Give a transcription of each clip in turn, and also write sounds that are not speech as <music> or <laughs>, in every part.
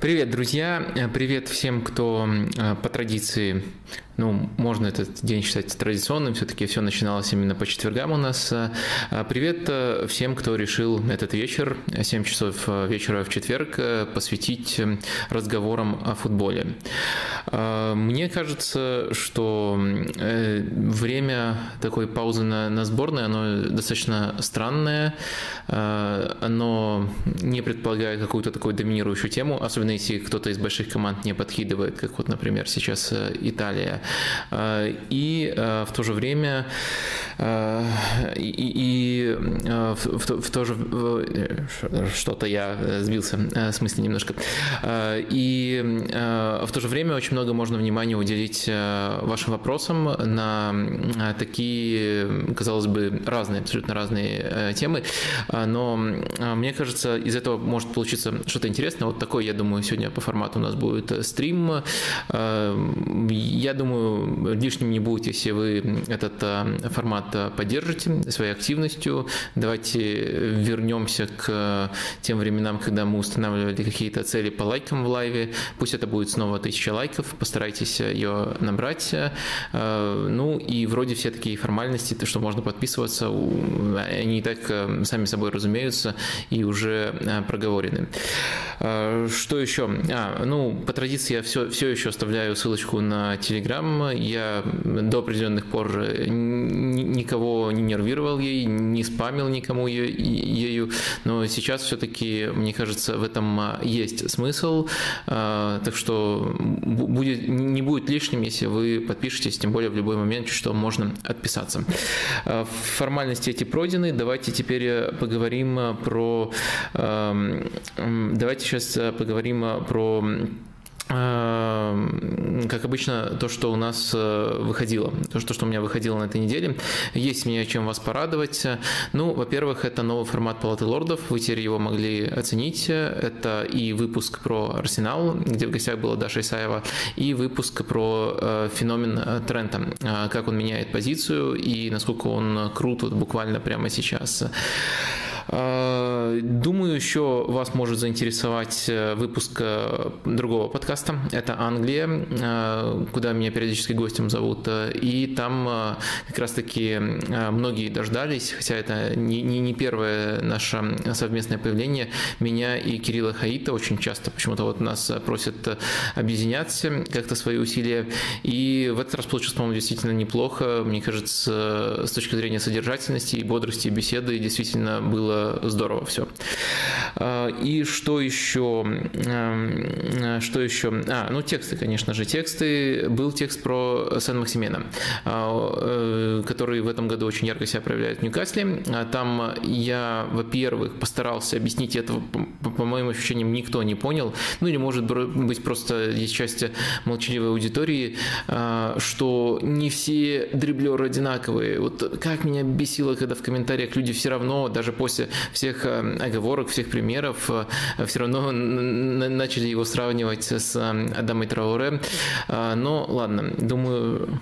Привет, друзья! Привет всем, кто по традиции ну, можно этот день считать традиционным, все-таки все начиналось именно по четвергам у нас. А, привет э, всем, кто решил этот вечер, 7 часов э, вечера в четверг, э, посвятить разговорам о футболе. А, мне кажется, что время такой паузы на, на сборной, оно достаточно странное, а, оно не предполагает какую-то такую доминирующую тему, особенно если кто-то из больших команд не подкидывает, как вот, например, сейчас Италия. Э, и э, в то же время э, и, и в, в то же что-то я сбился с мысли немножко. И в то же время очень много можно внимания уделить вашим вопросам на такие, казалось бы, разные, абсолютно разные темы. Но мне кажется, из этого может получиться что-то интересное. Вот такой, я думаю, сегодня по формату у нас будет стрим. Я думаю, лишним не будет, если вы этот э, формат э, поддержите своей активностью. Давайте вернемся к тем временам, когда мы устанавливали какие-то цели по лайкам в лайве. Пусть это будет снова тысяча лайков, постарайтесь ее набрать. Э, ну и вроде все такие формальности, то, что можно подписываться, они и так сами собой разумеются и уже проговорены. Что еще? А, ну, по традиции я все, все еще оставляю ссылочку на Telegram, я до определенных пор никого не нервировал ей, не спамил никому ею, но сейчас все-таки, мне кажется, в этом есть смысл, так что будет, не будет лишним, если вы подпишетесь, тем более в любой момент, что можно отписаться. А, формальности эти пройдены, давайте теперь поговорим про... Давайте сейчас поговорим про Эм, как обычно, то, что у нас э, выходило, то, что, что у меня выходило на этой неделе. Есть мне чем вас порадовать. Ну, во-первых, это новый формат Палаты лордов, вы теперь его могли оценить. Это и выпуск про Арсенал, где в гостях была Даша Исаева, и выпуск про э, феномен э, Трента, как он меняет позицию и насколько он крут вот буквально прямо сейчас. А, думаю, еще вас может заинтересовать э, выпуск э, другого подкаста. Это Англия, э, куда меня периодически гостем зовут. И там как раз-таки многие дождались, хотя это не, не, не первое наше совместное появление, меня и Кирилла Хаита очень часто почему-то вот нас просят объединять как-то свои усилия. И в этот раз получилось, по-моему, действительно неплохо. Мне кажется, с точки зрения содержательности и бодрости беседы действительно было здорово все. А, и что еще? Эм, что еще? А, ну тексты, конечно же, тексты. Был текст про Сен-Максимена, а, э, который в этом году очень ярко себя проявляет в Ньюкасле. А там я, во-первых, постарался объяснить это, по моим ощущениям, никто не понял. Ну или, может быть, просто есть часть молчаливой аудитории, что не все дриблеры одинаковые. Вот как меня бесило, когда в комментариях люди все равно, даже после всех э, оговорок, всех примеров, э, все равно начали его сравнивать с э, Адамой Трауре. Но ладно, думаю,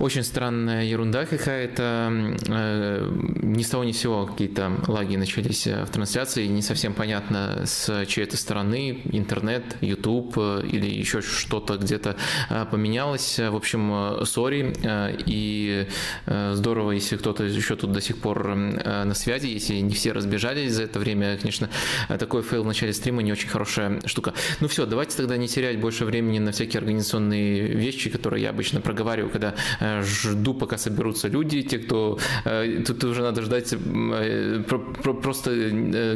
очень странная ерунда какая-то. Э, ни с того ни с сего какие-то лаги начались в трансляции. Не совсем понятно, с чьей-то стороны. Интернет, YouTube или еще что-то где-то поменялось. В общем, сори. И здорово, если кто-то еще тут до сих пор на связи, если не все разбежались за это время. Конечно, такой фейл в начале стрима не очень хорошая штука. Ну все, давайте тогда не терять больше времени на всякие организационные вещи, которые я обычно проговариваю, когда э, жду, пока соберутся люди, те, кто... Э, тут уже надо ждать, э, просто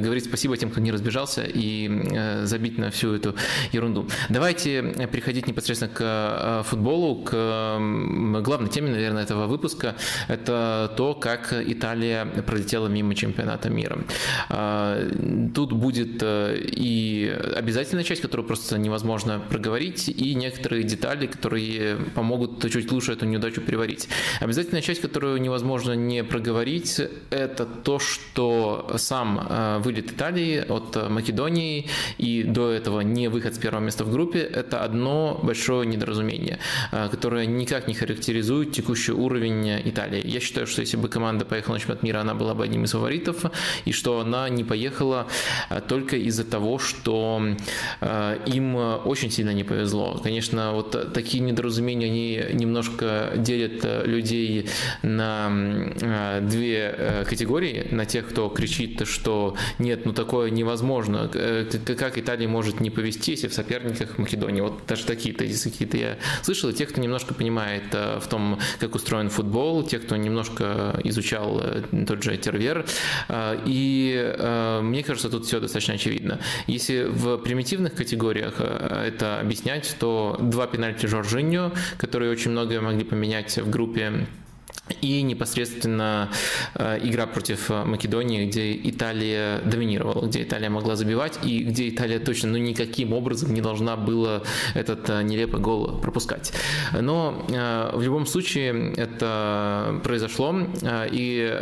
говорить спасибо тем, кто не разбежался, и забить на всю эту ерунду. Давайте переходить непосредственно к футболу, к главной теме, наверное, этого выпуска. Это то, как Италия пролетела мимо чемпионата мира. Тут будет и обязательная часть, которую просто невозможно проговорить, и некоторые детали, которые помогут чуть лучше эту неудачу переварить. Обязательная часть, которую невозможно не проговорить, это то, что сам э, вылет Италии от Македонии и до этого не выход с первого места в группе, это одно большое недоразумение, э, которое никак не характеризует текущий уровень Италии. Я считаю, что если бы команда поехала на чемпионат мира, она была бы одним из фаворитов, и что она не поехала э, только из-за того, что им очень сильно не повезло. Конечно, вот такие недоразумения, они немножко делят э, людей на э, две э, категории. На тех, кто кричит, что нет, ну такое невозможно. Как Италия может не повести, если в соперниках Македонии? Вот даже такие-то какие-то я слышал. И тех, кто немножко понимает в том, как устроен футбол, тех, кто немножко изучал тот же Тервер. И мне кажется, тут все достаточно очевидно. Если в примитивных категориях это объяснять, то два пенальти Жоржиньо, которые очень многое могли поменять в группе и непосредственно э, игра против э, Македонии, где Италия доминировала, где Италия могла забивать и где Италия точно ну, никаким образом не должна была этот э, нелепый гол пропускать. Но в любом случае это произошло, и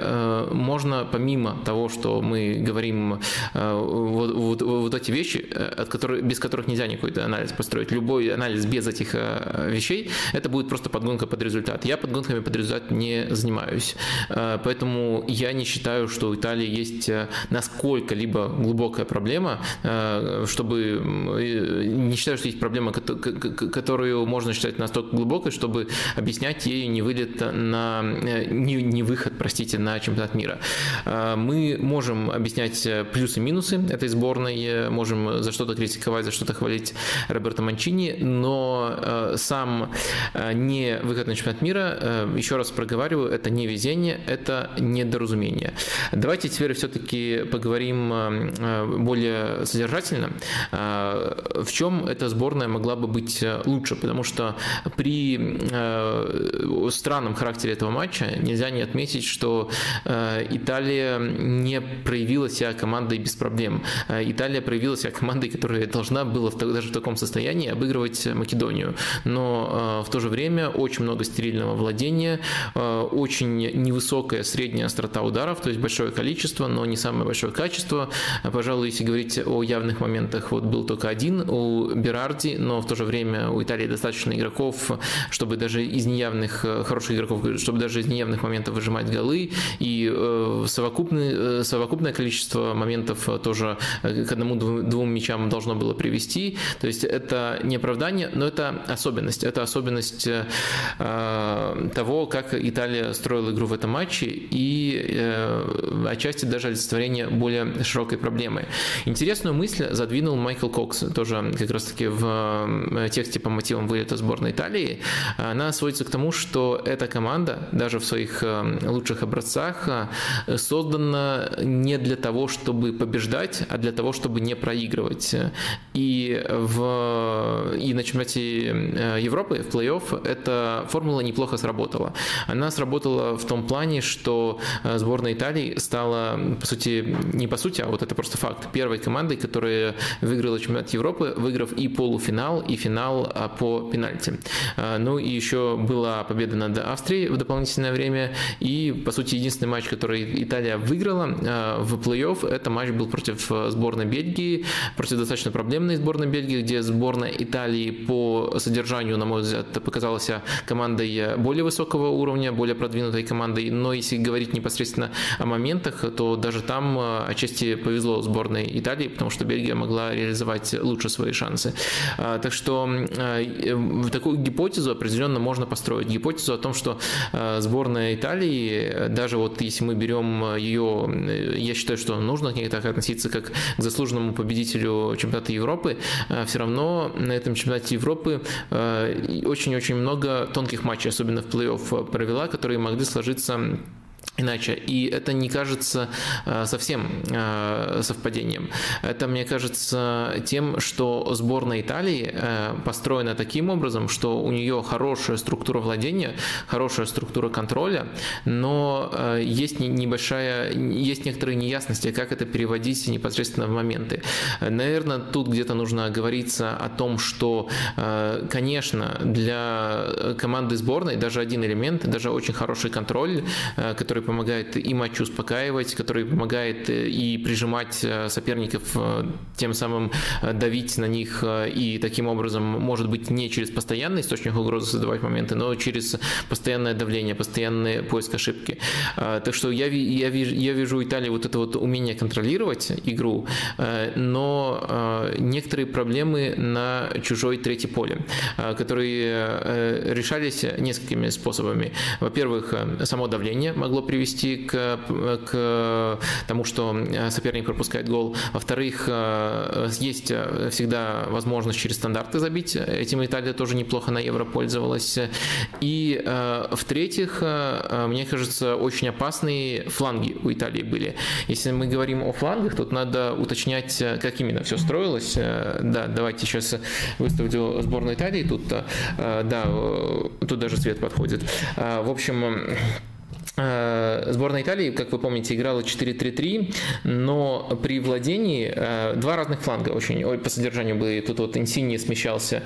можно помимо того, что мы говорим вот, вот, вот эти вещи, от которых, без которых нельзя никакой анализ построить, любой анализ без этих вещей, это будет просто подгонка под результат. Я подгонками под результат не занимаюсь. Э, поэтому я не считаю, что у Италии есть э, насколько-либо глубокая проблема, э, чтобы... Не считаю, что есть проблема, которую можно считать настолько глубокой, чтобы объяснять ею не вылет на... Не, выход, простите, на чемпионат мира. Мы можем объяснять плюсы и минусы этой сборной, можем за что-то критиковать, за что-то хвалить Роберто Манчини, но сам не выход на чемпионат мира, еще раз проговорю, проговариваю, это не везение, это недоразумение. Давайте теперь все-таки поговорим э, более содержательно. Э, в чем эта сборная могла бы быть э, лучше? Потому что при странном характере этого матча нельзя не отметить, что Италия не проявила себя командой без проблем. Италия проявила себя командой, которая должна была даже в таком состоянии обыгрывать Македонию. Но в то же время очень много стерильного владения, очень невысокая средняя острота ударов, то есть большое количество, но не самое большое качество. Пожалуй, если говорить о явных моментах, вот был только один у Берарди, но в то же время у Италии достаточно игроков, чтобы даже из неявных э, хороших игроков, чтобы даже из неявных моментов выжимать голы, и э, совокупный, э, совокупное количество моментов тоже к одному-двум мячам должно было привести. То есть это не оправдание, но это особенность. Это особенность того, как Италия Италия строила игру в этом матче и э, отчасти даже олицетворение более широкой проблемы. Интересную мысль задвинул Майкл Кокс, тоже как раз-таки в э, тексте по мотивам вылета сборной Италии. Она сводится к тому, что эта команда, даже в своих э, лучших образцах, э, создана не для того, чтобы побеждать, а для того, чтобы не проигрывать. И, в, и на чемпионате Европы в плей-офф эта формула неплохо сработала. Она она сработала в том плане, что сборная Италии стала, по сути, не по сути, а вот это просто факт, первой командой, которая выиграла чемпионат Европы, выиграв и полуфинал, и финал по пенальти. Ну и еще была победа над Австрией в дополнительное время, и, по сути, единственный матч, который Италия выиграла в плей-офф, это матч был против сборной Бельгии, против достаточно проблемной сборной Бельгии, где сборная Италии по содержанию, на мой взгляд, показалась командой более высокого уровня, более продвинутой командой, но если говорить непосредственно о моментах, то даже там отчасти повезло сборной Италии, потому что Бельгия могла реализовать лучше свои шансы. Так что такую гипотезу определенно можно построить. Гипотезу о том, что сборная Италии, даже вот если мы берем ее, я считаю, что нужно к ней так относиться, как к заслуженному победителю чемпионата Европы, все равно на этом чемпионате Европы очень-очень много тонких матчей, особенно в плей-офф провела, которые могли сложиться иначе. И это не кажется э, совсем э, совпадением. Это, мне кажется, тем, что сборная Италии э, построена таким образом, что у нее хорошая структура владения, хорошая структура контроля, но есть небольшая, есть некоторые неясности, как это переводить непосредственно в моменты. Наверное, тут где-то нужно говориться о том, что, конечно, для команды сборной даже один элемент, даже очень хороший контроль, который помогает и матч успокаивать, который помогает э, и прижимать э, соперников, э, тем самым давить на них и таким образом, может быть, не через постоянный источник угрозы создавать моменты, но через постоянное давление, постоянный поиск ошибки. Так что я, я, вижу, я вижу Италии вот это вот умение контролировать игру, но некоторые проблемы на чужой третьей поле, которые решались несколькими способами. Во-первых, само давление могло привести привести к, к тому, что соперник пропускает гол. Во-вторых, э, есть всегда возможность через стандарты забить. Этим Италия тоже неплохо на Евро пользовалась. И э, в-третьих, э, мне кажется, очень опасные фланги у Италии были. Если мы говорим о флангах, тут надо уточнять, как именно все строилось. Да, давайте сейчас выставлю сборную Италии. Тут, да, тут даже цвет подходит. В общем, Э, сборная Италии, как вы помните, играла 4-3-3, но при владении э, два разных фланга очень по содержанию были. Тут вот Инсини смещался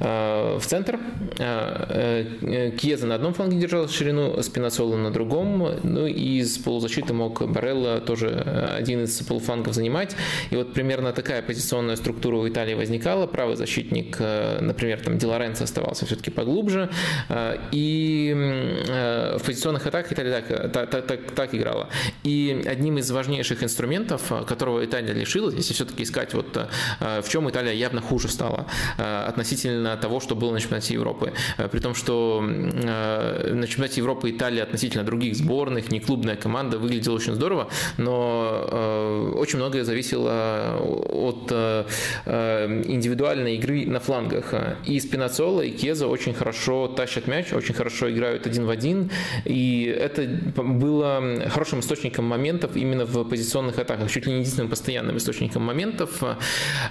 э, в центр, Кьеза на одном фланге держал ширину, Спинацоло на другом, ну и из полузащиты мог Барелла тоже один из полуфлангов занимать. И вот примерно такая позиционная структура у Италии возникала. Правый защитник, например, там Дилоренцо оставался все-таки поглубже. И в позиционных атаках Италия так, так, так, так играла. И одним из важнейших инструментов, которого Италия лишилась, если все-таки искать, вот э, в чем Италия явно хуже стала э, относительно того, что было на чемпионате Европы. Э, при том, что на чемпионате Европы Италия относительно других сборных, не клубная команда, выглядела очень здорово, но очень многое зависело от индивидуальной игры на флангах. И Спинацола, и Кеза очень хорошо тащат мяч, очень хорошо играют один в один, и это было хорошим источником моментов именно в позиционных атаках, чуть ли не единственным постоянным источником моментов.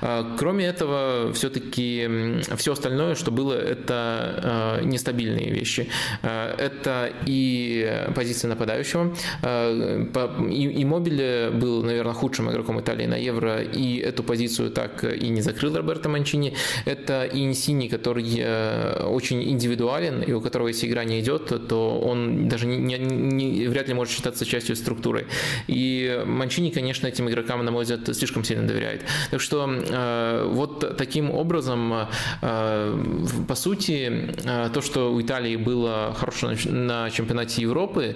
А, кроме этого, все-таки все остальное, что было, это а, нестабильные вещи. А, это и позиция нападающего. И Мобиле был, наверное, худшим игроком Италии на Евро, и эту позицию так и не закрыл Роберто Манчини. Это и Инсини, который очень индивидуален, и у которого, если игра не идет, то он даже не, не, вряд ли может считаться частью структуры. И Манчини, конечно, этим игрокам, на мой взгляд, слишком сильно доверяет. Так что э, вот таким образом, э, по сути, э, то, что у Италии было хорошо на чемпионате Европы,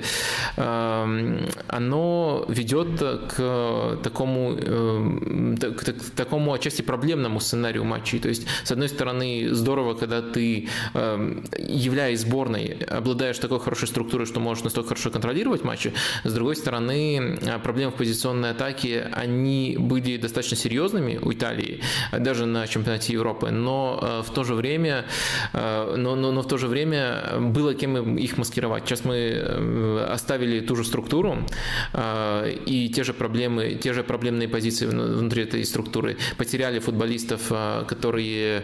э, оно ведет к такому, э, к, к такому отчасти проблемному сценарию матчей. То есть, с одной стороны, здорово, когда ты, э, являясь сборной, обладаешь такой хорошей структурой, что можешь настолько хорошо контролировать матчи. С другой стороны, проблемы в позиционной атаке, они были достаточно серьезными у Италии, даже на чемпионате Европы, но в то же время, но, но, но в то же время было кем их маскировать. Сейчас мы оставили ту же структуру и те же проблемы, те же проблемные позиции внутри этой структуры, потеряли футболистов, которые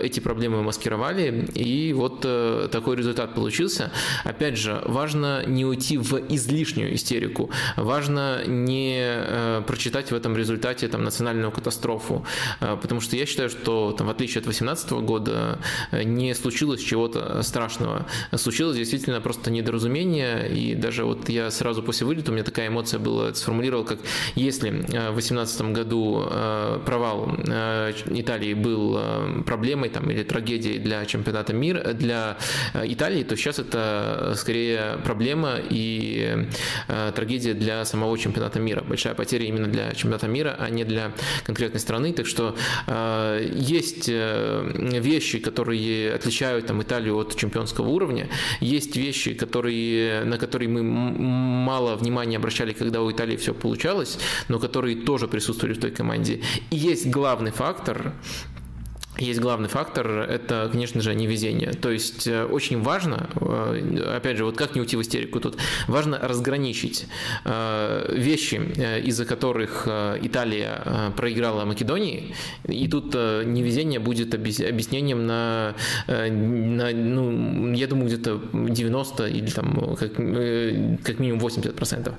эти проблемы маскировали, и вот такой результат получился. Опять же, важно не уйти в излишнюю истерику, важно не э, прочитать в этом результате там, национальную катастрофу, э, потому что я считаю, что там, в отличие от 2018 года э, не случилось чего-то страшного, случилось действительно просто недоразумение, и даже вот я сразу после вылета, у меня такая эмоция была, сформулировал, как если в 2018 году провал Италии был проблемой там, или трагедией для чемпионата мира, для Италии, то сейчас это скорее проблема и э, трагедия для самого чемпионата мира. Большая потеря именно для чемпионата мира, а не для конкретной страны. Так что э, есть э, вещи, которые отличают там, Италию от чемпионского уровня. Есть вещи, которые, на которые мы мало внимания обращали, когда у Италии все получалось, но которые тоже присутствовали в той команде. И есть главный фактор, есть главный фактор, это, конечно же, невезение. То есть э, очень важно, э, опять же, вот как не уйти в истерику тут, важно разграничить э, вещи, из-за которых Италия проиграла Македонии, и тут невезение будет объяснением на, на ну, я думаю, где-то 90 или там как, как минимум 80%.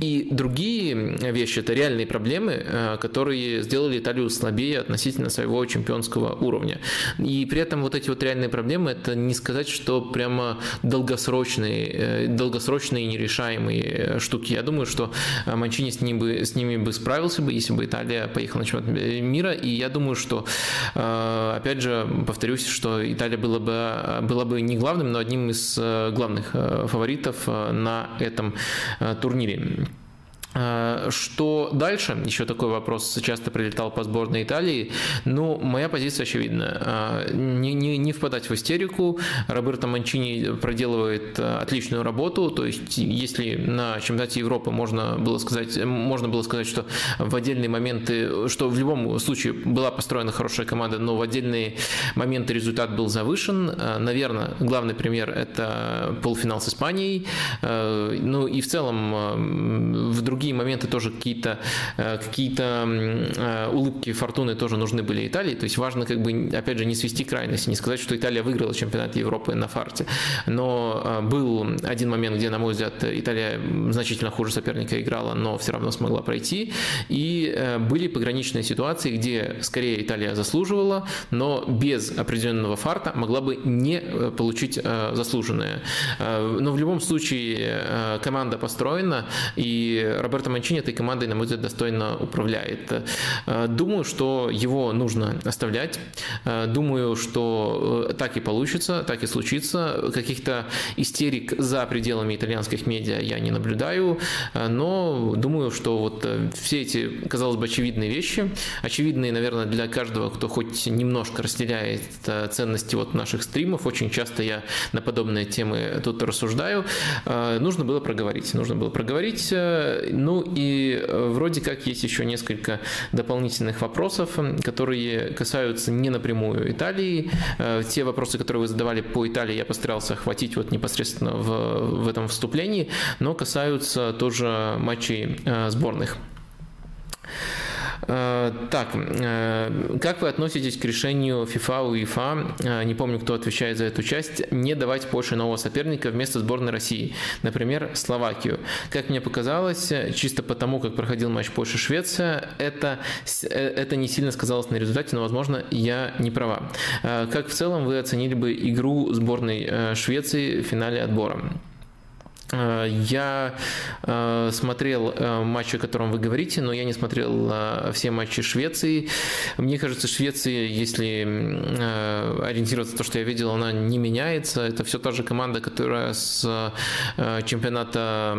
И другие вещи, это реальные проблемы, которые сделали Италию слабее относительно своего чемпионского уровня. И при этом вот эти вот реальные проблемы, это не сказать, что прямо долгосрочные, э, долгосрочные нерешаемые э, штуки. Я думаю, что э, Манчини с, ним бы, с ними бы справился бы, если бы Италия поехала на чемпионат мира. И я думаю, что, опять же, повторюсь, что Италия была бы, была бы не главным, но одним из главных фаворитов на этом турнире. А, что дальше? Еще такой вопрос часто прилетал по сборной Италии. Ну, моя позиция очевидна. А, не, не, не впадать в истерику. Роберто Манчини проделывает а, отличную работу. То есть, если на чемпионате Европы можно было сказать, можно было сказать, что в отдельные моменты, что в любом случае была построена хорошая команда, но в отдельные моменты результат был завышен. Наверное, главный пример – это полуфинал с Испанией. Ну и в целом в других другие моменты тоже какие-то э, какие э, улыбки фортуны тоже нужны были Италии. То есть важно, как бы, опять же, не свести крайности, не сказать, что Италия выиграла чемпионат Европы на фарте. Но э, был один момент, где, на мой взгляд, Италия значительно хуже соперника играла, но все равно смогла пройти. И были пограничные ситуации, где скорее Италия заслуживала, но без определенного фарта могла бы не получить заслуженное. Но в любом случае команда построена, и Роберто Манчини этой командой, на мой взгляд, достойно управляет. Э, думаю, что его нужно оставлять. Э, думаю, что э, так и получится, так и случится. Каких-то истерик за пределами итальянских медиа я не наблюдаю, но думаю, что вот все эти, казалось бы, очевидные вещи, очевидные, наверное, для каждого, кто хоть немножко разделяет ценности вот наших стримов, очень часто я на подобные темы тут рассуждаю, нужно было проговорить. Нужно было проговорить, ну и э, вроде как есть еще несколько дополнительных вопросов, которые касаются не напрямую Италии. Э, те вопросы, которые вы задавали по Италии, я постарался охватить вот непосредственно в, в этом вступлении, но касаются тоже матчей э, сборных. Так, э, как вы относитесь к решению и УЕФА, э, не помню, кто отвечает за эту часть, не давать Польше нового соперника вместо сборной России, например, Словакию? Как мне показалось, чисто потому, как проходил матч Польша-Швеция, это, это не сильно сказалось на результате, но, возможно, я не права. Как в целом вы оценили бы игру сборной Швеции в финале отбора? Э, я э, смотрел э, матч, о котором вы говорите, но я не смотрел все матчи Швеции. Мне кажется, Швеция, если ориентироваться на то, что я видел, она не меняется. Это все та же команда, которая с чемпионата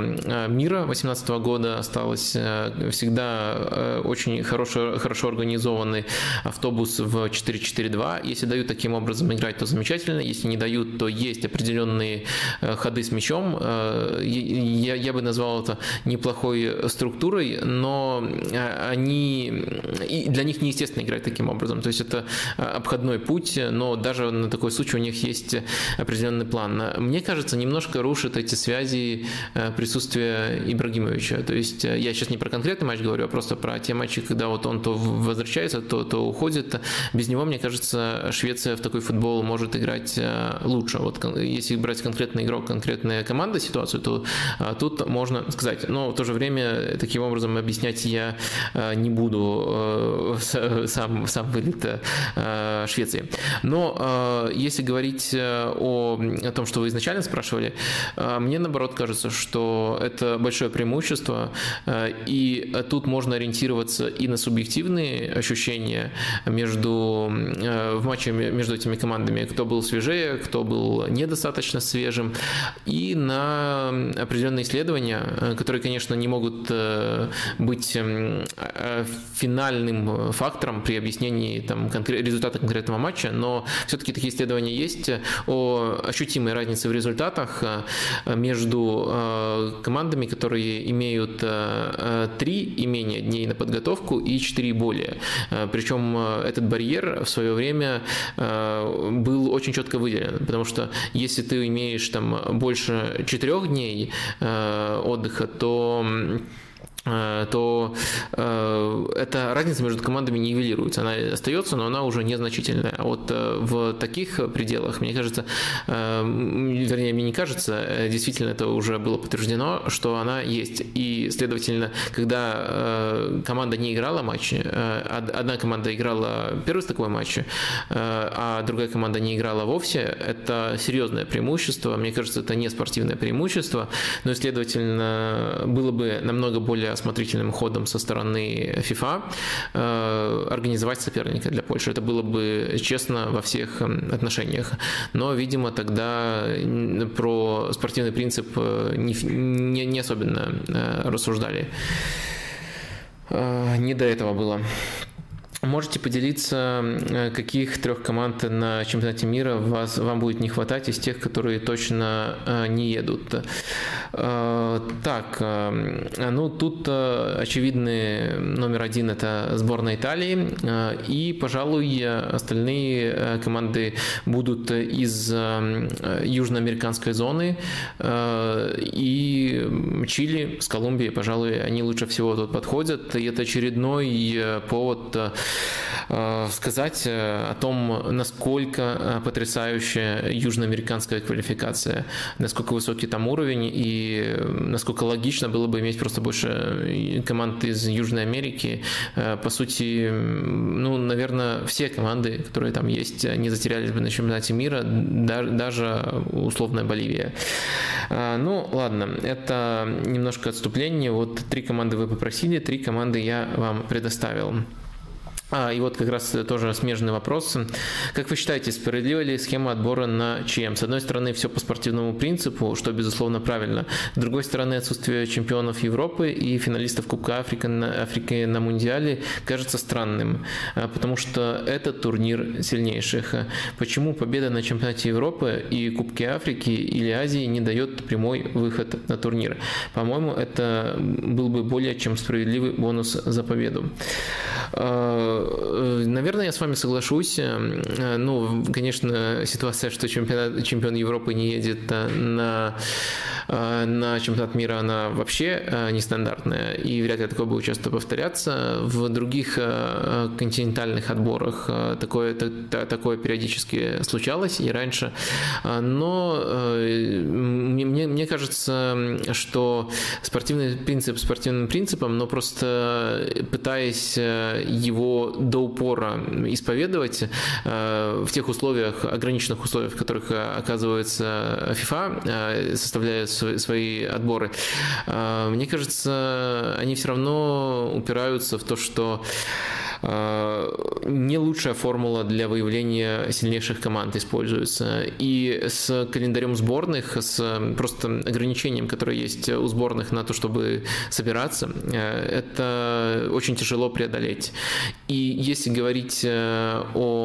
мира 2018 года осталась. Всегда очень хорошо, хорошо организованный автобус в 4-4-2. Если дают таким образом играть, то замечательно. Если не дают, то есть определенные ходы с мячом я, я бы назвал это неплохой структурой, но они, для них неестественно играть таким образом. То есть это обходной путь, но даже на такой случай у них есть определенный план. Мне кажется, немножко рушит эти связи присутствие Ибрагимовича. То есть я сейчас не про конкретный матч говорю, а просто про те матчи, когда вот он то возвращается, то, то уходит. Без него, мне кажется, Швеция в такой футбол может играть лучше. Вот если брать конкретный игрок, конкретная команда ситуацию, то тут можно сказать. Но в то же время таким образом объяснять я не буду сам, сам вылет Швеции. Но если говорить о, о том, что вы изначально спрашивали, мне наоборот кажется, что это большое преимущество, и тут можно ориентироваться и на субъективные ощущения между, в матче между этими командами, кто был свежее, кто был недостаточно свежим, и на определенные исследования, которые, конечно, не могут быть финальным фактором при объяснении там, результата конкретного матча, но все-таки такие исследования есть о ощутимой разнице в результатах между командами, которые имеют три и менее дней на подготовку и четыре и более. Причем этот барьер в свое время был очень четко выделен, потому что если ты имеешь там больше четырех дней отдыха, то Э, то э, эта разница между командами нивелируется. Она остается, но она уже незначительная. А вот э, в таких пределах, мне кажется, э, вернее, мне не кажется, э, действительно это уже было подтверждено, что она есть. И, следовательно, когда э, команда не играла матчи, э, одна команда играла первый такой матч, э, а другая команда не играла вовсе, это серьезное преимущество. Мне кажется, это не спортивное преимущество, но, следовательно, было бы намного более осмотрительным ходом со стороны FIFA э, организовать соперника для Польши. Это было бы честно во всех эм, отношениях. Но, видимо, тогда про спортивный принцип э, не, не особенно э, рассуждали. Не до этого было. Можете поделиться, э, каких трех команд на чемпионате мира вас, вам будет не хватать из тех, которые точно э, не едут? Э, так, ну тут очевидный номер один это сборная Италии, и, пожалуй, остальные команды будут из южноамериканской зоны, и Чили с Колумбией, пожалуй, они лучше всего тут подходят, и это очередной повод сказать э, о том, насколько э, потрясающая южноамериканская квалификация, насколько высокий там уровень и насколько логично было бы иметь просто больше команд из Южной Америки. По сути, ну, наверное, все команды, которые там есть, не затерялись бы на чемпионате мира, даже условная Боливия. Ну, ладно, это немножко отступление. Вот три команды вы попросили, три команды я вам предоставил. А, и вот как раз тоже смежный вопрос. Как вы считаете, справедлива ли схема отбора на ЧМ? С одной стороны, все по спортивному принципу, что, безусловно, правильно. С другой стороны, отсутствие чемпионов Европы и финалистов Кубка Африки на, Африки на Мундиале кажется странным, а, потому что это турнир сильнейших. Почему победа на чемпионате Европы и Кубке Африки или Азии не дает прямой выход на турнир? По-моему, это был бы более чем справедливый бонус за победу. Э, наверное, я с вами соглашусь. Э, ну, конечно, ситуация, что чемпион, чемпион Европы не едет на, э, на чемпионат мира, она вообще нестандартная, и вряд ли такое будет часто повторяться. В других континентальных отборах такое, такое периодически случалось и раньше. Но мне, мне кажется, что спортивный принцип спортивным принципом, но просто пытаясь его до упора исповедовать э, в тех условиях, ограниченных условиях, в которых э, оказывается FIFA, э, составляя свои отборы, мне кажется, они все равно упираются в то, что не лучшая формула для выявления сильнейших команд используется. И с календарем сборных, с просто ограничением, которое есть у сборных на то, чтобы собираться, это очень тяжело преодолеть. И если говорить о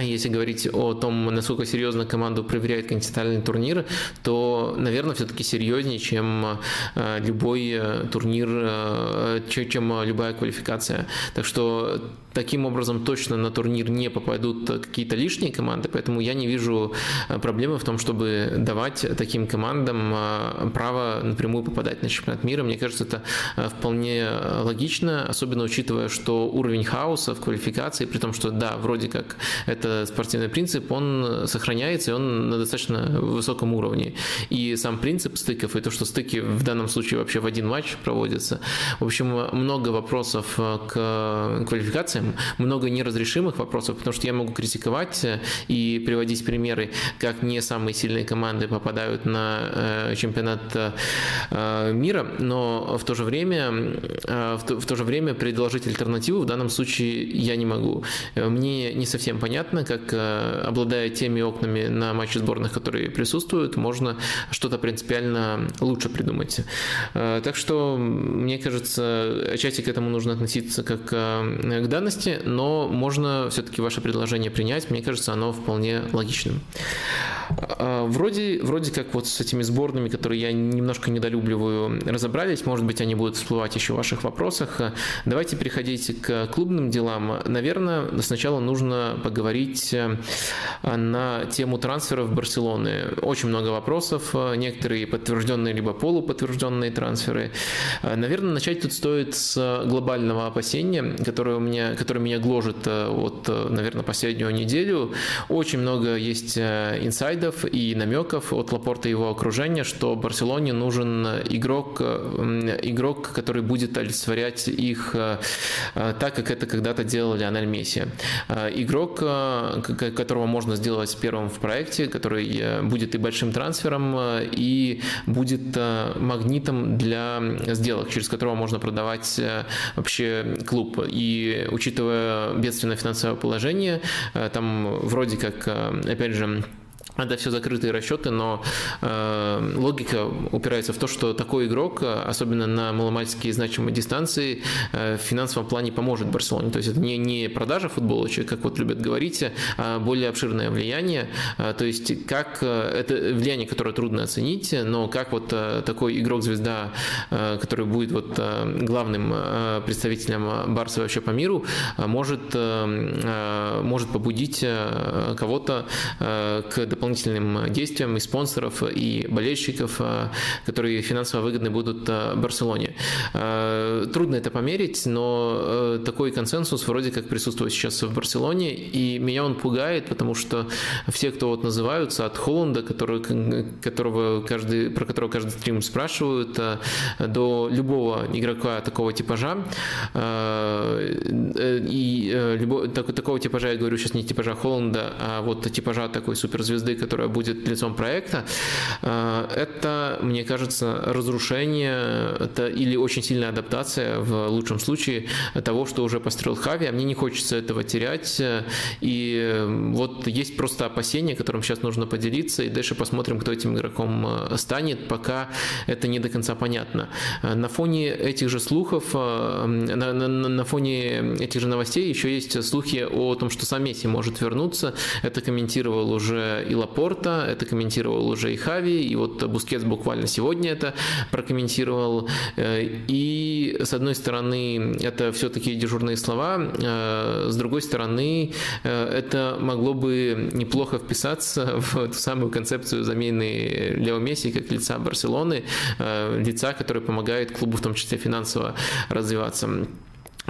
а если говорить о том, насколько серьезно команду проверяет континентальный турнир, то, наверное, все-таки серьезнее, чем э, любой э, турнир, э, чем любая квалификация. Так что таким образом точно на турнир не попадут какие-то лишние команды, поэтому я не вижу проблемы в том, чтобы давать таким командам право напрямую попадать на чемпионат мира. Мне кажется, это вполне логично, особенно учитывая, что уровень хаоса в квалификации, при том, что да, вроде как это спортивный принцип, он сохраняется, и он на достаточно высоком уровне. И сам принцип стыков, и то, что стыки в данном случае вообще в один матч проводятся. В общем, много вопросов к квалификациям, много неразрешимых вопросов, потому что я могу критиковать и приводить примеры, как не самые сильные команды попадают на э, чемпионат э, мира, но в то же время, э, в то же время предложить альтернативу в данном случае я не могу. Мне не совсем понятно, как э, обладая теми окнами на матче сборных, которые присутствуют, можно что-то принципиально лучше придумать. Э, так что, мне кажется, отчасти к этому нужно относиться как э, к данности, но можно все-таки ваше предложение принять. Мне кажется, оно вполне логичным. Вроде, вроде как вот с этими сборными, которые я немножко недолюбливаю, разобрались. Может быть, они будут всплывать еще в ваших вопросах. Давайте переходить к клубным делам. Наверное, сначала нужно поговорить поговорить э, на тему трансферов Барселоны. Очень много вопросов, э, некоторые подтвержденные либо полуподтвержденные трансферы. Э, наверное, начать тут стоит с глобального опасения, которое, у меня, которое меня гложет вот, наверное, последнюю неделю. Очень много есть инсайдов и намеков от Лапорта и его окружения, что Барселоне нужен игрок, игрок, который будет олицетворять их так, как это когда-то делал Лионель Месси. Игрок, которого можно сделать первым в проекте, который э, будет и большим трансфером, э, и будет э, магнитом для сделок, через которого можно продавать вообще клуб. И учитывая бедственное финансовое положение, там вроде как, опять же, это все закрытые расчеты, но э, логика упирается в то, что такой игрок, особенно на маломальские значимые дистанции, э, в финансовом плане поможет Барселоне. То есть это не, не продажа футболочек, как вот любят говорить, а более обширное влияние. Э, то есть как э, это влияние, которое трудно оценить, но как вот э, такой игрок-звезда, э, который будет вот э, главным э, представителем Барса вообще по миру, э, может, э, э может побудить э, кого-то э, к дополнительным действиям и спонсоров, и болельщиков, э, которые финансово выгодны будут э, Барселоне. Э, трудно это померить, но такой консенсус вроде как присутствует сейчас в Барселоне, и меня он пугает, потому что все, кто вот называются от Холланда, который, которого каждый, про которого каждый стрим спрашивают, до любого игрока такого типажа, и любого, такого типажа, я говорю сейчас не типажа Холланда, а вот типажа такой суперзвезды, которая будет лицом проекта, э, это, мне кажется, разрушение это или очень сильная адаптация в лучшем случае того, что уже построил Хави, а мне не хочется этого терять. И вот есть просто опасения, которым сейчас нужно поделиться, и дальше посмотрим, кто этим игроком э, станет, пока это не до конца понятно. На фоне этих же слухов, э, на, на, на фоне этих же новостей еще есть слухи о том, что сам Месси может вернуться. Это комментировал уже и Лапорта, это комментировал уже и Хави, и вот Бускетс буквально сегодня это прокомментировал. Э, и с одной стороны, это все-таки дежурные слова, э, с другой стороны, э, это могло бы неплохо вписаться <laughs> в эту самую концепцию замены Лео Месси как лица Барселоны, лица, который помогает клубу в том числе финансово развиваться.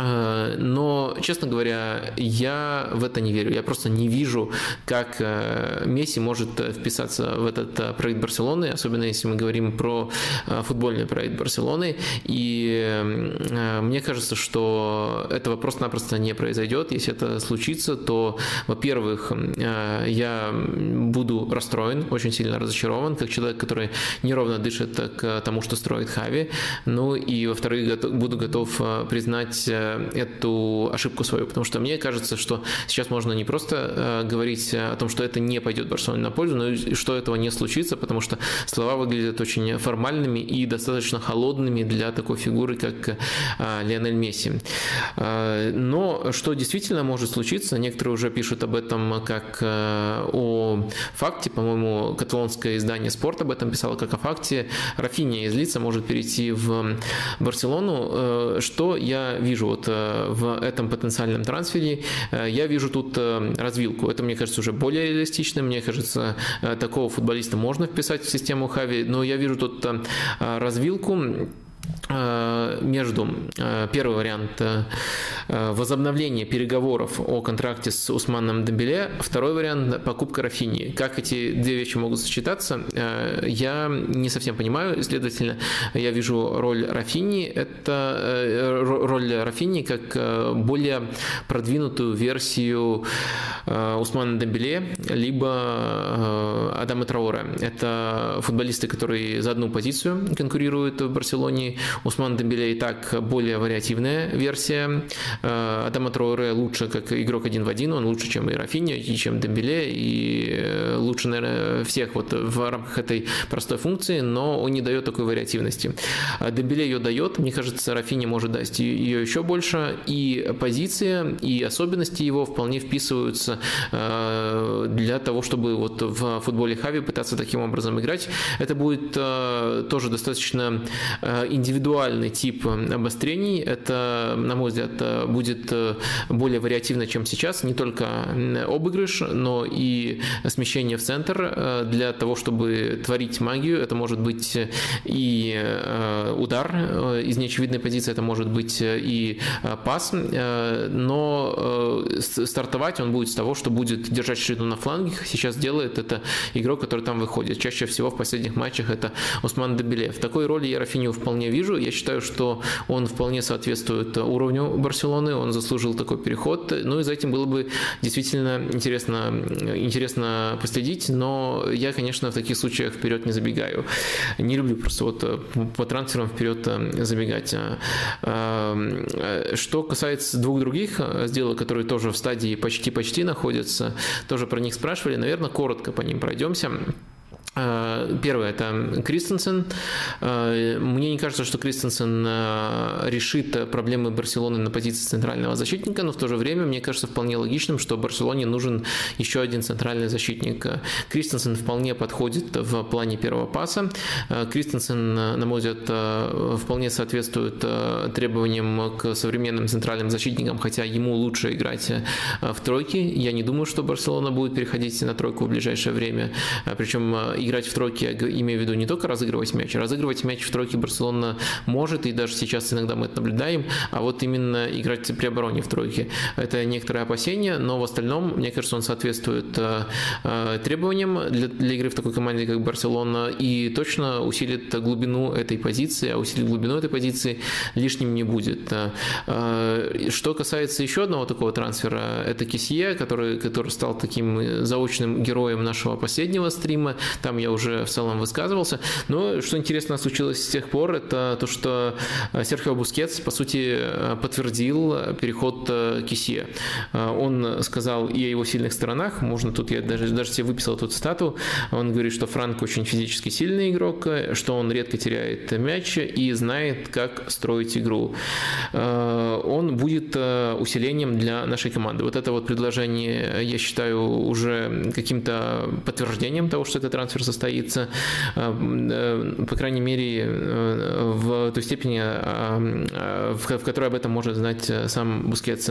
Э, но, честно говоря, я в это не верю. Я просто не вижу, как э, Месси может вписаться в этот э, проект Барселоны, особенно если мы говорим про футбольный проект Барселоны. И мне кажется, что этого просто-напросто не произойдет. Если это случится, то, во-первых, я буду расстроен, очень сильно разочарован, как человек, который неровно дышит к тому, что строит Хави. Ну и, во-вторых, буду готов признать эту ошибку свою, потому что мне кажется, что сейчас можно не просто говорить о том, что это не пойдет Барселоне на пользу, но и что этого не случится, потому что слова выглядят очень формальными и достаточно холодными для такой фигуры, как Лионель Месси. Но что действительно может случиться, некоторые уже пишут об этом как о факте, по-моему, каталонское издание «Спорт» об этом писало как о факте, Рафиния из Лица может перейти в Барселону. Э, что я вижу вот э, в этом потенциальном трансфере? Э, я вижу тут развилку. Это, мне кажется, уже более реалистично. Мне кажется, такого футболиста можно вписать в систему Хави, но я вижу тут развилку Э, между э, первый вариант э, возобновление переговоров о контракте с Усманом Дембеле, второй вариант покупка Рафини. Как эти две вещи могут сочетаться, я не совсем понимаю. Следовательно, я вижу роль Рафини, это роль Рафини как более продвинутую версию Усмана Дембеле, либо Адама Траура. Это футболисты, которые за одну позицию конкурируют в Барселоне, Усман Дембеле и так более вариативная версия. Э, Адама Троуре лучше как игрок один в один, он лучше, чем и Рафини, и чем Дембеле, и э, лучше, наверное, всех вот в рамках этой простой функции, но он не дает такой вариативности. А Дембеле ее дает, мне кажется, Рафини может дать ее еще больше, и позиция, и особенности его вполне вписываются э, для того, чтобы вот в футболе Хави пытаться таким образом играть. Это будет тоже достаточно индивидуально индивидуальный тип обострений. Это, на мой взгляд, будет э, более вариативно, чем сейчас. Не только обыгрыш, но и смещение в центр э, для того, чтобы творить магию. Это может быть и э, удар из неочевидной позиции, это может быть и пас, но стартовать он будет с того, что будет держать ширину на фланге. Сейчас делает это игрок, который там выходит. Чаще всего в последних матчах это Усман Дебеле. В такой роли я Рафиню вполне вижу. Я считаю, что он вполне соответствует уровню Барселоны, он заслужил такой переход. Ну и за этим было бы действительно интересно, интересно последить, но я, конечно, в таких случаях вперед не забегаю. Не люблю просто вот э, по трансферам вперед э, забегать. А, что касается двух других сделок, которые тоже в стадии почти-почти находятся, тоже про них спрашивали, наверное, коротко по ним пройдемся. Э, первое – это Кристенсен. Э, мне не кажется, что Кристенсен э, решит проблемы Барселоны на позиции центрального защитника, но в то же время мне кажется вполне логичным, что Барселоне нужен еще один центральный защитник. Кристенсен вполне подходит в плане первого паса. Кристенсен, на мой взгляд, вполне соответствует требованиям к современным центральным защитникам, хотя ему лучше играть в тройке. Я не думаю, что Барселона будет переходить на тройку в ближайшее время. Причем играть в тройке, имею в виду не только разыгрывать мяч, разыгрывать мяч в тройке Барселона может, и даже сейчас иногда мы это наблюдаем, а вот именно играть при обороне в тройке. Это некоторые опасения, но в остальном, мне кажется, он соответствует э, э, требованиям для, для игры в такой команде, как Барселона, и точно усилит глубину этой позиции, а усилить глубину этой позиции лишним не будет. Э, что касается еще одного такого трансфера, это Кисье, который, который стал таким заочным героем нашего последнего стрима. Там я уже в целом высказывался. Но что интересно случилось с тех пор, это то, что э, Серхио Бускетс, по сути, э, подтвердил переход э, Кисье. Он сказал и о его сильных сторонах, можно тут, я даже, даже себе выписал эту цитату, он говорит, что Франк очень физически сильный игрок, что он редко теряет мяч и знает, как строить игру. Он будет усилением для нашей команды. Вот это вот предложение, я считаю, уже каким-то подтверждением того, что это трансфер состоится, э, э, по крайней мере, э, в той степени, в которой об этом может знать сам Бускетс.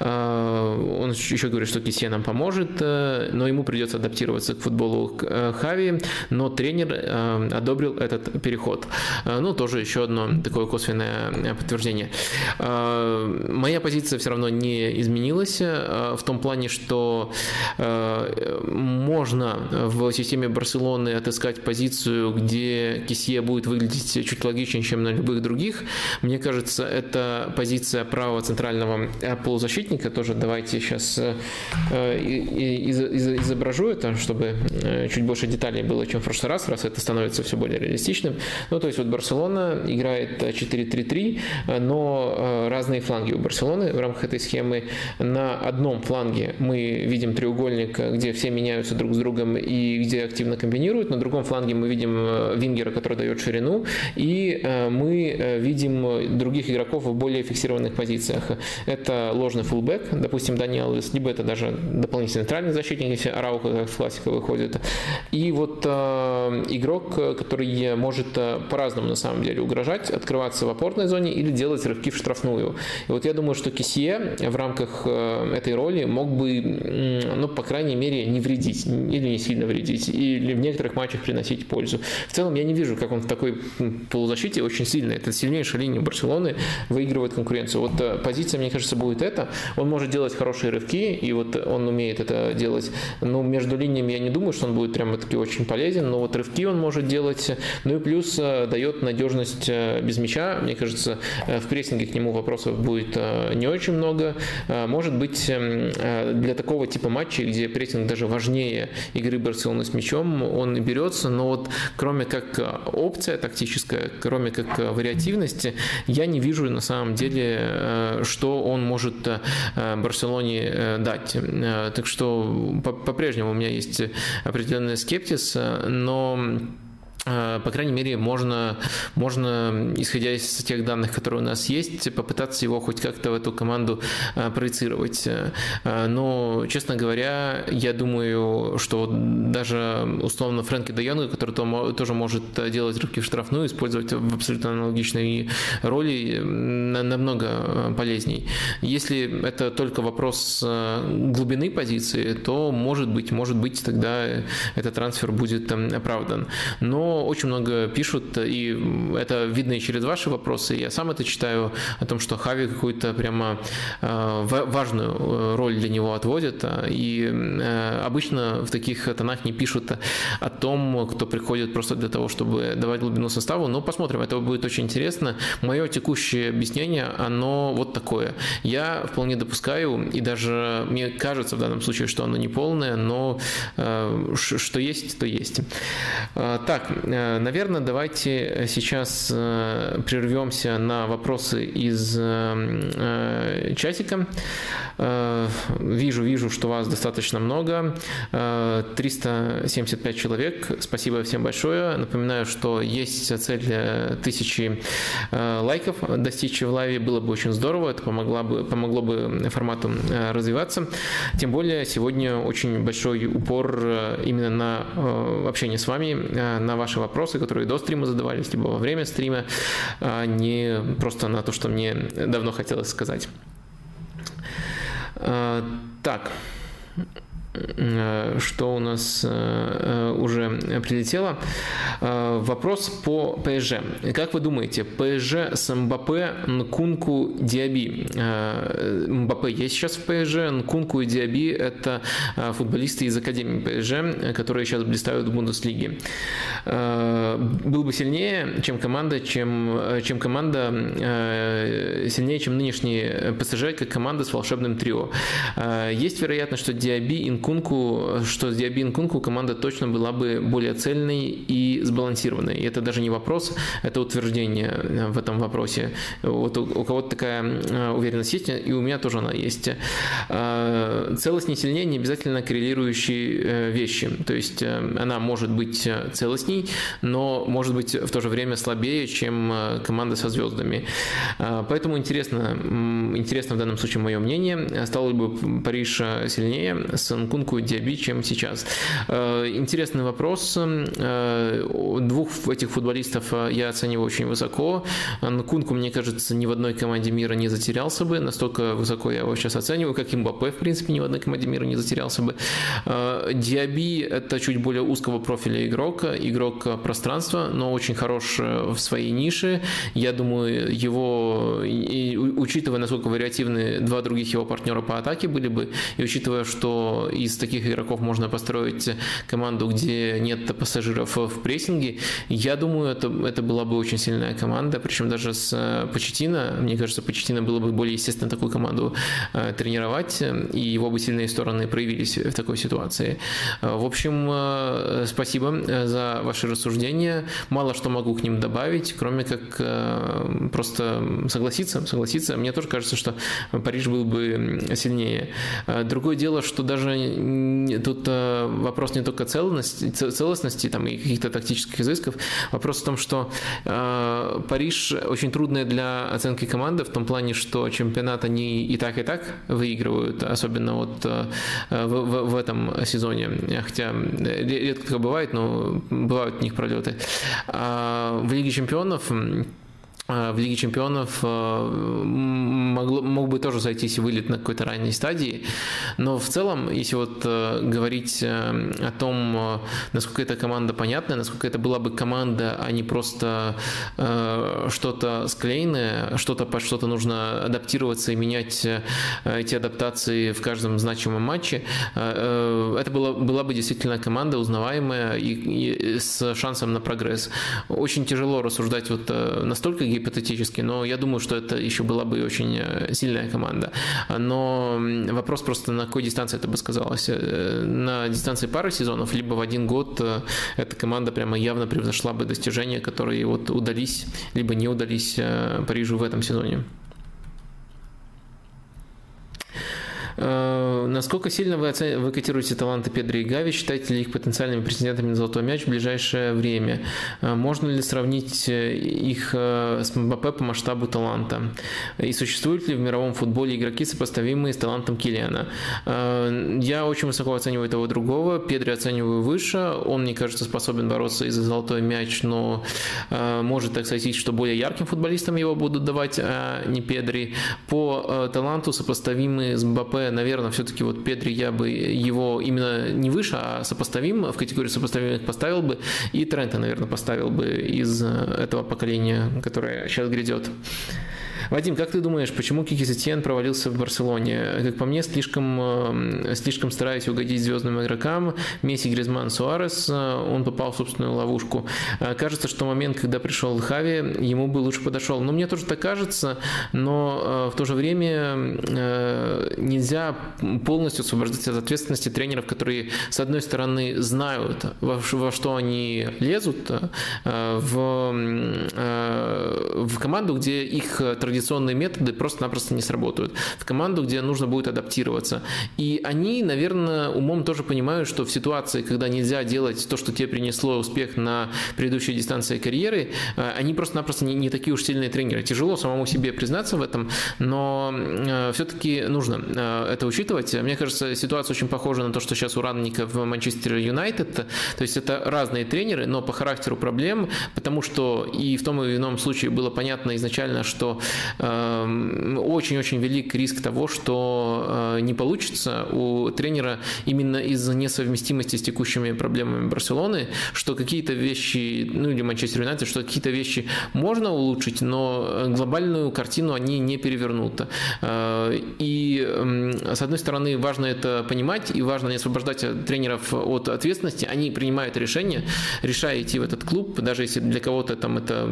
Он еще говорит, что Кисье нам поможет, но ему придется адаптироваться к футболу Хави, но тренер одобрил этот переход. Ну, тоже еще одно такое косвенное подтверждение. Моя позиция все равно не изменилась в том плане, что можно в системе Барселоны Барселоны отыскать позицию, где Кисье будет выглядеть чуть логичнее, чем на любых других. Мне кажется, это позиция правого центрального полузащитника. Тоже давайте сейчас изображу это, чтобы чуть больше деталей было, чем в прошлый раз, раз это становится все более реалистичным. Ну, то есть вот Барселона играет 4-3-3, но разные фланги у Барселоны в рамках этой схемы. На одном фланге мы видим треугольник, где все меняются друг с другом и где активно комбинируют. На другом фланге мы видим э, Вингера, который дает ширину. И э, мы э, видим других игроков в более фиксированных позициях. Это ложный фулбэк, допустим, Даниэл либо это даже дополнительный центральный защитник, если Арауха как классика выходит. И вот игрок, который может по-разному на самом деле угрожать, открываться в опорной зоне или делать рывки в штрафную. И вот я думаю, что Кисье в рамках этой роли мог бы, ну, по крайней мере, не вредить или не сильно вредить, или в некоторых матчах приносить пользу. В целом я не вижу, как он в такой полузащите очень сильный. Это сильнейшая линия Барселоны выигрывает конкуренцию. Вот э, позиция, мне кажется, будет это. Он может делать хорошие рывки, и вот он умеет это делать. Но между линиями я не думаю, что он будет прямо таки очень полезен, но вот рывки он может делать. Ну и плюс э, дает надежность э, без мяча. Мне кажется, в прессинге к нему вопросов будет не очень много. Может быть, эм, для такого типа матчей, где прессинг даже важнее игры Барселоны с мячом, он и берется, но вот кроме как опция тактическая, кроме как вариативности, я не вижу на самом деле, э, что он может э, Барселоне э, дать. Так что по-прежнему у меня есть определенный скептиз, но Э, по крайней мере, можно, можно, исходя из тех данных, которые у нас есть, попытаться его хоть как-то в эту команду э, проецировать. Э, но, честно говоря, я думаю, что даже условно Фрэнки Де Йонга, который тоже может делать рыбки в штрафную, использовать в абсолютно аналогичной роли, намного полезней. Если это только вопрос глубины позиции, то, может быть, может быть, тогда этот трансфер будет оправдан. Но очень много пишут, и это видно и через ваши вопросы. Я сам это читаю о том, что Хави какую-то прямо э, важную э, роль для него отводит. И э, обычно в таких тонах не пишут о том, кто приходит просто для того, чтобы давать глубину составу. Но посмотрим, это будет очень интересно. Мое текущее объяснение, оно вот такое. Я вполне допускаю, и даже мне кажется в данном случае, что оно не полное, но что есть, то есть. Так, наверное, давайте сейчас э, прервемся на вопросы из э, чатика. Вижу, вижу, что вас достаточно много. 375 человек. Спасибо всем большое. Напоминаю, что есть цель тысячи лайков достичь в лайве. Было бы очень здорово. Это помогло бы, помогло бы формату развиваться. Тем более сегодня очень большой упор именно на общение с вами, на ваши ваши вопросы, которые до стрима задавались, либо во время стрима, а не просто на то, что мне давно хотелось сказать. А, так. Э, что у нас э, э, уже прилетело. Вопрос по ПСЖ. Как вы думаете, ПСЖ с Мбаппе, Нкунку, Диаби? Мбаппе есть сейчас в ПСЖ, Нкунку и Диаби – это футболисты из Академии ПСЖ, которые сейчас блистают в Бундеслиге. Был бы сильнее, чем команда, чем, чем команда сильнее, чем нынешний ПСЖ, как команда с волшебным трио. Есть вероятность, что Диаби и Инкунку, что с Диаби Инкунку команда точно была бы более цельной и сбалансированной. И это даже не вопрос, это утверждение в этом вопросе. Вот у, у кого-то такая э, уверенность есть, и у меня тоже она есть. Э, целостнее и сильнее не обязательно коррелирующие э, вещи. То есть она может быть целостней, но может быть в то же время слабее, чем команда со звездами. Поэтому интересно, интересно в данном случае мое мнение. Стал ли бы Париж сильнее с Нкунку и Диаби, чем сейчас. Э, интересный вопрос. Э, двух этих футболистов э, я оцениваю очень высоко. Нкунку, мне кажется, ни в одной команде мира не затерялся бы. Настолько высоко я его сейчас оцениваю, как и Мбаппе, в принципе, ни в одной команде мира не затерялся бы. Диаби – это чуть более узкого профиля игрок, игрок пространства, но очень хорош в своей нише. Я думаю, его, и, учитывая, насколько вариативны два других его партнера по атаке были бы, и учитывая, что из таких игроков можно построить команду, где нет пассажиров в прессинге, я думаю, это, это была бы очень сильная команда, причем даже с Почетина, мне кажется, Почетина было бы более естественно такую команду тренировать, и его бы сильные стороны проявились в такой ситуации. В общем, спасибо за ваши рассуждения. Мало что могу к ним добавить, кроме как просто согласиться, согласиться. Мне тоже кажется, что Париж был бы сильнее. Другое дело, что даже тут а, вопрос не только целостности, целостности там, и каких-то тактических изысков, вопрос в том, что э, Париж очень трудная для оценки команды в том плане, что чемпионат они и так, и так выигрывают, особенно вот э, в, в, в этом сезоне. Хотя редко бывает, но бывают у них пролеты. А в Лиге чемпионов Э, в Лиге Чемпионов э, могло, мог бы тоже зайтись вылет на какой-то ранней стадии. Но в целом, если вот э, говорить о том, насколько эта команда понятная, насколько это была бы команда, а не просто что-то склеенное, что-то под что-то нужно адаптироваться и менять эти адаптации в каждом значимом матче, это была, была бы действительно команда узнаваемая и, и с шансом на прогресс. Очень тяжело рассуждать вот настолько гипотетически, но я думаю, что это еще была бы очень э, сильная команда. Но вопрос просто, на какой дистанции это бы сказалось. Э, на дистанции пары сезонов, либо в один год э, эта команда прямо явно превзошла бы достижения, которые вот удались, либо не удались Парижу в этом сезоне. Э, насколько сильно вы, оцен... вы котируете таланты Педро и Гави? Считаете ли их потенциальными претендентами на золотой мяч в ближайшее время? Э, можно ли сравнить э, их с МБП по масштабу таланта? И существуют ли в мировом футболе игроки, сопоставимые с талантом Килиана? Я очень высоко оцениваю того другого. Педро оцениваю выше. Он, мне кажется, способен бороться и за золотой мяч, но может так сказать, что более ярким футболистам его будут давать, а не Педри. По таланту сопоставимые с МБП наверное, все-таки вот Педри я бы его именно не выше, а сопоставим, в категорию сопоставимых поставил бы, и Трента, наверное, поставил бы из этого поколения, которое сейчас грядет. Вадим, как ты думаешь, почему Кики Сетьен провалился в Барселоне? Как по мне, слишком, э, слишком стараясь угодить звездным игрокам, Месси, Гризман, Суарес, э, он попал в собственную ловушку. Э, кажется, что момент, когда пришел Хави, ему бы лучше подошел. Ну, мне тоже так кажется, но в то же время нельзя полностью освобождать от ответственности тренеров, которые, с одной стороны, знают, во, во что они лезут, в, в команду, где их традиционно традиционные методы просто-напросто не сработают. В команду, где нужно будет адаптироваться. И они, наверное, умом тоже понимают, что в ситуации, когда нельзя делать то, что тебе принесло успех на предыдущей дистанции карьеры, э, они просто-напросто не, не такие уж сильные тренеры. Тяжело самому себе признаться в этом, но э, все-таки нужно э, это учитывать. Мне кажется, ситуация очень похожа на то, что сейчас у Ранника в Манчестер Юнайтед. То есть это разные тренеры, но по характеру проблем, потому что и в том и ином случае было понятно изначально, что очень-очень велик риск того, что э, не получится у тренера именно из-за несовместимости с текущими проблемами Барселоны, что какие-то вещи, ну или Манчестер Юнайтед, что какие-то вещи можно улучшить, но глобальную картину они не перевернут. Э, и эм, с одной стороны важно это понимать и важно не освобождать тренеров от ответственности, они принимают решение, решая идти в этот клуб, даже если для кого-то там это,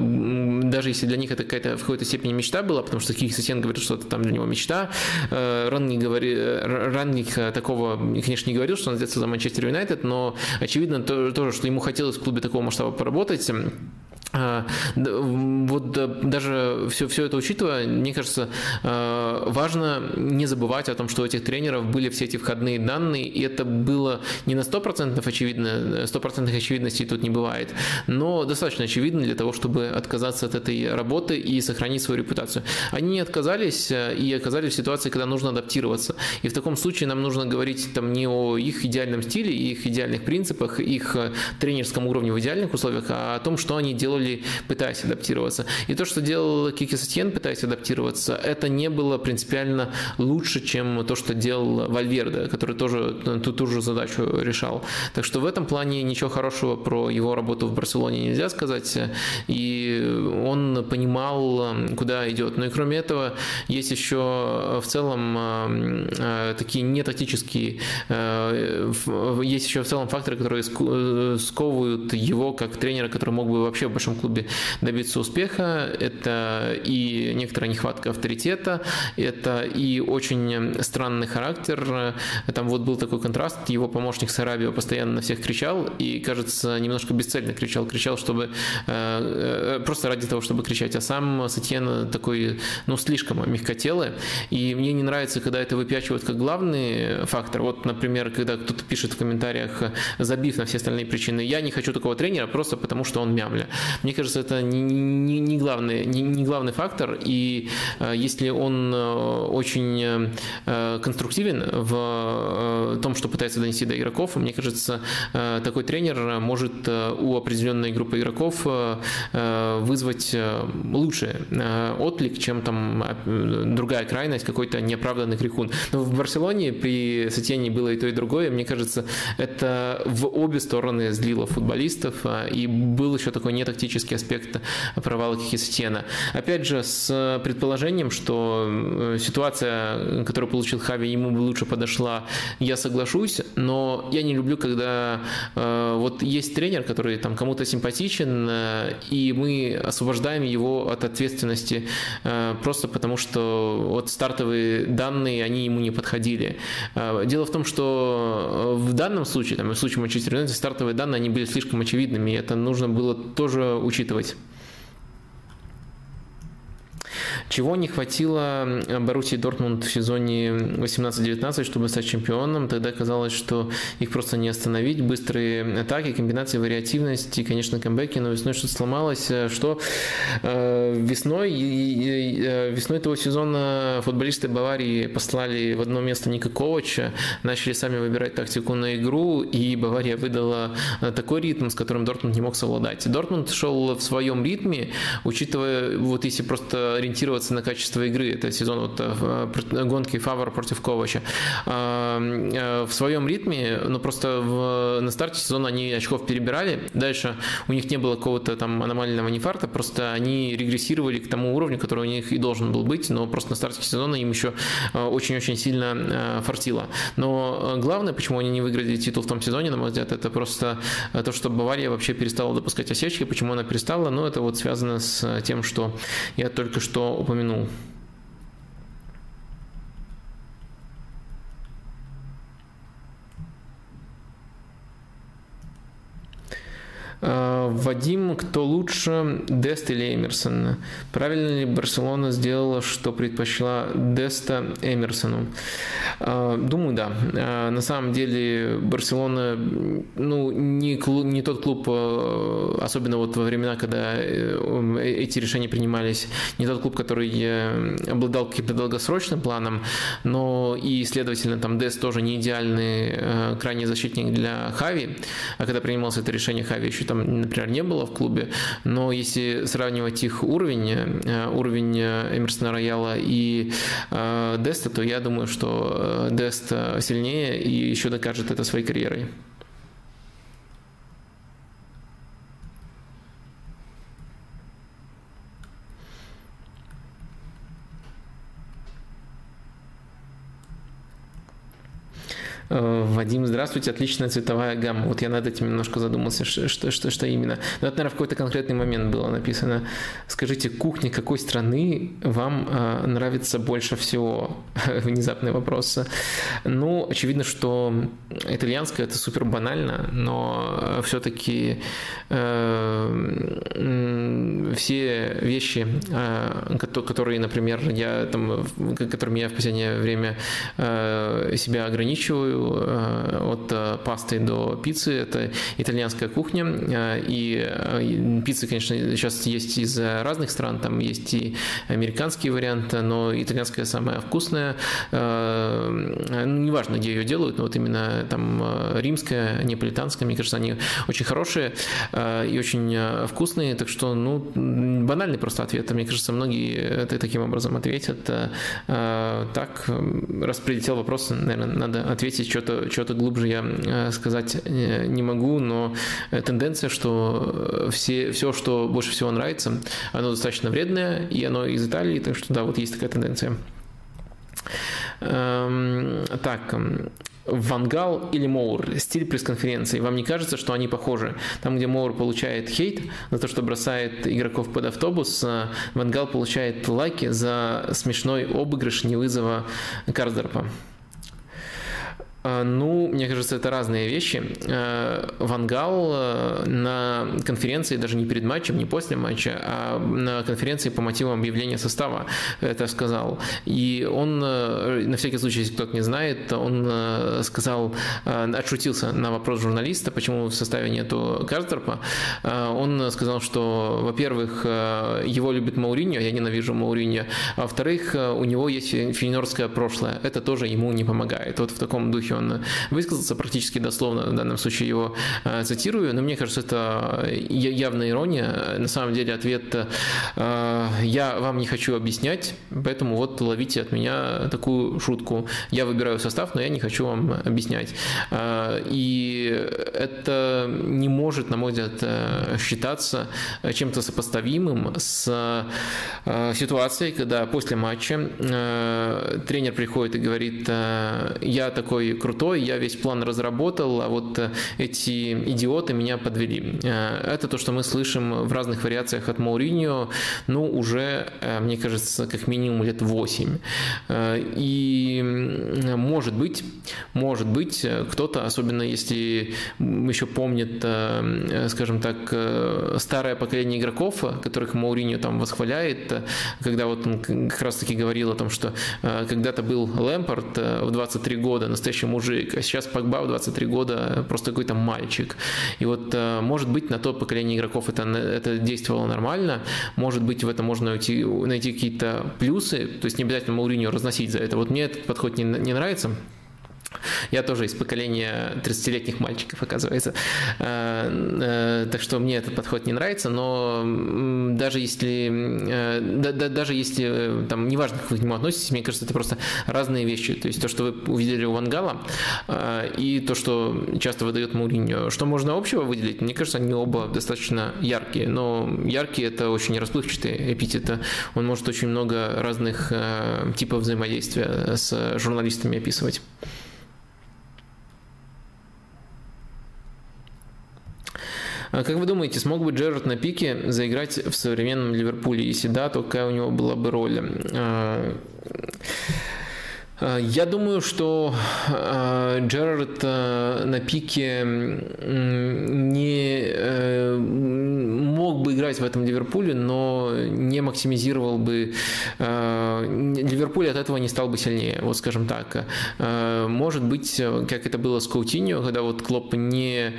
даже если для них это какая-то в какой-то степени мечта была, потому что Кик Сосен говорит, что это там для него мечта. Э, Ранник, говори, э, Ранник э, такого, конечно, не говорил, что он взялся за Манчестер Юнайтед, но очевидно тоже, что ему хотелось в клубе такого масштаба поработать. А, вот даже все, все это учитывая, мне кажется, а, важно не забывать о том, что у этих тренеров были все эти входные данные, и это было не на 100% очевидно, 100% очевидности тут не бывает, но достаточно очевидно для того, чтобы отказаться от этой работы и сохранить свою репутацию. Они не отказались э, и оказались в ситуации, когда нужно адаптироваться. И в таком случае нам нужно говорить там не о их идеальном стиле, их идеальных принципах, их э, тренерском уровне в идеальных условиях, а о том, что они делали делали, пытаясь адаптироваться. И то, что делал Кики Сатьен, пытаясь адаптироваться, это не было принципиально лучше, чем то, что делал Вальверде, который тоже ту, ту же задачу решал. Так что в этом плане ничего хорошего про его работу в Барселоне нельзя сказать. И он понимал, куда идет. Но и кроме этого, есть еще в целом э, такие не тактические, э, есть еще в целом факторы, которые сковывают его как тренера, который мог бы вообще в большом клубе добиться успеха. Это и некоторая нехватка авторитета, это и очень странный характер. Там вот был такой контраст, его помощник Сарабио постоянно на всех кричал и, кажется, немножко бесцельно кричал, кричал, чтобы э, э, просто ради того, чтобы кричать, а сам Сатьен такой, ну, слишком мягкотелый, и мне не нравится, когда это выпячивают как главный фактор. Вот, например, когда кто-то пишет в комментариях, забив на все остальные причины, я не хочу такого тренера просто потому, что он мямля. Мне кажется, это не, не, не, главный, не, не главный фактор, и э, если он очень конструктивен в том, что пытается донести до игроков, мне кажется, такой тренер может у определенной группы игроков вызвать лучше отклик, чем там другая крайность, какой-то неоправданный крикун. Но в Барселоне при Сатьяне было и то, и другое. Мне кажется, это в обе стороны злило футболистов, и был еще такой нетактический аспект провала Кики Сатьена. Опять же, с предположением, что э, ситуация, которую получил Хави, ему бы лучше подошла, я соглашусь, но я не люблю, когда э, вот есть тренер, который там кому-то симпатичен, э, и мы освобождаем его от ответственности э, просто потому, что вот стартовые данные, они ему не подходили. Э, дело в том, что в данном случае, там, в случае Манчестер Юнайтед, стартовые данные, они были слишком очевидными, и это нужно было тоже учитывать. Чего не хватило Боруссии Дортмунд в сезоне 18-19, чтобы стать чемпионом? Тогда казалось, что их просто не остановить. Быстрые атаки, комбинации, вариативность и, конечно, камбэки. Но весной что-то сломалось. Что э, весной, э, весной того сезона футболисты Баварии послали в одно место Ника Ковача, начали сами выбирать тактику на игру, и Бавария выдала э, такой ритм, с которым Дортмунд не мог совладать. Дортмунд шел в своем ритме, учитывая, вот если просто ориентироваться на качество игры. Это сезон вот э, гонки Фавор против Ковача. Э, в своем ритме, ну просто в, на старте сезона они очков перебирали. Дальше у них не было какого-то там аномального нефарта, просто они регрессировали к тому уровню, который у них и должен был быть, но просто на старте сезона им еще э, очень-очень сильно фартило. Но главное, почему они не выиграли титул в том сезоне, на мой взгляд, это просто то, что Бавария вообще перестала допускать осечки. Почему она перестала? Ну, это вот связано с тем, что я только что упомянул. Вадим, кто лучше, Дест или Эмерсон? Правильно ли Барселона сделала, что предпочла Деста Эмерсону? А, думаю, да. А, на самом деле Барселона ну, не, клуб, не тот клуб, особенно вот во времена, когда э, эти решения принимались, не тот клуб, который э, обладал каким-то долгосрочным планом, но и, следовательно, там Дест тоже не идеальный э, крайний защитник для Хави, а когда принималось это решение, Хави еще там, например, не было в клубе, но если сравнивать их уровень, э, уровень э, Эмерсона Рояла и э, Деста, то я думаю, что Дест сильнее и еще докажет это своей карьерой. Вадим, здравствуйте, отличная цветовая гамма. Вот я над этим немножко задумался, что, что, что, именно. Но это, наверное, в какой-то конкретный момент было написано. Скажите, кухня какой страны вам э, нравится больше всего? <laughs> Внезапный вопрос. Ну, очевидно, что итальянская это супер банально, но все-таки э, все вещи, э, которые, например, я там, которыми я в последнее время э, себя ограничиваю, делаю от пасты до пиццы. Это итальянская кухня. И пиццы, конечно, сейчас есть из разных стран. Там есть и американский вариант, но итальянская самая вкусная. Ну, неважно, где ее делают, но вот именно там римская, неаполитанская, мне кажется, они очень хорошие и очень вкусные. Так что, ну, банальный просто ответ. Мне кажется, многие таким образом ответят. Так, раз прилетел вопрос, наверное, надо ответить, что-то что глубже я сказать не могу, но тенденция, что все, все, что больше всего нравится, оно достаточно вредное, и оно из Италии, так что да, вот есть такая тенденция. Эм, так, Вангал или Моур, стиль пресс-конференции. Вам не кажется, что они похожи? Там, где Моур получает хейт за то, что бросает игроков под автобус, э, Вангал получает лайки за смешной обыгрыш невызова Карсдорпа. А, ну, мне кажется, это разные вещи. А, Вангал э, на конференции, даже не перед матчем, не после матча, а на конференции по мотивам объявления состава это сказал. И он, на всякий случай, если кто-то не знает, он сказал, отшутился на вопрос журналиста, почему в составе нету Картерпа. Он сказал, что, во-первых, его любит Мауриньо, я ненавижу Мауриньо, а во-вторых, у него есть финорское прошлое, это тоже ему не помогает. Вот в таком духе он высказался практически дословно, в данном случае его э, цитирую, но мне кажется, это явная ирония. На самом деле ответ э, «я вам не хочу объяснять, поэтому вот ловите от меня такую шутку. Я выбираю состав, но я не хочу вам объяснять». Э, и это не может, на мой взгляд, считаться чем-то сопоставимым с ситуацией, когда после матча тренер приходит и говорит «я такой крутой, я весь план разработал, а вот э, эти идиоты меня подвели. Э, это то, что мы слышим в разных вариациях от Мауриньо, ну, уже, э, мне кажется, как минимум лет 8. И может быть, может быть, кто-то, особенно если еще помнит, скажем так, старое поколение игроков, которых Мауриньо там восхваляет, когда вот он как раз-таки говорил о том, что когда-то был Лэмпорт в 23 года, настоящий мужик, а сейчас Погба в 23 года просто какой-то мальчик. И вот, э, может быть, на то поколение игроков это, это действовало нормально, может быть, в этом можно найти, найти какие-то плюсы, то есть не обязательно Мауриньо разносить за это. Вот мне этот подход не, не нравится, я тоже из поколения 30-летних мальчиков, оказывается. Э, э, так что мне этот подход не нравится, но даже если, э, даже если там, неважно, как вы к нему относитесь, мне кажется, это просто разные вещи. То есть то, что вы увидели у Вангала, и то, что часто выдает Мауриньо. Что можно общего выделить? Мне кажется, они оба достаточно яркие, но яркие – это очень расплывчатые эпитеты. Он может очень много разных типов взаимодействия с журналистами описывать. Как вы думаете, смог бы Джерард на пике заиграть в современном Ливерпуле? Если да, то какая у него была бы роль? А, я думаю, что Джерард на пике не э, мог бы играть в этом Ливерпуле, но не максимизировал бы... Ливерпуль от этого не стал бы сильнее, вот скажем так. Может быть, как это было с Каутиньо, когда вот Клоп не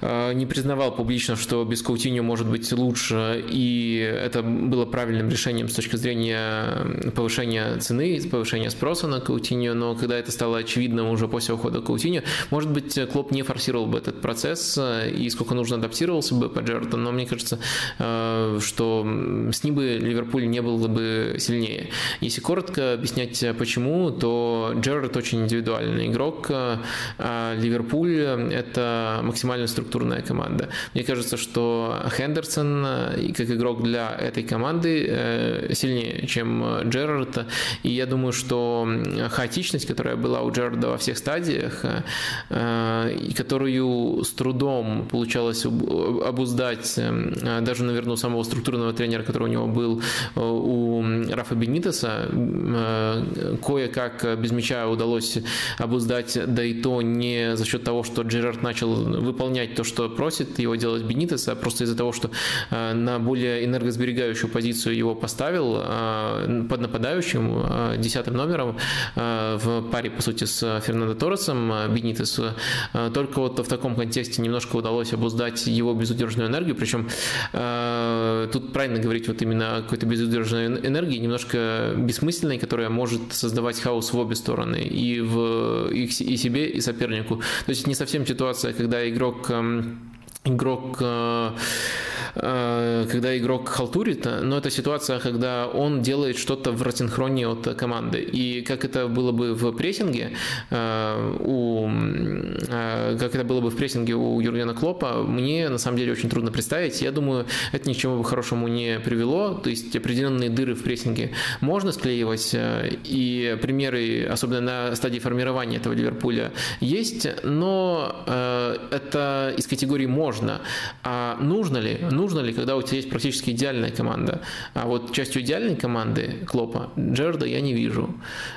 Э, не признавал публично, что без Каутиньо может быть лучше, и это было правильным решением с точки зрения повышения цены, повышения спроса на Каутиньо, но когда это стало очевидным уже после ухода Каутиньо, может быть, Клоп не форсировал бы этот процесс, э, и сколько нужно адаптировался бы по Джерарду, но мне кажется, э, что с ним бы Ливерпуль не был бы сильнее. Если коротко объяснять почему, то Джерард очень индивидуальный игрок, а Ливерпуль – это максимально структурная команда. Мне кажется, что Хендерсон э, как игрок для этой команды э, сильнее, чем Джерард. И я думаю, что хаотичность, которая была у Джерарда во всех стадиях, э, и которую с трудом получалось обуздать даже, наверное, у самого структурного тренера, который у него был у Рафа Бенитеса, кое-как без мяча удалось обуздать, да и то не за счет того, что Джерард начал выполнять то, что просит его делать Бенитес, а просто из-за того, что на более энергосберегающую позицию его поставил под нападающим, десятым номером в паре, по сути, с Фернандо Торресом Бенитес. Только вот в таком контексте немножко удалось обуздать его безудержную энергию, причем тут правильно говорить вот именно о какой-то безудержной энергии, немножко бессмысленной, которая может создавать хаос в обе стороны, и, в, и, и себе, и сопернику. То есть не совсем ситуация, когда игрок игрок Э, когда игрок халтурит, но это ситуация, когда он делает что-то в рассинхроне от команды. И как это было бы в прессинге, э, у, э, как это было бы в прессинге у Юргена Клопа, мне на самом деле очень трудно представить. Я думаю, это ни к чему хорошему не привело. То есть определенные дыры в прессинге можно склеивать, и примеры, особенно на стадии формирования этого Ливерпуля, есть, но это из категории «можно». А нужно ли? Нужно ли, когда у тебя есть практически идеальная команда. А вот частью идеальной команды Клопа Джерда я не вижу.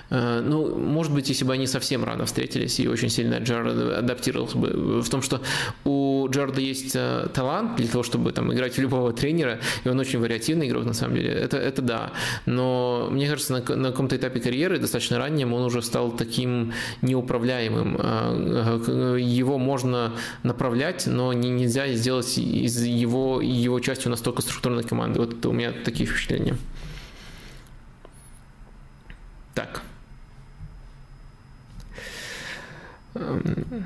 Э, ну, может быть, если бы они совсем рано встретились и очень сильно Джерд адаптировался бы в том, что у Джерда есть э, талант для того, чтобы там играть в любого тренера, и он очень вариативный игрок на самом деле. Это, это да. Но мне кажется, на, на каком-то этапе карьеры, достаточно раннем, он уже стал таким неуправляемым. Э, его можно направлять, но нельзя сделать из его его частью настолько структурной команды. Вот у меня такие впечатления. Так. Эм,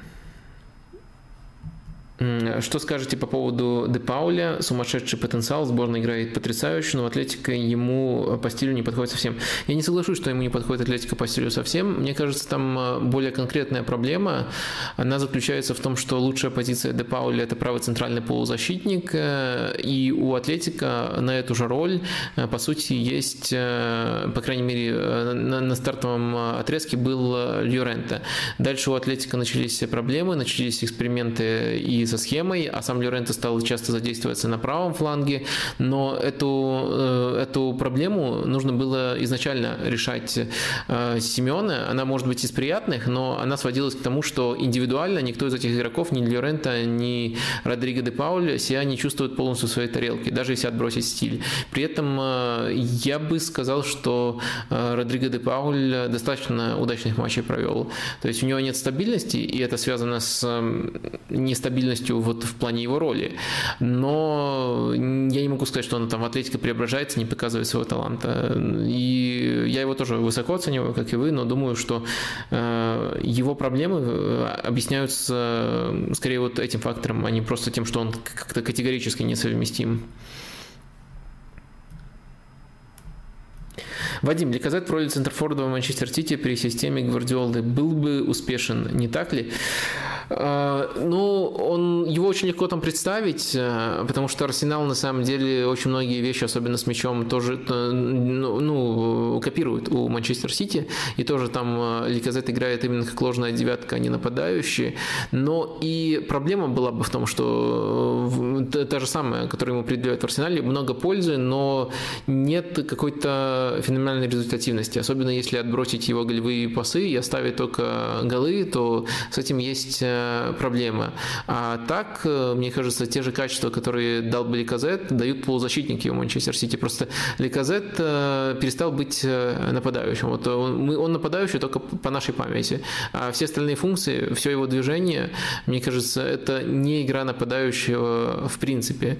что скажете по поводу Де Пауля? Сумасшедший потенциал, сборная играет потрясающе, но Атлетика ему по стилю не подходит совсем. Я не соглашусь, что ему не подходит Атлетика по стилю совсем. Мне кажется, там э, более конкретная проблема. Она заключается в том, что лучшая позиция Де Пауля – это правый центральный полузащитник, э, и у Атлетика на эту же роль, э, по сути, есть, по крайней мере, на стартовом отрезке был Льюрента. Дальше у Атлетика начались проблемы, начались эксперименты и со схемой, а сам Лоренто стал часто задействоваться на правом фланге, но эту, э, эту проблему нужно было изначально решать э, Симеона. Она может быть из приятных, но она сводилась к тому, что индивидуально никто из этих игроков, ни Лоренто, ни Родриго де Пауль себя не чувствует полностью в своей тарелке, даже если отбросить стиль. При этом э, я бы сказал, что Родриго де Пауль достаточно удачных матчей провел. То есть у него нет стабильности, и это связано с нестабильностью полностью вот в плане его роли. Но я не могу сказать, что он там в Атлетике преображается, не показывает своего таланта. И я его тоже высоко оцениваю, как и вы, но думаю, что э, его проблемы э, объясняются э, скорее вот этим фактором, а не просто тем, что он как-то категорически несовместим. Вадим, Ликазет в роли Центрфорда в Манчестер Сити при системе Гвардиолы был бы успешен, не так ли? А, ну, он, его очень легко там представить, э, потому что Арсенал на самом деле очень многие вещи, особенно с мячом, тоже э, ну, ну, копирует у Манчестер Сити, и тоже там э, Ликазет играет именно как ложная девятка, а не нападающий. Но и проблема была бы в том, что та же самая, которую ему определяют в Арсенале, много пользы, но нет какой-то феноменальной результативности, особенно если отбросить его голевые пасы и оставить только голы, то с этим есть проблема. А так, э, мне кажется, те же качества, которые дал бы Ликазет, дают полузащитники у Манчестер Сити. Просто Ликазет э, перестал быть э, нападающим. Вот он, он нападающий только по нашей памяти. А все остальные функции, все его движение, мне кажется, это не игра нападающего в принципе.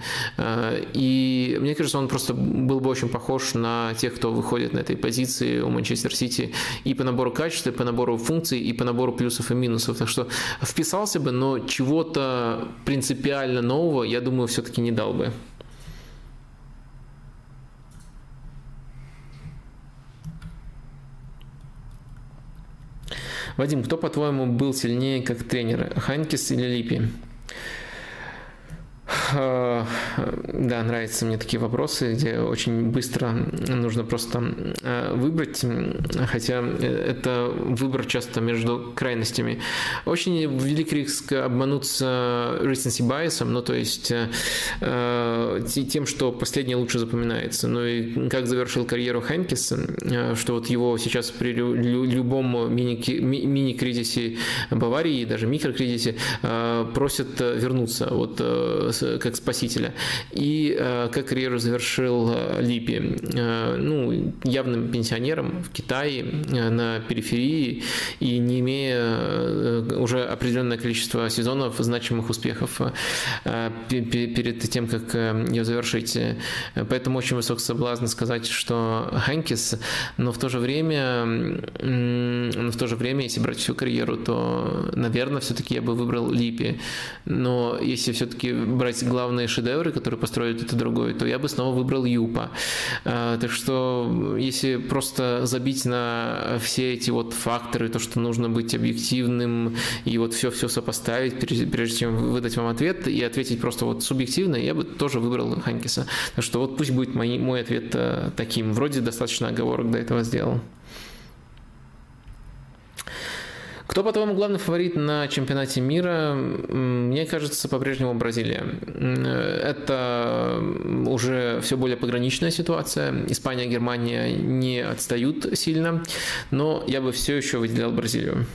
И мне кажется, он просто был бы очень похож на тех, кто выходит на этой позиции у Манчестер Сити и по набору качеств, и по набору функций, и по набору плюсов и минусов. Так что вписал вписался бы, но чего-то принципиально нового, я думаю, все-таки не дал бы. Вадим, кто, по-твоему, был сильнее как тренер, Ханкис или Липи? Да, нравятся мне такие вопросы, где очень быстро нужно просто выбрать, хотя это выбор часто между крайностями. Очень велик риск обмануться recency bias, ну то есть тем, что последнее лучше запоминается. Ну и как завершил карьеру Хэнкис, что вот его сейчас при любом мини-кризисе Баварии, даже микрокризисе, просят вернуться. Вот как спасителя. И э, как карьеру завершил э, Липи. Э, ну, явным пенсионером в Китае, на периферии и не имея уже определенное количество сезонов значимых успехов перед тем, как ее завершить. Поэтому очень высок соблазн сказать, что Хэнкис, но в то же время, но в то же время, если брать всю карьеру, то, наверное, все-таки я бы выбрал Липи. Но если все-таки брать главные шедевры, которые построят это другое, то я бы снова выбрал Юпа. А, так что если просто забить на все эти вот факторы, то, что нужно быть объективным и вот все-все сопоставить, прежде чем выдать вам ответ и ответить просто вот субъективно, я бы тоже выбрал Ханкиса. Так что вот пусть будет мой, мой ответ э, таким. Вроде достаточно оговорок до этого сделал. Кто, по-твоему, главный фаворит на чемпионате мира? Мне кажется, по-прежнему Бразилия. Это уже все более пограничная ситуация. Испания Германия не отстают сильно, но я бы все еще выделял Бразилию.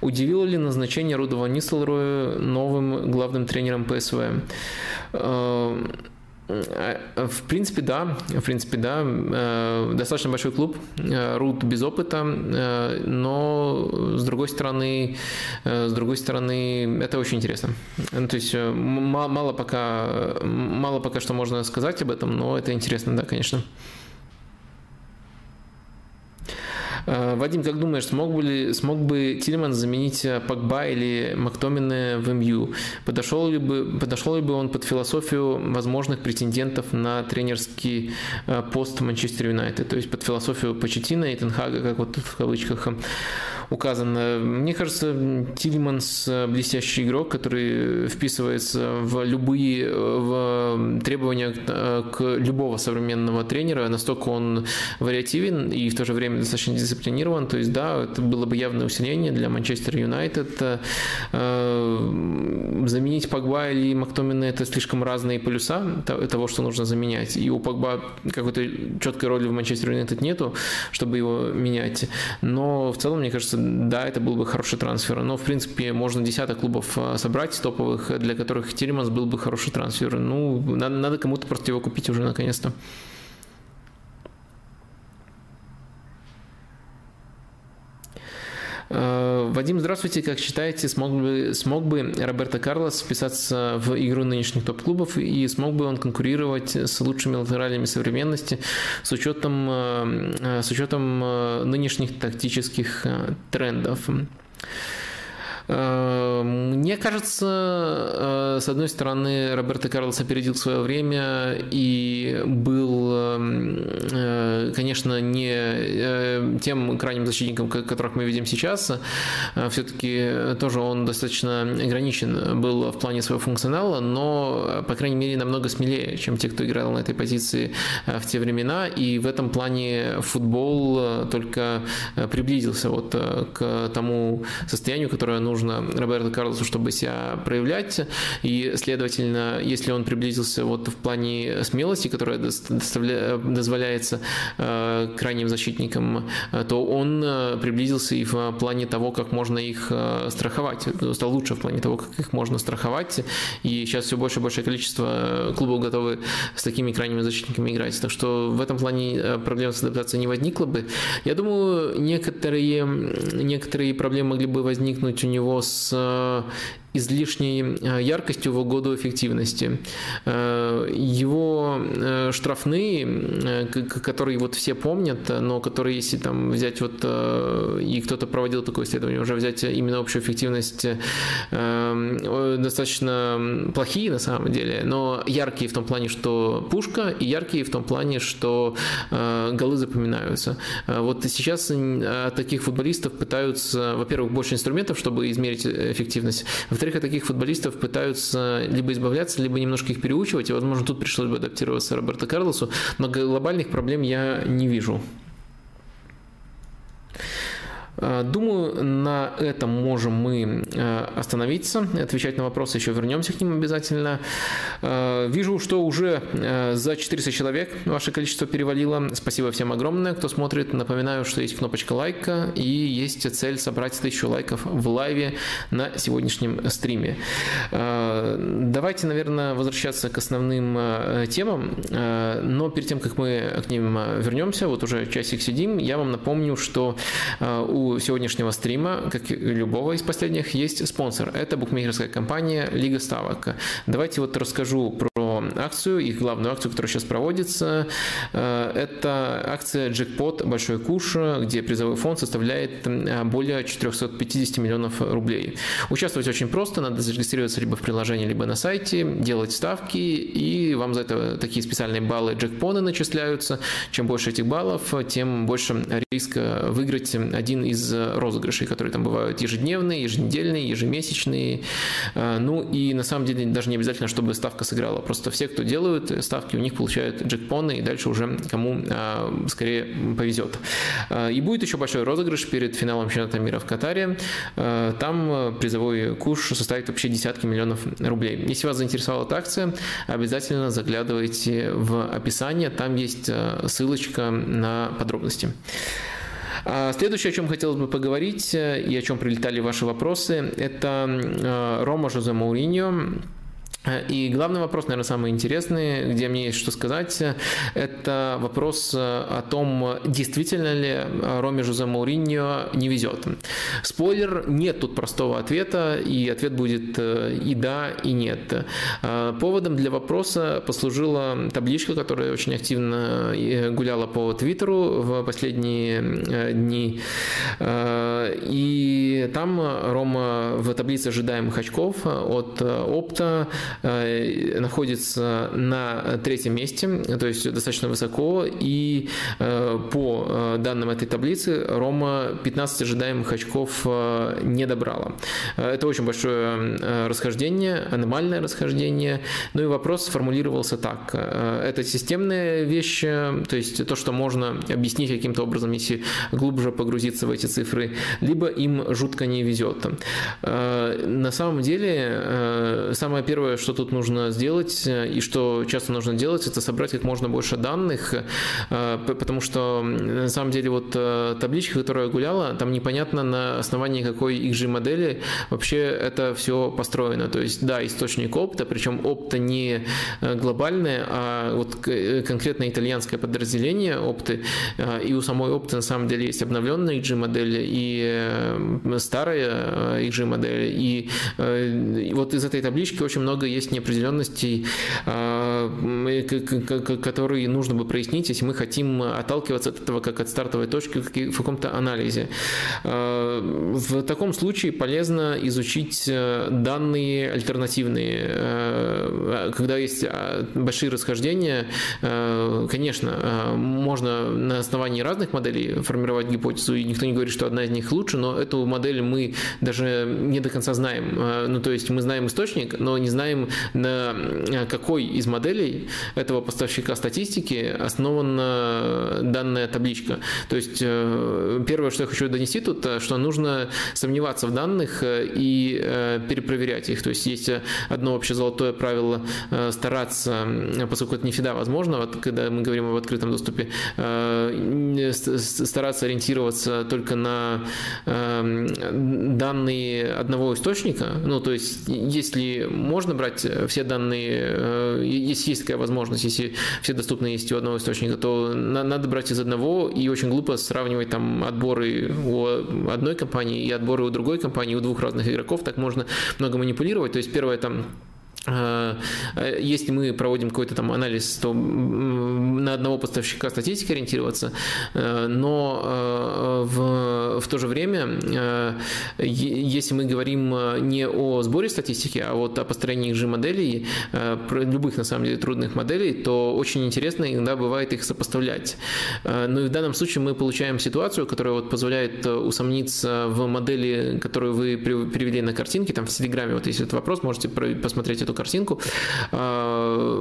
Удивило ли назначение Рудова Нистелроя новым главным тренером ПСВ? Э, в принципе, да. В принципе, да. Э, достаточно большой клуб. Э, Рут без опыта, но с другой стороны, с другой стороны, это очень интересно. Ну, то есть мало пока, мало пока что можно сказать об этом, но это интересно, да, конечно. Э, Вадим, как думаешь, смог бы, ли, смог бы Тильман заменить э, Пакба или Мактомина в МЮ? Подошел ли, бы, подошел ли бы он под философию возможных претендентов на тренерский э, пост Манчестер Юнайтед? То есть под философию Почетина и Тенхага, как вот в кавычках указано. Мне кажется, Тильманс блестящий игрок, который вписывается в любые в требования к любого современного тренера. Настолько он вариативен и в то же время достаточно дисциплинирован. То есть, да, это было бы явное усиление для Манчестер Юнайтед. Э, заменить Погба или Мактомина это слишком разные полюса того, что нужно заменять. И у Погба какой-то четкой роли в Манчестер Юнайтед нету, чтобы его менять. Но в целом, мне кажется, да, это был бы хороший трансфер. Но, в принципе, можно десяток клубов э, собрать топовых, для которых Тельманс был бы хороший трансфер. Ну, надо, надо кому-то просто его купить уже наконец-то. Вадим, здравствуйте. Как считаете, смог бы, смог бы Роберто Карлос вписаться в игру нынешних топ-клубов и смог бы он конкурировать с лучшими латералями современности с учетом, э, с учетом э, нынешних тактических трендов? Эм, мне кажется, э, с одной стороны, Роберто Карлос опередил свое время и был, эм, э, конечно, не э, тем крайним защитником, которых мы видим сейчас. Все-таки тоже он достаточно ограничен был в плане своего функционала, но, по крайней мере, намного смелее, чем те, кто играл на этой позиции в те времена. И в этом плане футбол только приблизился вот к тому состоянию, которое нужно нужно Роберту Карлосу, чтобы себя проявлять. И, следовательно, если он приблизился вот в плане смелости, которая дозволяется э, крайним защитникам, э, то он э, приблизился и в плане того, как можно их страховать. Стал лучше в плане того, как их можно страховать. И сейчас все больше и большее количество клубов готовы с такими крайними защитниками играть. Так что в этом плане проблем с адаптацией не возникло бы. Я думаю, некоторые, некоторые проблемы могли бы возникнуть у него него с э, излишней э, яркостью в угоду эффективности. Э, его штрафные, которые вот все помнят, но которые, если там взять вот, и кто-то проводил такое исследование, уже взять именно общую эффективность, достаточно плохие на самом деле, но яркие в том плане, что пушка, и яркие в том плане, что голы запоминаются. Вот сейчас таких футболистов пытаются, во-первых, больше инструментов, чтобы измерить эффективность, во-вторых, от таких футболистов пытаются либо избавляться, либо немножко их переучивать, и, возможно, тут пришлось бы адаптироваться Роберто Карлосу, но глобальных проблем я не вижу. Э, думаю, на этом можем мы э, остановиться, отвечать на вопросы, еще вернемся к ним обязательно. Э, вижу, что уже за 400 человек ваше количество перевалило. Спасибо всем огромное, кто смотрит. Напоминаю, что есть кнопочка лайка и есть цель собрать тысячу лайков в лайве на сегодняшнем стриме. Давайте, наверное, возвращаться к основным темам, но перед тем, как мы к ним вернемся, вот уже часик сидим, я вам напомню, что у сегодняшнего стрима, как и любого из последних, есть спонсор. Это букмекерская компания Лига Ставок. Давайте вот расскажу про акцию, их главную акцию, которая сейчас проводится. Э, это акция «Джекпот. Большой куш», где призовой фонд составляет более 450 миллионов рублей. Участвовать очень просто, надо зарегистрироваться либо в приложении, либо на сайте, делать ставки, и вам за это такие специальные баллы джекпоны начисляются. Чем больше этих баллов, тем больше риска выиграть один из розыгрышей, которые там бывают ежедневные, еженедельные, ежемесячные. А, ну и на самом деле даже не обязательно, чтобы ставка сыграла. Просто все, кто делают ставки, у них получают джекпоны, и дальше уже кому а, скорее повезет. А, и будет еще большой розыгрыш перед финалом чемпионата мира в Катаре. Там призовой куш составит вообще десятки миллионов рублей. Если вас заинтересовала эта акция, обязательно заглядывайте в описание, там есть ссылочка на подробности. А следующее, о чем хотелось бы поговорить э, и о чем прилетали ваши вопросы, это э, Рома Жозе Мауриньо, и главный вопрос, наверное, самый интересный, где мне есть что сказать, это вопрос о том, действительно ли Роме Жозе Мауриньо не везет. Спойлер, нет тут простого ответа, и ответ будет э, и да, и нет. Э, поводом для вопроса послужила табличка, которая очень активно э, гуляла по Твиттеру в последние дни. И там Рома в таблице ожидаемых очков от опта находится на третьем месте, то есть достаточно высоко, и э, по э, данным этой таблицы Рома 15 ожидаемых очков не добрала. Это очень большое расхождение, аномальное расхождение. Ну и вопрос сформулировался так. Это системная вещь, то есть то, что можно объяснить каким-то образом, если глубже погрузиться в эти цифры, либо им жутко не везет. На самом деле, самое первое, что тут нужно сделать э, и что часто нужно делать, это собрать как можно больше данных, э, потому что на самом деле вот э, табличка, которая гуляла, там непонятно на основании какой XG модели вообще это все построено. То есть да, источник опта, причем опта не глобальное, а вот конкретно итальянское подразделение опты, и у самой опты на самом деле есть обновленная XG модель и старая XG модель, и, и вот из этой таблички очень много есть неопределенностей, а, которые нужно бы прояснить, если мы хотим отталкиваться от этого как от стартовой точки в каком-то анализе. А, в таком случае полезно изучить э, данные альтернативные. Э, когда есть большие расхождения, э, конечно, можно на основании разных моделей формировать гипотезу, и никто не говорит, что одна из них лучше, но эту модель мы даже не до конца знаем. Ну, то есть мы знаем источник, но не знаем на какой из моделей этого поставщика статистики основана данная табличка. То есть э, первое, что я хочу донести тут, э, что нужно сомневаться в данных э, и перепроверять их. То есть есть одно общее золотое правило стараться, поскольку это не всегда возможно, вот когда мы говорим об открытом доступе, стараться ориентироваться только на данные одного источника. Ну, то есть, если можно брать все данные, э, если есть такая возможность, если все доступны есть у одного источника, то надо брать из одного, и очень глупо сравнивать там отборы у одной компании и отборы у другой компании, у двух разных игроков, так можно много манипулировать. То есть первое там Э, если мы проводим какой-то там анализ, то на одного поставщика статистики ориентироваться, э, но э, в, в то же время, если мы говорим не о сборе статистики, а вот о построении G-моделей, любых на самом деле трудных моделей, то очень интересно иногда бывает их сопоставлять. Но и в данном случае мы получаем ситуацию, которая вот позволяет усомниться в модели, которую вы привели на картинке, там в Телеграме, вот если этот вопрос, можете посмотреть эту картинку, а,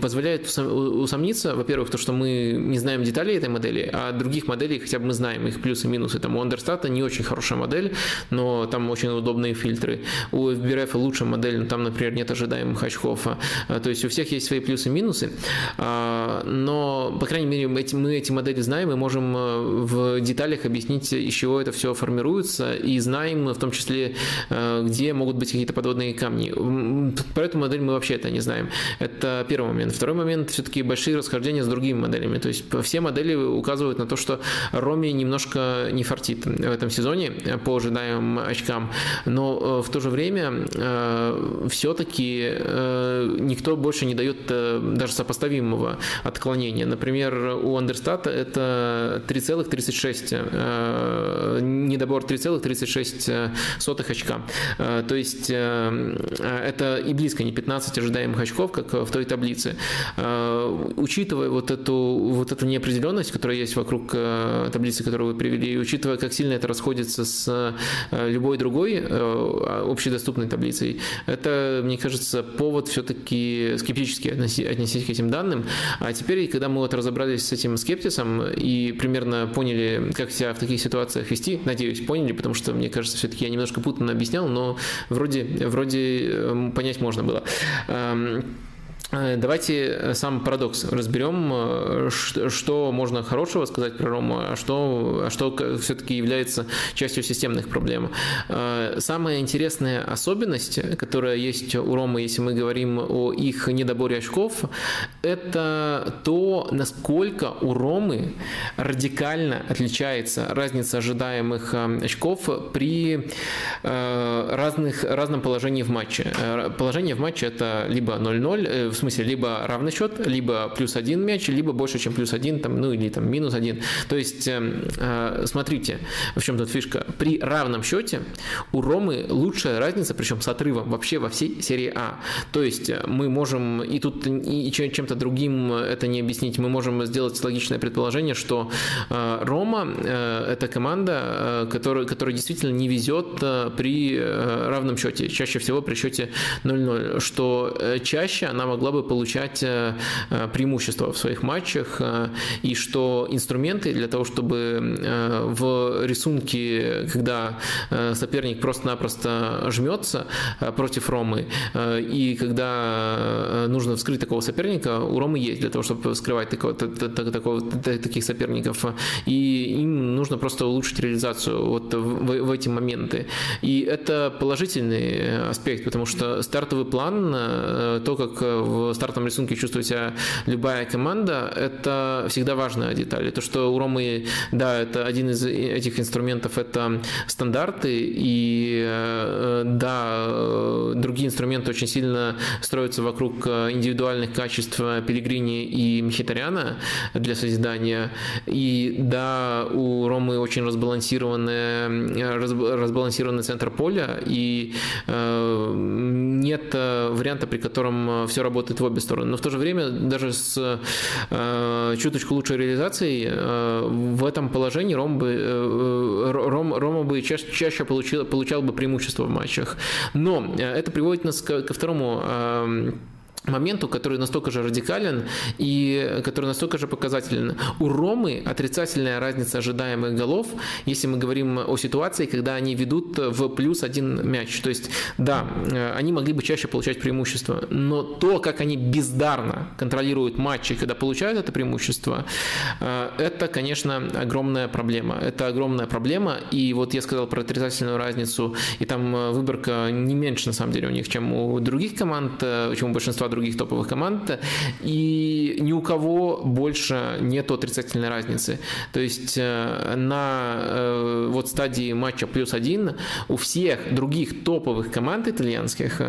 позволяет усомниться, во-первых, то, что мы не знаем деталей этой модели, а других моделей хотя бы мы знаем их плюсы и минусы. Там у Understat не очень хорошая модель, но там очень удобные фильтры. У FBRF лучшая модель, но там, например, нет ожидаемых очков. А, то есть у всех есть свои плюсы и минусы, а, но, по крайней мере, мы эти модели знаем и можем в деталях объяснить, из чего это все формируется, и знаем в том числе, где могут быть какие-то подводные камни про эту модель мы вообще это не знаем. Это первый момент. Второй момент, все-таки большие расхождения с другими моделями. То есть все модели указывают на то, что Роми немножко не фартит в этом сезоне по ожидаемым очкам. Но э, в то же время э, все-таки э, никто больше не дает даже сопоставимого отклонения. Например, у Understat это 3,36, недобор 3,36 очка. То есть это и близко не 15 ожидаемых очков, как в той таблице. Э, учитывая вот эту, вот эту неопределенность, которая есть вокруг э, таблицы, которую вы привели, и учитывая, как сильно это расходится с э, любой другой общедоступной таблицей, это, мне кажется, повод все-таки скептически отнестись к этим данным. А теперь, когда мы вот разобрались с этим скептисом и примерно поняли, как себя в таких ситуациях вести, надеюсь, поняли, потому что, мне кажется, все-таки я немножко путанно объяснял, но вроде, вроде понять можно было. Э, давайте э, сам парадокс разберем, э, что можно хорошего сказать про Рому, а что, а что все-таки является частью системных проблем. Самая интересная особенность, которая есть у Ромы, если мы говорим о их недоборе очков, это то, насколько у Ромы радикально отличается разница ожидаемых очков при разных, разном положении в матче. Положение в матче это либо 0-0, в смысле, либо равный счет, либо плюс один мяч, либо больше, чем плюс один, там, ну или там минус один. То есть, э, э, смотрите, в чем тут фишка. При равном счете у Ромы лучшая разница, причем с отрывом вообще во всей серии А. То есть э, мы можем, и тут и чем-то другим это не объяснить, мы можем сделать логичное предположение, что э, Рома это команда, которая, которая действительно не везет при равном счете, чаще всего при счете 0-0, что чаще она могла могла бы получать э, э, преимущество в своих матчах, э, и что инструменты для того, чтобы в рисунке, когда соперник просто-напросто жмется против Ромы, и когда нужно вскрыть такого соперника, у Ромы есть для того, чтобы вскрывать такого, такого, таких соперников, и им нужно просто улучшить реализацию вот в, в эти моменты. И это положительный аспект, потому что стартовый план, то, как в стартовом рисунке чувствует себя любая команда, это всегда важная деталь. то, что у Ромы, да, это один из этих инструментов, это стандарты, и э, да, другие инструменты очень сильно строятся вокруг индивидуальных качеств Пелигрини и Мхитаряна для созидания. И да, у Ромы очень разбалансированный, разбалансированный центр поля, и э, нет варианта, при котором все работает работает в обе стороны. Но в то же время даже с э, чуточку лучшей реализацией э, в этом положении Ром бы, э, Ром, Рома бы чаще, чаще получил, получал бы преимущество в матчах. Но э, это приводит нас ко, ко второму э, моменту, который настолько же радикален и который настолько же показателен. У Ромы отрицательная разница ожидаемых голов, если мы говорим о ситуации, когда они ведут в плюс один мяч. То есть, да, э, они могли бы чаще получать преимущество, но то, как они бездарно контролируют матчи, когда получают это преимущество, э, это, конечно, огромная проблема. Это огромная проблема, и вот я сказал про отрицательную разницу, и там э, выборка не меньше, на самом деле, у них, чем у других команд, чем у большинства других других топовых команд, и ни у кого больше нет отрицательной разницы. То есть на вот стадии матча плюс один у всех других топовых команд итальянских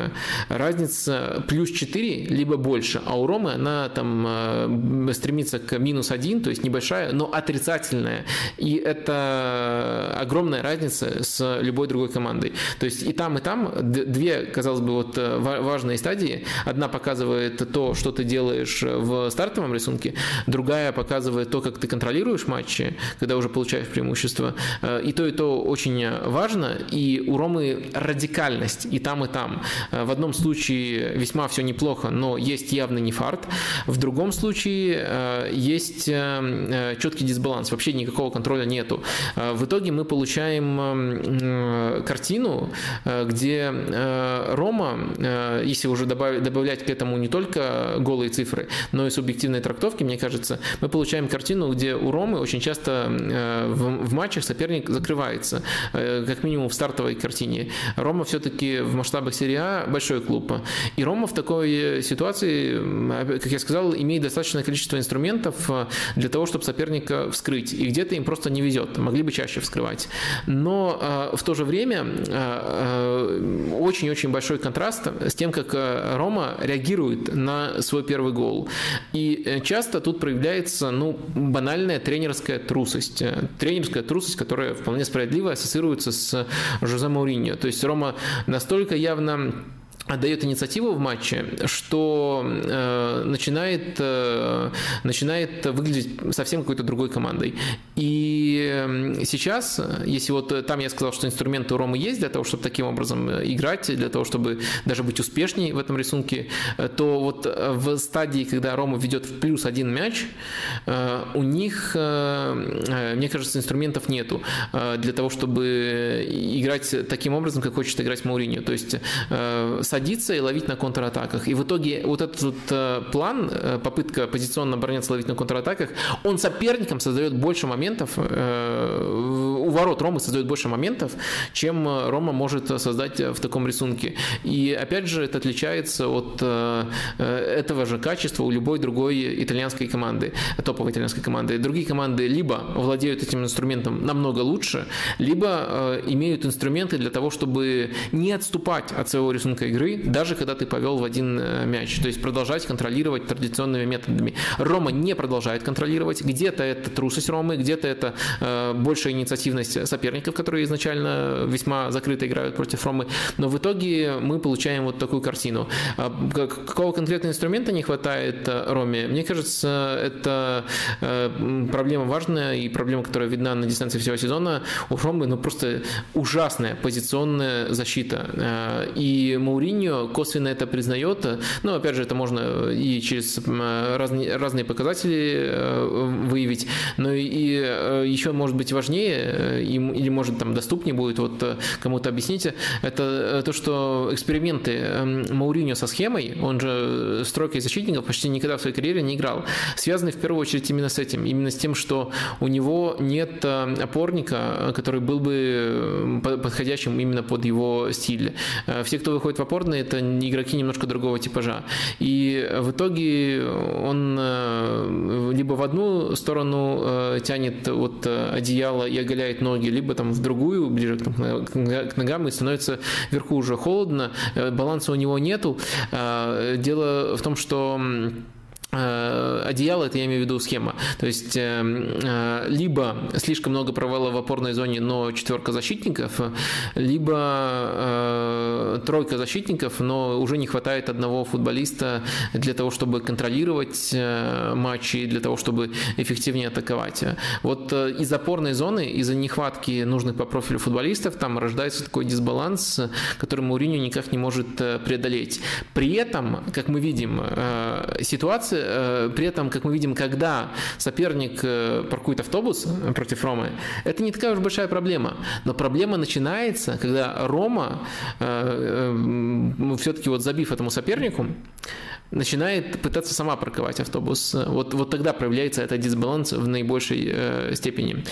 разница плюс 4, либо больше, а у Ромы она там стремится к минус 1, то есть небольшая, но отрицательная. И это огромная разница с любой другой командой. То есть и там, и там две, казалось бы, вот э, важные стадии. Одна показывает то, что ты делаешь в стартовом рисунке, другая показывает то, как ты контролируешь матчи, когда уже получаешь преимущество. Э, и то, и то очень важно. И у Ромы радикальность и там, и там. Э, в одном случае весьма все неплохо, но есть явный нефарт. В другом случае есть четкий дисбаланс. Вообще никакого контроля нету. В итоге мы получаем картину, где Рома, если уже добавлять к этому не только голые цифры, но и субъективные трактовки, мне кажется, мы получаем картину, где у Ромы очень часто в матчах соперник закрывается, как минимум в стартовой картине. Рома все-таки в масштабах серии А большой клуб. И Рома в такой ситуации, как я сказал, имеет достаточное количество инструментов для того, чтобы соперника вскрыть. И где-то им просто не везет, могли бы чаще вскрывать. Но в то же время очень-очень большой контраст с тем, как Рома реагирует на свой первый гол. И часто тут проявляется ну, банальная тренерская трусость. Тренерская трусость, которая вполне справедливо ассоциируется с Жозе Мауриньо. То есть Рома настолько явно отдает инициативу в матче, что э, начинает, э, начинает выглядеть совсем какой-то другой командой. И сейчас, если вот там я сказал, что инструменты у Ромы есть для того, чтобы таким образом играть, для того, чтобы даже быть успешнее в этом рисунке, то вот в стадии, когда Рома ведет в плюс один мяч, э, у них, э, мне кажется, инструментов нету э, для того, чтобы играть таким образом, как хочет играть Мауриньо. То есть э, садиться и ловить на контратаках. И в итоге вот этот вот э, план, э, попытка позиционно обороняться, ловить на контратаках, он соперникам создает больше моментов, э, у ворот Ромы создает больше моментов, чем Рома может создать в таком рисунке. И опять же, это отличается от этого же качества у любой другой итальянской команды, топовой итальянской команды. Другие команды либо владеют этим инструментом намного лучше, либо имеют инструменты для того, чтобы не отступать от своего рисунка игры, игры, даже когда ты повел в один э, мяч. То есть продолжать контролировать традиционными методами. Рома не продолжает контролировать. Где-то это трусость Ромы, где-то это э, большая инициативность соперников, которые изначально весьма закрыто играют против Ромы. Но в итоге мы получаем вот такую картину. А какого конкретного инструмента не хватает э, Роме? Мне кажется, это э, проблема важная и проблема, которая видна на дистанции всего сезона. У Ромы ну, просто ужасная позиционная защита. И Мауриньо Мауриньо косвенно это признает. Но, опять же, это можно и через разные, разные показатели э, выявить. Но и э, еще, может быть, важнее, э, или, может, там доступнее будет вот кому-то объяснить, это то, что эксперименты эм, Мауриньо со схемой, он же стройкой защитников почти никогда в своей карьере не играл, связаны в первую очередь именно с этим, именно с тем, что у него нет опорника, который был бы подходящим именно под его стиль. Все, кто выходит в Хорны это игроки немножко другого типажа. И в итоге он э, либо в одну сторону э, тянет вот э, одеяло и оголяет ноги, либо там в другую, ближе к ногам, и становится вверху уже холодно, баланса у него нету. Дело в том, что одеяло, это я имею в виду схема. То есть э, э, либо слишком много провала в опорной зоне, но четверка защитников, либо тройка защитников, но уже не хватает одного футболиста для того, чтобы контролировать матчи, для того, чтобы эффективнее атаковать. Вот из опорной зоны, из-за нехватки нужных по профилю футболистов, там рождается такой дисбаланс, который Мауриньо никак не может преодолеть. При этом, как мы видим, ситуация Э, при этом, как мы видим, когда соперник э, паркует автобус против Ромы, это не такая уж большая проблема. Но проблема начинается, когда Рома, э, все-таки вот забив этому сопернику, начинает пытаться сама парковать автобус. Вот, вот тогда проявляется этот дисбаланс в наибольшей э, степени.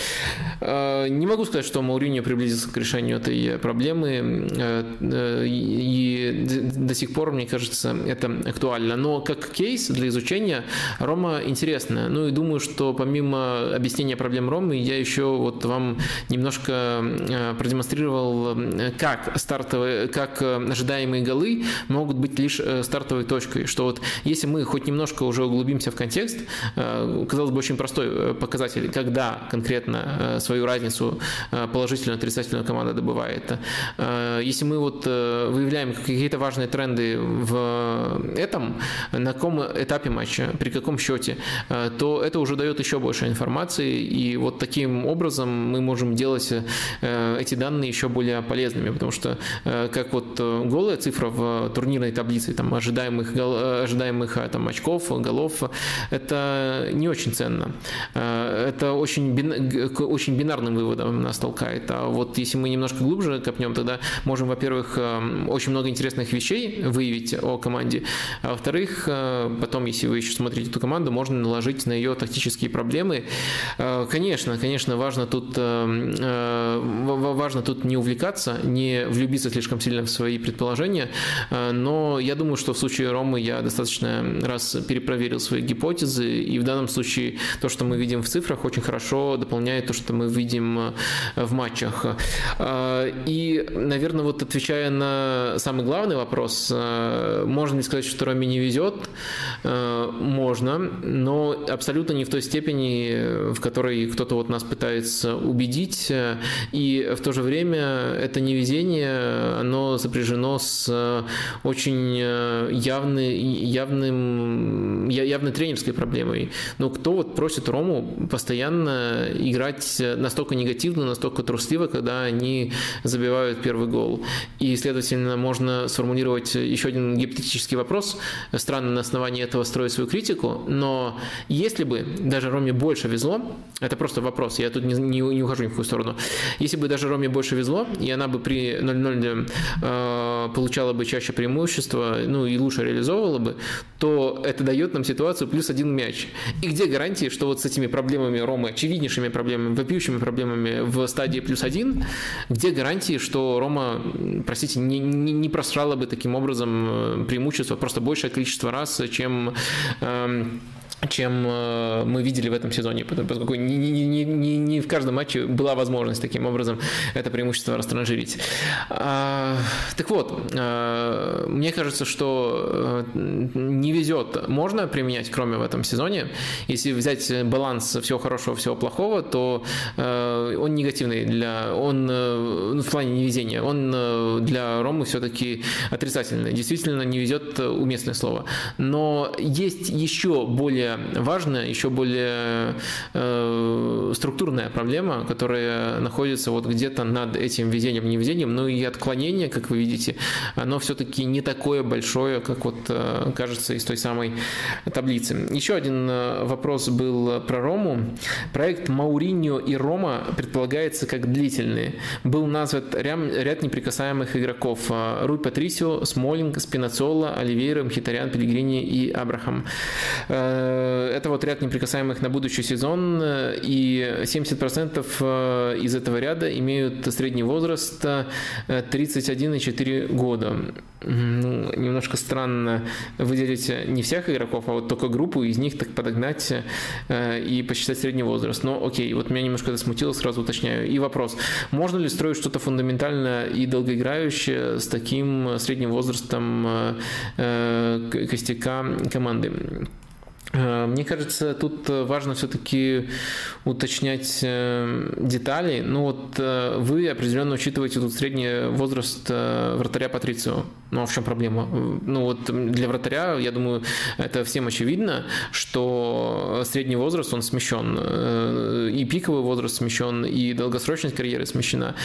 Э, не могу сказать, что Мауриньо приблизился к решению этой проблемы, э, э, и до сих пор, мне кажется, это актуально. Но как кейс для изучения Рома интересная. Ну и думаю, что помимо объяснения проблем Ромы, я еще вот вам немножко э, продемонстрировал, как стартовые, как ожидаемые голы могут быть лишь стартовой точкой, что вот если мы хоть немножко уже углубимся в контекст, э, казалось бы, очень простой э, показатель, когда конкретно э, свою разницу положительную отрицательную команда добывает. Если мы вот выявляем какие-то важные тренды в этом, на каком этапе матча, при каком счете, то это уже дает еще больше информации, и вот таким образом мы можем делать эти данные еще более полезными, потому что как вот голая цифра в турнирной таблице, там ожидаемых, ожидаемых а, там, очков, голов, это не очень ценно. А, это очень, бин, очень бинарным выводом нас толкает. А вот если мы немножко глубже копнем, тогда можем, во-первых, а, очень много интересных вещей выявить о команде, а во-вторых, потом, если вы еще смотрите эту команду, можно наложить на ее тактические проблемы. Конечно, конечно, важно тут, важно тут не увлекаться, не влюбиться слишком сильно в свои предположения, но я думаю, что в случае Ромы я достаточно раз перепроверил свои гипотезы, и в данном случае то, что мы видим в цифрах, очень хорошо дополняет то, что мы видим э, в матчах. Э, и, наверное, вот отвечая на самый главный вопрос, э, можно ли сказать, что Роме не везет? Можно, но абсолютно не в той степени, в которой кто-то вот нас пытается убедить, и в то же время это невезение, оно сопряжено с очень явной, явным, явной тренерской проблемой. Но кто вот просит Рому постоянно играть настолько негативно, настолько трусливо, когда они забивают первый гол? И, следовательно, можно сформулировать еще один гипотетический вопрос. Странно на основании этого строить свою критику, но если бы даже Роме больше везло, это просто вопрос, я тут не, не, не ухожу ни в какую сторону, если бы даже Роме больше везло, и она бы при 0-0 э, получала бы чаще преимущество, ну и лучше реализовывала бы, то это дает нам ситуацию плюс один мяч. И где гарантии, что вот с этими проблемами Ромы, очевиднейшими проблемами, вопиющими проблемами в стадии плюс один, где гарантии, что Рома, простите, не, не, не просрала бы таким образом э, преимущество просто большее количество раз, чем эм, чем э, мы видели в этом сезоне, поскольку не, не, не, не, не в каждом матче была возможность таким образом это преимущество растранжирить. А, так вот, а, мне кажется, что э, не везет можно применять, кроме в этом сезоне. Если взять баланс всего хорошего, всего плохого, то он негативный для, он ну, в плане невезения, он для Ромы все-таки отрицательный. Действительно, не везет уместное слово. Но есть еще более важная, еще более э, структурная проблема, которая находится вот где-то над этим везением, невезением, ну и отклонение, как вы видите, оно все-таки не такое большое, как вот э, кажется из той самой таблицы. Еще один э, вопрос был про Рому. Проект Мауриньо и Рома предполагается как длительный. Был назван ряд, неприкасаемых игроков. Э, Руй Патрисио, Смолинг, Спинацола, Оливейра, Мхитарян, Пелигрини и Абрахам. Э, это вот ряд неприкасаемых на будущий сезон, э, и 70% э, из этого ряда имеют средний возраст 31,4 года. Ну, немножко странно выделить не всех игроков, а вот только группу из них так подогнать и посчитать средний возраст. Но окей, вот меня немножко это смутило, сразу уточняю. И вопрос, можно ли строить что-то фундаментальное и долгоиграющее с таким средним возрастом костяка команды? Э, мне кажется, тут э, важно все-таки уточнять э, детали. Ну вот вы определенно учитываете тут средний возраст вратаря Патрицио. Ну а в чем проблема? Ну вот для вратаря, я думаю, это всем очевидно, что средний возраст, он смещен. И пиковый возраст смещен, и долгосрочность карьеры смещена.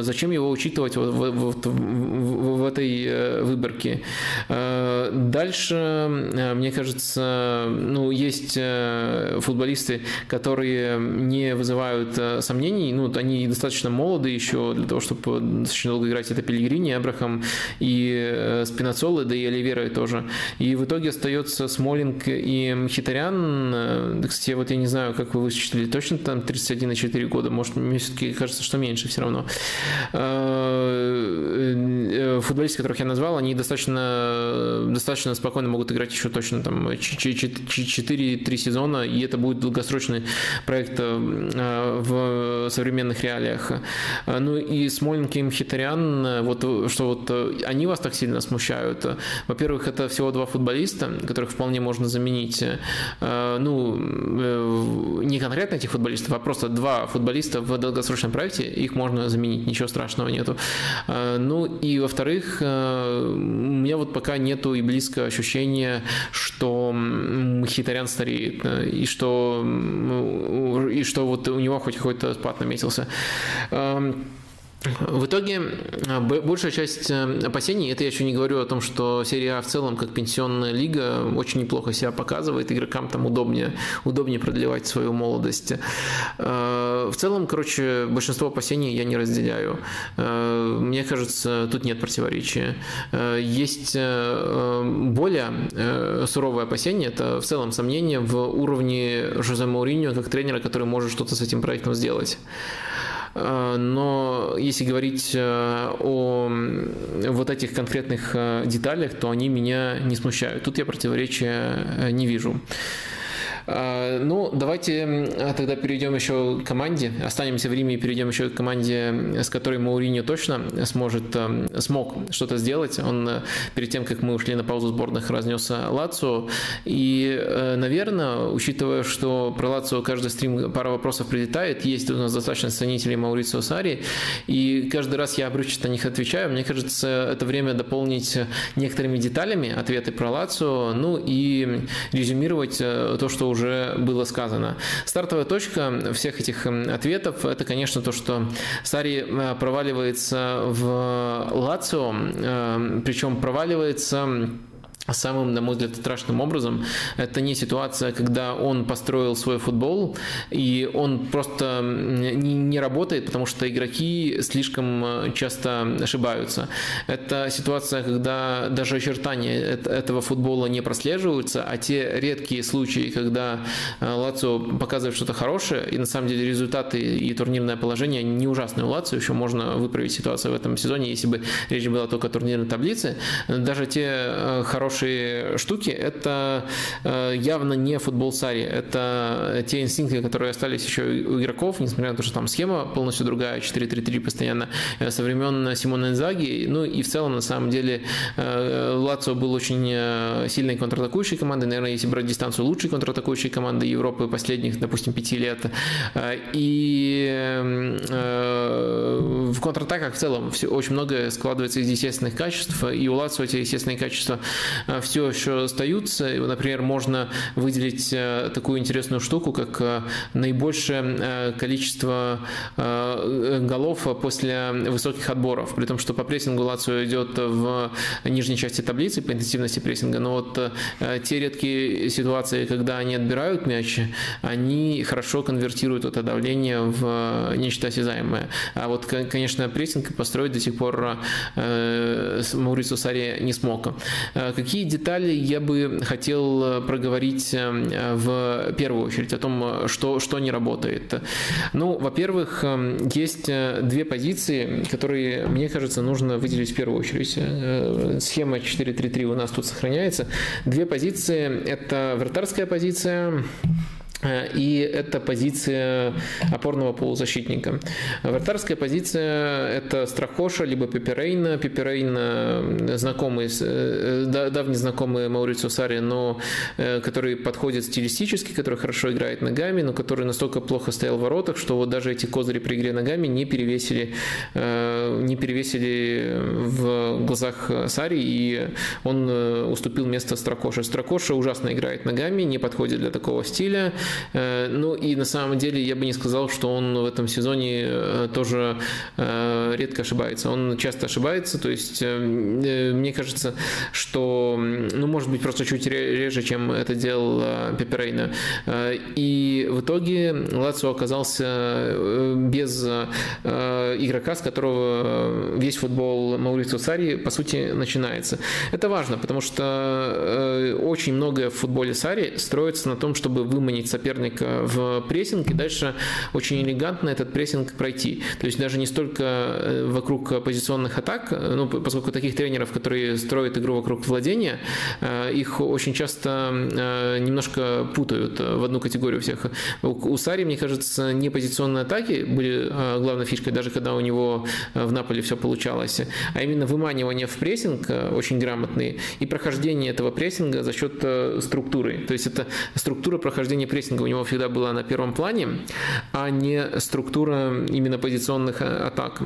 Зачем его учитывать вот в, в, в, в этой выборке? Дальше, мне кажется, ну, есть э, футболисты, которые не вызывают сомнений. Ну, они достаточно молоды еще для того, чтобы достаточно долго играть. Это Пелигрини, Абрахам и Спинацолы, да и Оливера тоже. И в итоге остается Смолинг и Мхитарян. Кстати, вот я не знаю, как вы вычислили, точно там 31 и 4 года, может, мне все-таки кажется, что меньше все равно. Футболисты, которых я назвал, они достаточно, достаточно спокойно могут играть еще точно там 4-3 сезона, и это будет долгосрочный проект в современных реалиях. Ну и Смолинг и Мхитарян, вот что вот они вас так сильно смущают. Во-первых, это всего два футболиста, которых вполне можно заменить. Ну, не конкретно этих футболистов, а просто два футболиста в долгосрочном проекте, их можно заменить, ничего страшного нету. Ну и во-вторых, у меня вот пока нету и близко ощущения, что Хитарян стареет, и что, и что вот у него хоть какой-то спад наметился. В итоге большая часть э, опасений, это я еще не говорю о том, что серия А в целом, как пенсионная лига, очень неплохо себя показывает, игрокам там удобнее, удобнее продлевать свою молодость. Э, в целом, короче, большинство опасений я не разделяю. Э, мне кажется, тут нет противоречия. Есть более суровое опасение, это в целом сомнение в уровне Жозе Мауриньо как тренера, который может что-то с этим проектом сделать. Э, но если говорить э, о вот этих конкретных э, деталях, то они меня не смущают. Тут я противоречия не вижу. А, ну, давайте тогда перейдем еще к команде. Останемся в Риме и перейдем еще к команде, с которой Мауриньо точно сможет, смог что-то сделать. Он перед тем, как мы ушли на паузу сборных, разнес Лацо. И, наверное, учитывая, что про Лацо каждый стрим пара вопросов прилетает, есть у нас достаточно ценителей Маурицио Сари, и каждый раз я обрывчато на них отвечаю. Мне кажется, это время дополнить некоторыми деталями ответы про Лацо, ну и резюмировать то, что уже уже было сказано. Стартовая точка всех этих ответов – это, конечно, то, что Сари э, проваливается в Лацио, э, причем проваливается самым, на мой взгляд, страшным образом. Это не ситуация, когда он построил свой футбол, и он просто не, не работает, потому что игроки слишком э, часто ошибаются. Это ситуация, когда даже очертания этого футбола не прослеживаются, а те редкие случаи, когда э, Лацио показывает что-то хорошее, и на самом деле результаты и турнирное положение не ужасные у Лацио, еще можно выправить ситуацию в этом сезоне, если бы речь была только о турнирной таблице. Даже те э, хорошие хорошие штуки, это э, явно не футбол Сари, это те инстинкты, которые остались еще у игроков, несмотря на то, что там схема полностью другая, 4-3-3 постоянно, э, со времен Симона Инзаги, ну и в целом, на самом деле, э, Лацио был очень сильной контратакующей командой, наверное, если брать дистанцию, лучшей контратакующей команды Европы последних, допустим, пяти лет, и в контратаках в целом все, очень многое складывается из естественных качеств, и у Лацио эти естественные качества все еще остаются. Например, можно выделить э, такую интересную штуку, как э, наибольшее количество голов после высоких отборов, при том, что по прессингу Лацио идет в нижней части таблицы по интенсивности прессинга, но вот те редкие ситуации, когда они отбирают мяч, они хорошо конвертируют это давление в нечто осязаемое. А вот, конечно, прессинг построить до сих пор Маурицо Сари не смог. Какие детали я бы хотел э, проговорить э, в первую очередь о том, что, что не работает. Ну, во-первых, э, есть две позиции, которые, мне кажется, нужно выделить в первую очередь. Схема 4.3.3 у нас тут сохраняется. Две позиции – это вратарская позиция, Э, и это позиция опорного полузащитника. Вратарская позиция – это Страхоша, либо Пеперейна. Пеперейна – знакомый, э, давний знакомый Маурицио Сари, но э, который подходит стилистически, который хорошо играет ногами, но который настолько плохо стоял в воротах, что вот даже эти козыри при игре ногами не перевесили, не перевесили в глазах Сари, и он уступил место Страхоше. Страхоша ужасно играет ногами, не подходит для такого стиля – Ну и на самом деле я бы не сказал, что он в этом сезоне тоже редко ошибается. Он часто ошибается, то есть мне кажется, что, ну, может быть, просто чуть реже, чем это делал Пеперейна. И в итоге Лацио оказался без игрока, с которого весь футбол Маурицио Сари, по сути, начинается. Это важно, потому что э, очень многое в футболе Сари строится на том, чтобы выманить соперника в прессинг и дальше очень элегантно этот прессинг пройти. То есть даже не столько э, вокруг позиционных атак, ну, поскольку таких тренеров, которые строят игру вокруг владения, э, их очень часто немножко путают в одну категорию всех. У Сари, мне кажется, не позиционные атаки были главной фишкой, даже когда у него в Наполе все получалось, а именно выманивание в прессинг очень грамотный и прохождение этого прессинга за счет э, структуры. То есть это структура прохождения прессинга у него всегда была на первом плане, а не структура именно позиционных э, атак.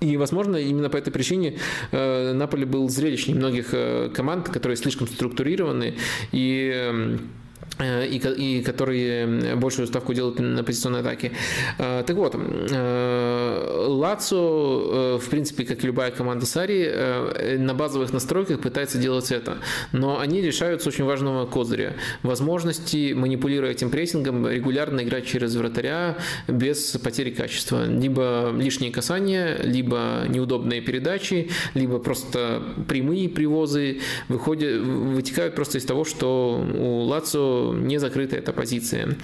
И, возможно, именно по этой причине э, Наполе был зрелищнее многих э, команд, которые слишком структурированы и э, Э, и, и которые большую ставку делают на позиционной атаке. Э, так вот, э, Лацо, в принципе, как и любая команда Сари, на базовых настройках пытается делать это. Но они лишаются очень важного козыря. Возможности, манипулируя этим прессингом, регулярно играть через вратаря без потери качества. Либо лишние касания, либо неудобные передачи, либо просто прямые привозы выходят, вытекают просто из того, что у Лацо не закрыта эта позиция.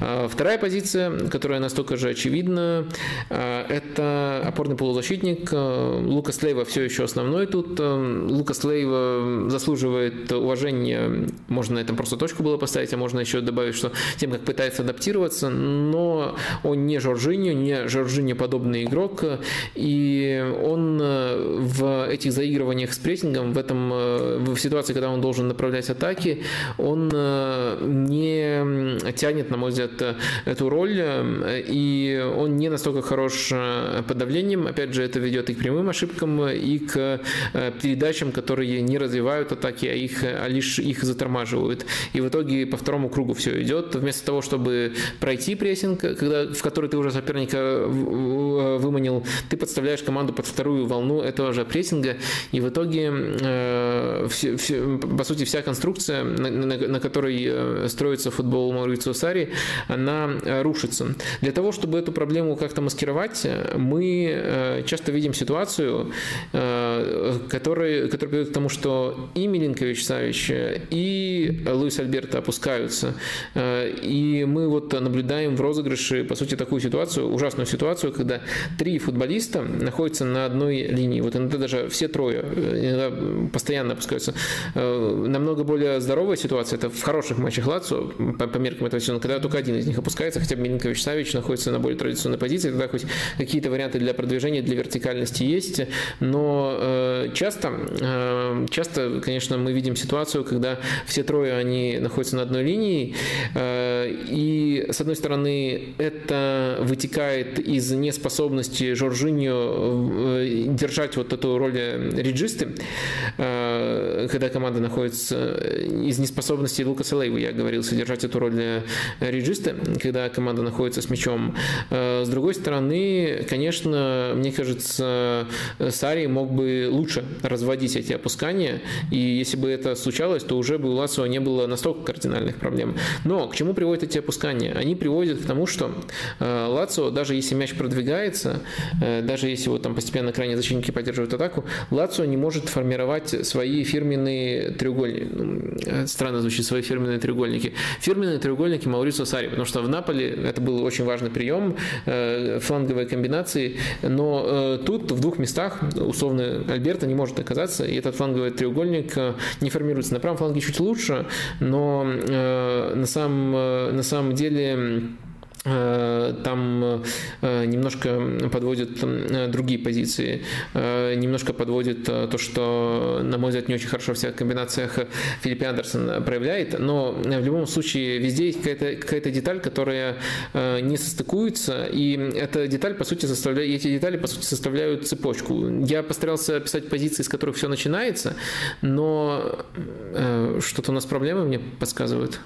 А, вторая позиция, которая настолько же очевидна, а, это опорный полузащитник. А, Лукас Лейва все еще основной тут. Лукас Лейва заслуживает уважения. Можно на этом просто точку было поставить, а можно еще добавить, что тем, как пытается адаптироваться, но он не Жоржиньо, не Жоржиньо подобный игрок, и он в этих заигрываниях с прессингом, в этом в ситуации, когда он должен направлять атаки, он не тянет, на мой взгляд, эту роль, и он не настолько хорош э, под давлением. Опять же, это ведет и к прямым ошибкам, и к э, передачам, которые не развивают атаки, а, их, а лишь их затормаживают. И в итоге по второму кругу все идет. Вместо того, чтобы пройти прессинг, когда, в который ты уже соперника выманил, ты подставляешь команду под вторую волну этого же прессинга, и в итоге, э, все, все, по сути, вся конструкция, на, на, на которой э, строится футбол Маурицио Сари, она э, рушится. Для того, чтобы эту проблему как-то маскировать, мы э, часто видим ситуацию, э, которая, которая приводит к тому, что и Милинкович Савич, и Луис Альберто опускаются. И мы вот наблюдаем в розыгрыше, по сути, такую ситуацию, ужасную ситуацию, когда три футболиста находятся на одной линии. Вот иногда даже все трое иногда постоянно опускаются. Намного более здоровая ситуация, это в хороших матчах Лацо, по, по меркам этого сезона, когда только один из них опускается, хотя бы Милинкович Савич находится на более традиционной позиции, тогда хоть какие-то варианты для продвижения, для вертикальности есть, но э, часто, э, часто, конечно, мы видим ситуацию, когда все трое, они находятся на одной линии, э, и, с одной стороны, это вытекает из неспособности Жоржиньо э, держать вот эту роль реджисты, э, когда команда находится э, из неспособности Лукаса Лейва, я говорил, содержать эту роль для реджиста, когда команда находится с мячом. Э, с другой стороны, конечно, мне кажется, Сари мог бы лучше разводить эти опускания, и если бы это случалось, то уже бы у Лацио не было настолько кардинальных проблем. Но к чему приводят эти опускания? Они приводят к тому, что э, Лацио, даже если мяч продвигается, э, даже если вот там постепенно крайние защитники поддерживают атаку, Лацио не может формировать свои фирменные треугольники. Ну, странно звучит, свои фирменные треугольники. Фирменные треугольники Маурицио Сари, потому что в Наполе это был очень важный прием, э, фланговые комбинации, но э, тут в двух местах условно Альберта не может оказаться, и этот фланговый треугольник э, не формируется. На правом фланге чуть лучше, но на самом, на самом деле там э, немножко подводят э, другие позиции, немножко подводит то, что, на мой взгляд, не очень хорошо в всех комбинациях Филиппе Андерсон проявляет, но в любом случае везде есть какая-то какая деталь, которая не состыкуется, и эта деталь, по сути, составляет, эти детали, по сути, составляют цепочку. Я постарался писать позиции, с которых все начинается, но что-то у нас проблемы мне подсказывают.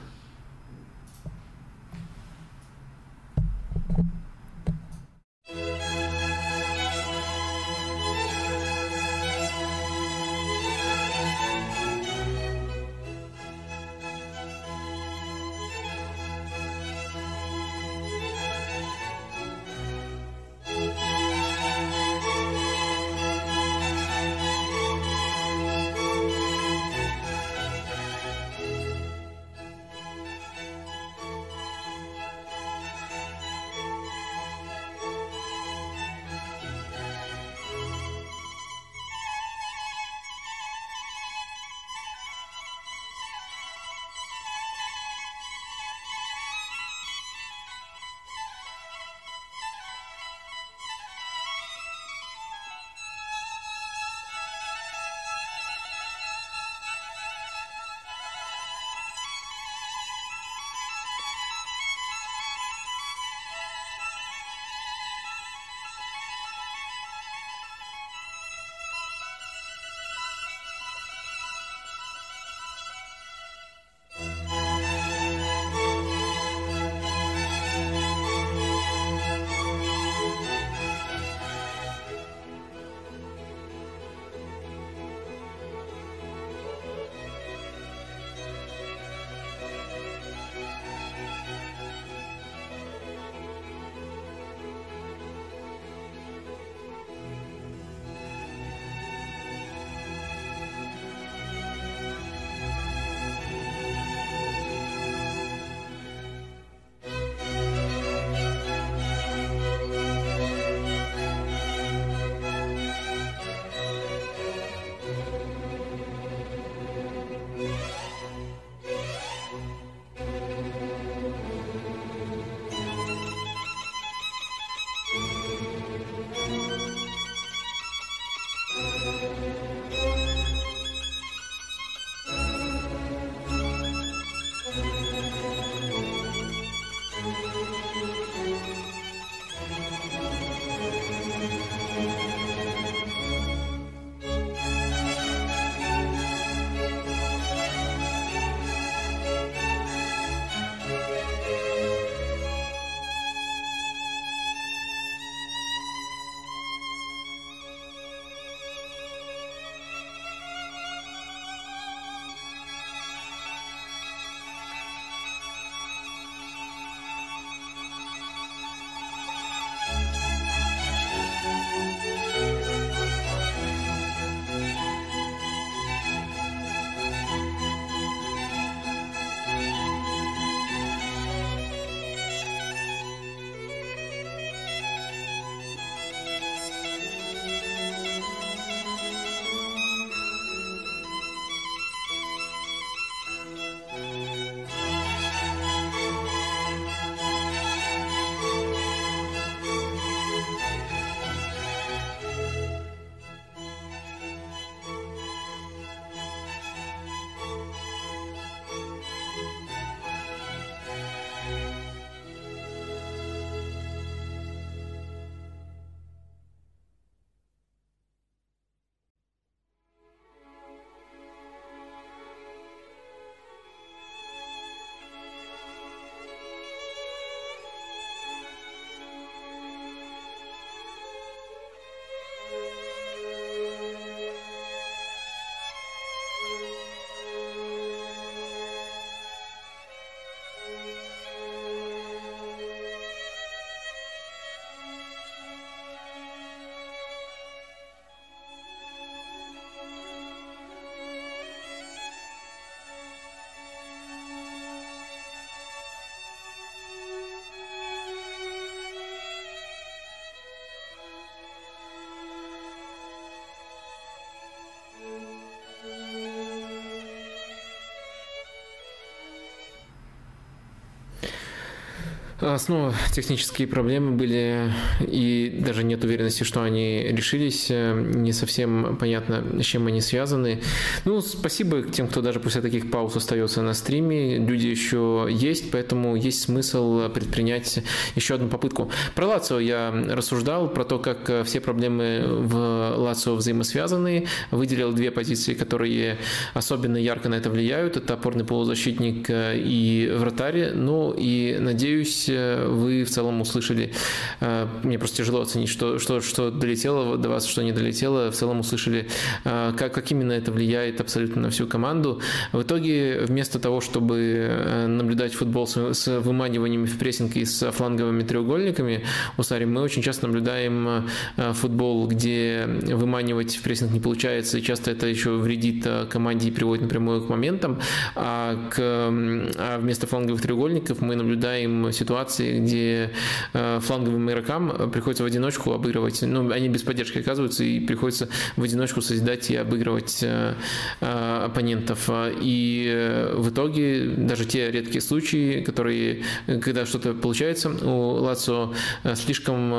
Снова технические проблемы были, и даже нет уверенности, что они решились. Э, не совсем понятно, с чем они связаны. Ну, спасибо тем, кто даже после таких пауз остается на стриме. Люди еще есть, поэтому есть смысл предпринять еще одну попытку. Про Лацио я рассуждал, про то, как все проблемы в Лацио взаимосвязаны. Выделил две позиции, которые особенно ярко на это влияют. Это опорный полузащитник и вратарь. Ну и надеюсь, вы в целом услышали, э, мне просто тяжело оценить, что, что, что долетело до вас, что не долетело, в целом услышали, э, как, как именно это влияет абсолютно на всю команду. В итоге, вместо того, чтобы э, наблюдать футбол с, с выманиваниями в прессинг и с фланговыми треугольниками у Сари, мы очень часто наблюдаем футбол, где выманивать в прессинг не получается, и часто это еще вредит команде и приводит напрямую к моментам, а, к, а вместо фланговых треугольников мы наблюдаем ситуацию, ситуации, где э, фланговым игрокам приходится в одиночку обыгрывать, ну, они без поддержки оказываются, и приходится в одиночку созидать и обыгрывать э, э, оппонентов. И в итоге даже те редкие случаи, которые, когда что-то получается, у Лацо слишком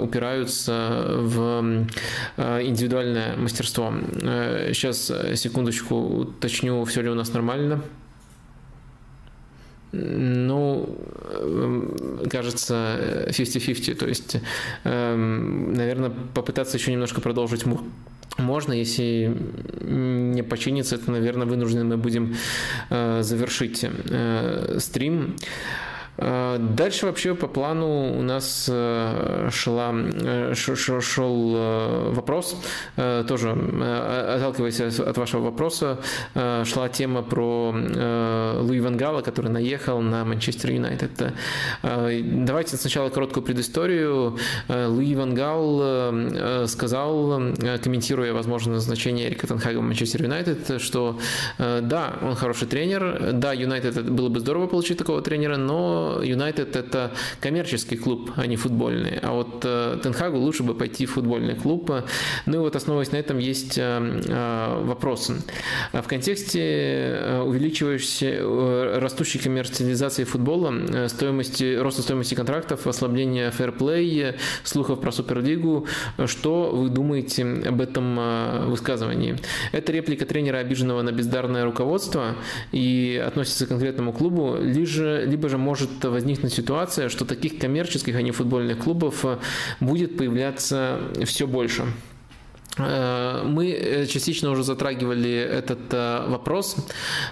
упираются в индивидуальное мастерство. Сейчас, секундочку, уточню, все ли у нас нормально. Ну, эм, кажется, 50-50. То есть, эм, наверное, попытаться еще немножко продолжить можно, если не починится, это, наверное, вынуждены мы будем э, завершить э, стрим. А, дальше вообще по плану у нас э, шла, э, шел э, вопрос, тоже отталкиваясь от вашего вопроса, шла тема про Луи Вангала, который наехал на Манчестер Юнайтед. Давайте сначала короткую предысторию. Луи Вангал сказал, комментируя возможное назначение Эрика Тенхага в Манчестер Юнайтед, что да, он хороший тренер, да, Юнайтед было бы здорово получить такого тренера, но Юнайтед это коммерческий клуб, а не футбольный. А вот э, Тенхагу лучше бы пойти в футбольный клуб. Ну и вот основываясь на этом есть э, э, вопрос. В контексте увеличивающейся, растущей коммерциализации футбола, стоимости, роста стоимости контрактов, ослабления фэрплей, слухов про Суперлигу, что вы думаете об этом высказывании? Это реплика тренера, обиженного на бездарное руководство и относится к конкретному клубу, либо, либо же может возникнуть ситуация, что таких коммерческих, а не футбольных клубов э, будет появляться все больше. Э, мы э, частично уже затрагивали этот э, вопрос,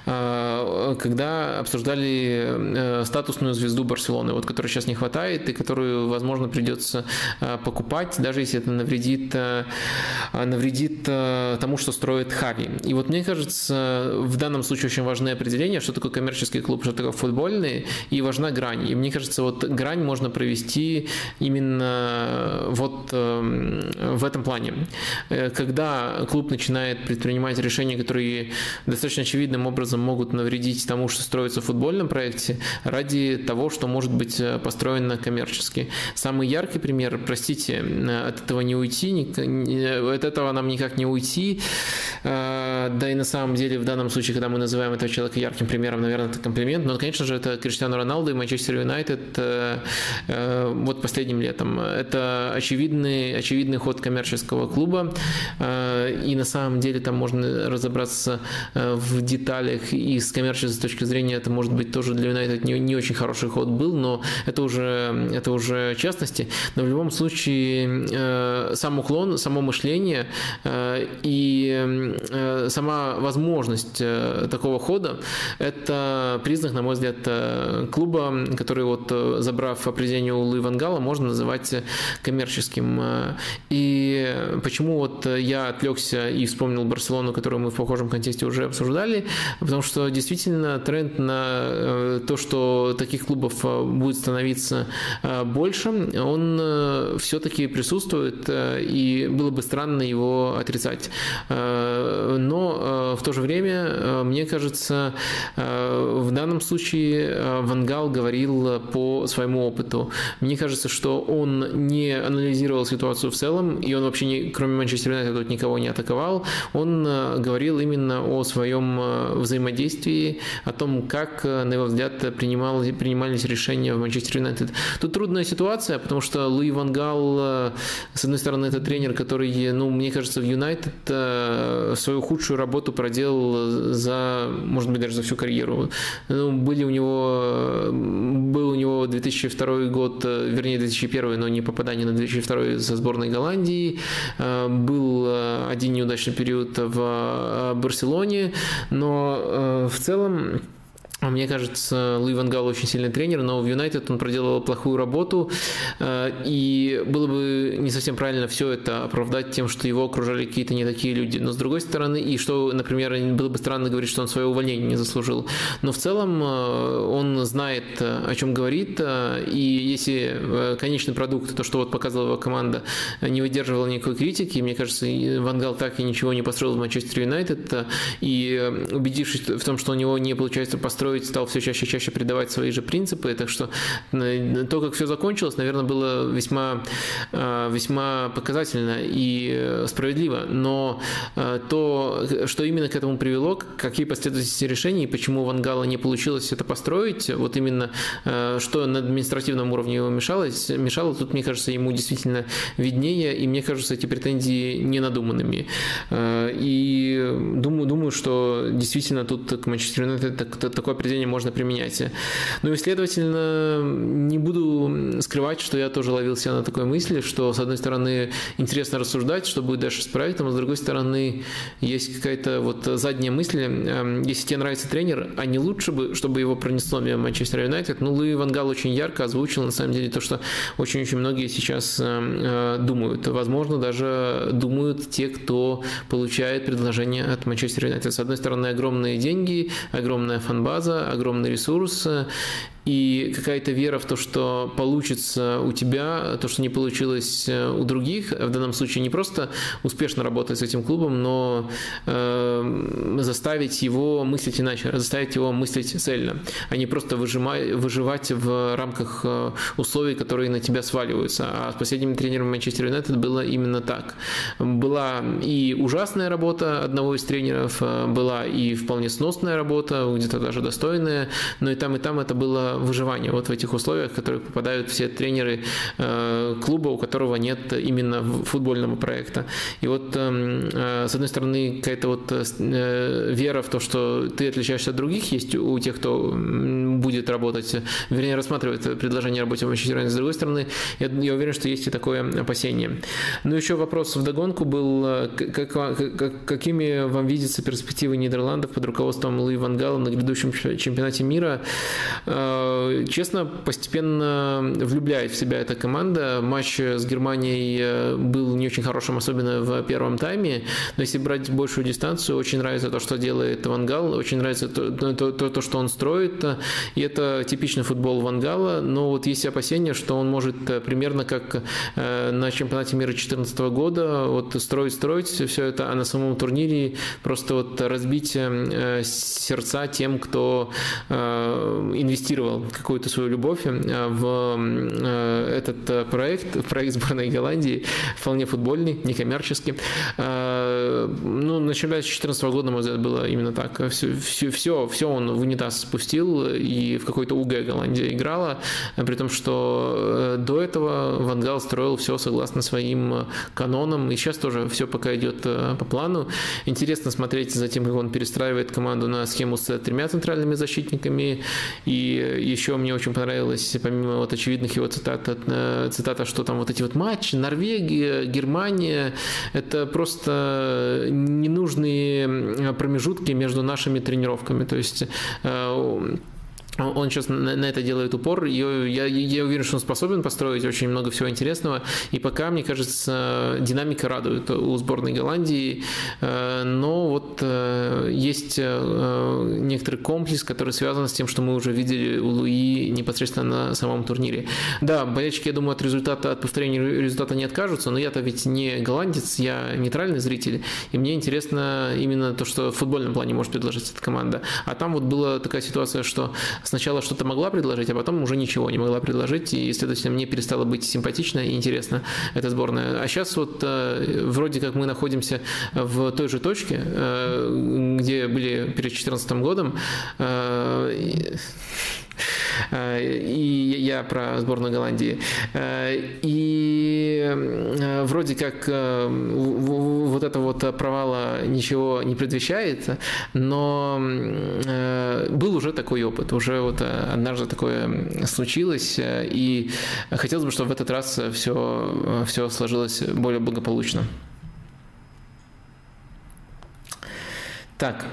когда обсуждали статусную звезду Барселоны, вот, которой сейчас не хватает и которую, возможно, придется покупать, даже если это навредит, навредит тому, что строит Хави. И вот мне кажется, в данном случае очень важное определение, что такое коммерческий клуб, что такое футбольный, и важна грань. И мне кажется, вот грань можно провести именно вот в этом плане. Э, когда клуб начинает предпринимать решения, которые достаточно очевидным образом могут навредить тому, что строится в футбольном проекте, ради того, что может быть э, построено коммерчески. Самый яркий пример, простите, э, от этого не уйти, от этого нам никак не уйти, да и на самом деле в данном случае, когда мы называем этого человека ярким примером, наверное, это комплимент, но, конечно же, это Криштиану Роналду и Манчестер Юнайтед вот последним летом. Это очевидный, очевидный ход коммерческого клуба, и на самом деле там можно разобраться э, в деталях и с коммерческой точки зрения это может быть тоже для Юнайтед не, не очень хороший ход был, но это уже, это уже частности. Но в любом случае э, сам уклон, само мышление и сама возможность такого хода – это признак, на мой взгляд, клуба, который вот забрав определение у Луи Вангала, можно называть коммерческим. И почему вот я отвлекся и вспомнил Барселону, которую мы в похожем контексте уже обсуждали, потому что действительно тренд на э, то, что таких клубов э, будет становиться э, больше, он все-таки присутствует, и было бы странно его отрицать. но в то же время, мне кажется, в данном случае Вангал говорил по своему опыту. Мне кажется, что он не анализировал ситуацию в целом, и он вообще, не, кроме Манчестер Юнайтед, тут никого не атаковал. Он говорил именно о своем взаимодействии, о том, как, на его взгляд, принимал, принимались решения в Манчестер Юнайтед. Тут трудная ситуация, потому что Луи Вангал, с одной стороны, это тренер, который, ну, мне кажется, в Юнайтед э, свою худшую работу проделал за, может быть, даже за всю карьеру. Ну, были у него, был у него 2002 год, э, вернее, 2001, но не попадание на 2002 со сборной Голландии. Э, был один неудачный период в Барселоне, но в целом мне кажется, Луи Ван Гал очень сильный тренер, но в Юнайтед он проделал плохую работу, э, и было бы не совсем правильно все это оправдать тем, что его окружали какие-то не такие люди. Но с другой стороны, и что, например, было бы странно говорить, что он свое увольнение не заслужил. Но в целом э, он знает, о чем говорит, э, и если конечный продукт, то, что вот показывала его команда, не выдерживал никакой критики, мне кажется, Ван Гал так и ничего не построил в Манчестер Юнайтед, и убедившись в том, что у него не получается построить строить, стал все чаще и чаще придавать свои же принципы. Так что э, то, как все закончилось, наверное, было весьма, э, весьма показательно и э, справедливо. Но то, что именно к этому привело, какие последовательности решений, и почему Вангала не получилось это построить, вот именно что на административном уровне его мешалось, мешало, тут, мне кажется, ему действительно виднее, и мне кажется, эти претензии не надуманными. И думаю, думаю, что действительно тут к Манчестер Юнайтед такое определение можно применять. Ну и, следовательно, не буду скрывать, что я тоже ловил себя на такой мысли, что, с одной стороны, интересно рассуждать, что будет дальше с проектом, а с другой стороны, есть какая-то вот задняя мысль, эм, если тебе нравится тренер, а не лучше бы, чтобы его пронесло мимо Манчестер Юнайтед. Ну, Луи Ван Гал очень ярко озвучил, на самом деле, то, что очень-очень многие сейчас эм, э, думают. Возможно, даже думают те, кто получает предложение от Манчестер Юнайтед. С одной стороны, огромные деньги, огромная фанбаза, база, огромный ресурс, и какая-то вера в то, что получится у тебя, то, что не получилось э, у других, в данном случае не просто успешно работать с этим клубом, но э, заставить его мыслить иначе, заставить его мыслить цельно, а не просто выжимать, выживать в рамках э, условий, которые на тебя сваливаются. А с последним тренером Манчестер Юнайтед было именно так. Была и ужасная работа одного из тренеров, э, была и вполне сносная работа, где-то даже достойная, но и там, и там это было выживания вот в этих условиях, в которых попадают все тренеры э, клуба, у которого нет именно футбольного проекта. И вот эм, э, с одной стороны какая-то вот э, вера в то, что ты отличаешься от других, есть у тех, кто будет работать, вернее, рассматривает предложение о работе в Манчестер С другой стороны, я, уверен, что есть и такое опасение. Но еще вопрос в догонку был, как, как, какими вам видятся перспективы Нидерландов под руководством Луи Вангала на грядущем чемпионате мира? Честно, постепенно влюбляет в себя эта команда. Матч с Германией э, был не очень хорошим, особенно в первом тайме. Но если брать большую дистанцию, очень нравится то, что делает Вангал, очень нравится то, то, то, то что он строит. И это типичный футбол Вангала. Но вот есть опасения, что он может э, примерно как э, на чемпионате мира 2014 года вот строить, строить все это, а на самом турнире просто вот разбить сердца тем, кто инвестировал какую-то свою любовь э, в э, этот э, проект, <laughs> проект сборной Голландии, вполне футбольный, некоммерческий. Ну, начиная с 2014 года, на мой взгляд, было именно так. Все, все, все, все он в унитаз спустил, и в какой-то УГ Голландия играла, при том, что до этого Ван Гал строил все согласно своим канонам, и сейчас тоже все пока идет по плану. Интересно смотреть за тем, как он перестраивает команду на схему с тремя центральными защитниками, и еще мне очень понравилось, помимо вот очевидных его цитат, э, цитата, что там вот эти вот матчи, Норвегия, Германия, это просто ненужные промежутки между нашими тренировками. То есть э, он сейчас на, это делает упор. Я, я, я уверен, что он способен построить очень много всего интересного. И пока, мне кажется, динамика радует у сборной Голландии. Э, но вот э, есть э, некоторый комплекс, который связан с тем, что мы уже видели у Луи непосредственно на самом турнире. Да, болельщики, я думаю, от результата, от повторения результата не откажутся, но я-то ведь не голландец, я нейтральный зритель. И мне интересно именно то, что в футбольном плане может предложить эта команда. А там вот была такая ситуация, что сначала что-то могла предложить, а потом уже ничего не могла предложить, и, следовательно, мне перестало быть симпатично и интересно эта сборная. А сейчас вот э, вроде как мы находимся в той же точке, э, где были перед 2014 годом, э, и я про сборную Голландии. Э, и э, вроде как вот это вот провала ничего не предвещает, но был уже такой опыт, уже вот однажды такое случилось, и хотелось бы, чтобы в этот раз все, все сложилось более благополучно. Так,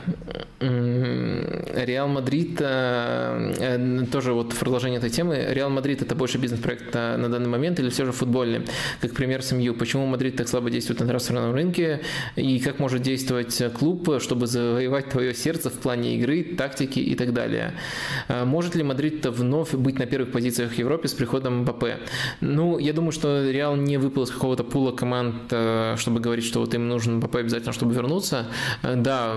Реал Мадрид, э, э, тоже вот продолжение этой темы. Реал Мадрид это больше бизнес-проект на данный момент или все же футбольный? Как пример с МЮ. Почему Мадрид так слабо действует на трансферном рынке и как может действовать клуб, чтобы завоевать твое сердце в плане игры, тактики и так далее? Э, может ли Мадрид вновь быть на первых позициях в Европе с приходом Мбаппе? Ну, я думаю, что Реал не выпал из какого-то пула команд, чтобы говорить, что вот им нужен Мбаппе обязательно, чтобы вернуться. Да,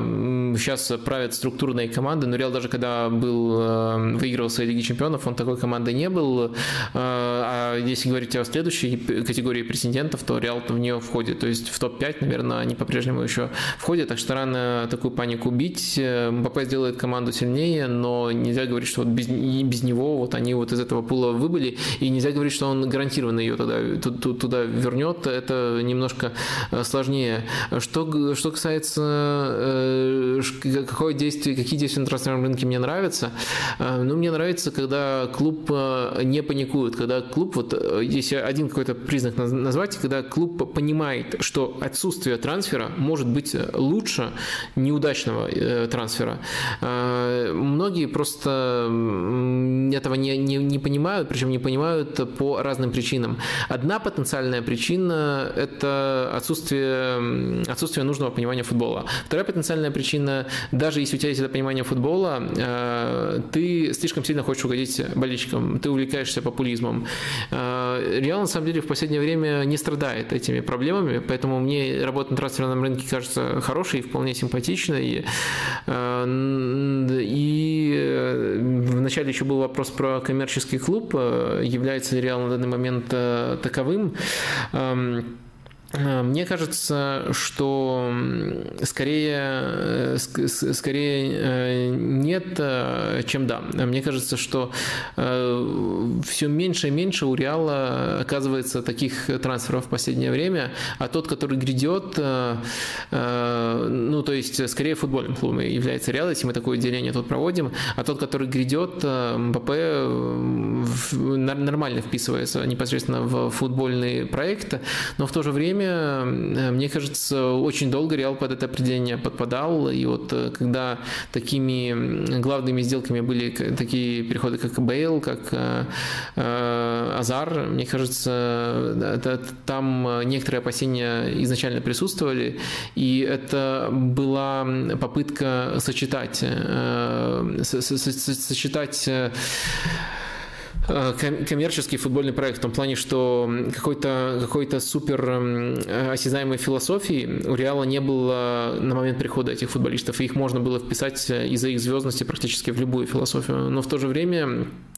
сейчас правят структурные команды, но Реал даже когда был, э, выигрывал свои Лиги Чемпионов, он такой командой не был. Э, а если говорить о следующей категории претендентов, то Реал в нее входит. То есть в топ-5, наверное, они по-прежнему еще входят. Так что рано такую панику бить. Э, Мбаппе сделает команду сильнее, но нельзя говорить, что вот без, без него вот они вот из этого пула выбыли. И нельзя говорить, что он гарантированно ее туда, туда вернет. Это немножко сложнее. Что, что касается какое действие, какие действия на трансферном рынке мне нравятся. Э, ну, мне нравится, когда клуб э, не паникует, когда клуб, вот э, если один какой-то признак назвать, когда клуб понимает, что отсутствие трансфера может быть лучше неудачного трансфера. Многие просто этого не, не, не понимают, причем не понимают по разным причинам. Одна потенциальная причина – это отсутствие, отсутствие нужного понимания футбола. Вторая потенциальная причина даже если у тебя есть это понимание футбола, э, ты слишком сильно хочешь угодить болельщикам, ты увлекаешься популизмом. Э, Реал, на самом деле, в последнее время не страдает этими проблемами, поэтому мне работа на трансферном рынке кажется хорошей и вполне симпатичной. Э, и вначале еще был вопрос про коммерческий клуб, является ли Реал на данный момент таковым. Э, мне кажется, что скорее, э, скорее э, нет, чем да. Мне кажется, что все меньше и меньше у Реала оказывается таких трансферов в последнее время, а тот, который грядет, ну, то есть, скорее футбольным клубом является Реал, если мы такое деление тут проводим, а тот, который грядет, МПП нормально вписывается непосредственно в футбольный проект, но в то же время время, э, мне кажется, очень долго Реал под это определение подпадал. И вот э, когда такими главными сделками были такие переходы, как Бейл, как э, Азар, мне кажется, это, там некоторые опасения изначально присутствовали. И это была попытка сочетать, сочетать Э, коммерческий футбольный проект в том плане, что какой-то какой супер э, осязаемой философии у Реала не было на момент прихода этих футболистов, и их можно было вписать из-за их звездности практически в любую философию. Но в то же время Э,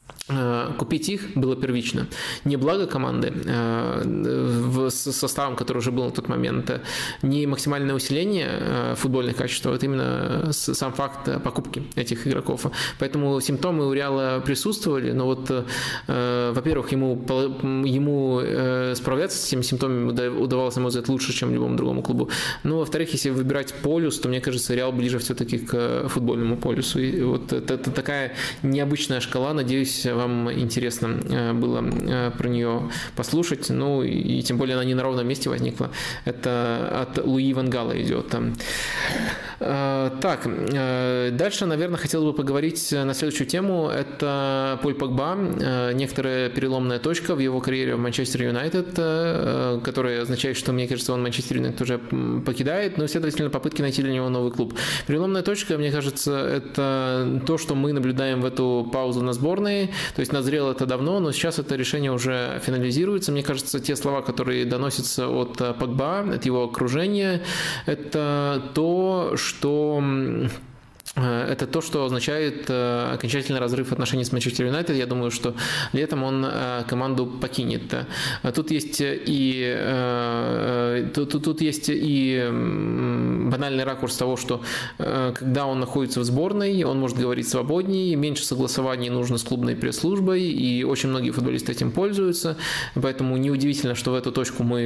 купить их было первично. Не благо команды э, с составом, который уже был на тот момент, э, не максимальное усиление футбольных качеств, а вот именно сам факт покупки этих игроков. Поэтому симптомы у Реала присутствовали, но вот, во-первых, ему, ему справляться с этими симптомами удавалось, на мой взгляд, лучше, чем любому другому клубу. Ну, во-вторых, если выбирать полюс, то, мне кажется, Реал ближе все-таки к футбольному полюсу. И вот это, это такая необычная шкала, надеюсь, вам интересно э, было э, про нее послушать. Ну и тем более она не на ровном месте возникла. Это от Луи Вангала идет. Так, дальше, наверное, хотел бы поговорить на следующую тему. Это Поль Погба, некоторая переломная точка в его карьере в Манчестер Юнайтед, которая означает, что, мне кажется, он Манчестер Юнайтед уже покидает, но, следовательно, попытки найти для него новый клуб. Переломная точка, мне кажется, это то, что мы наблюдаем в эту паузу на сборной, то есть назрело это давно, но сейчас это решение уже финализируется. Мне кажется, те слова, которые доносятся от Погба, от его окружения, это то, что Э, это то, что означает э, окончательный разрыв отношений с Манчестер Юнайтед. Я думаю, что летом он э, команду покинет. Тут есть и тут, тут есть и банальный ракурс того, что когда он находится в сборной, он может говорить свободнее, меньше согласований нужно с клубной пресс-службой, и очень многие футболисты этим пользуются. Поэтому неудивительно, что в эту точку мы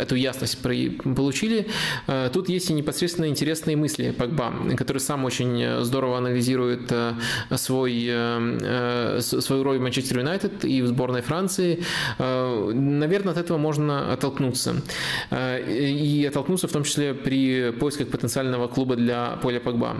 эту ясность получили. Тут есть и непосредственно интересные мысли Погба, который сам очень очень здорово анализирует э, свой, э, э, свою роль в Манчестер Юнайтед и в сборной Франции. Наверное, от этого можно оттолкнуться. И оттолкнуться в том числе при поисках потенциального клуба для Поля Погба.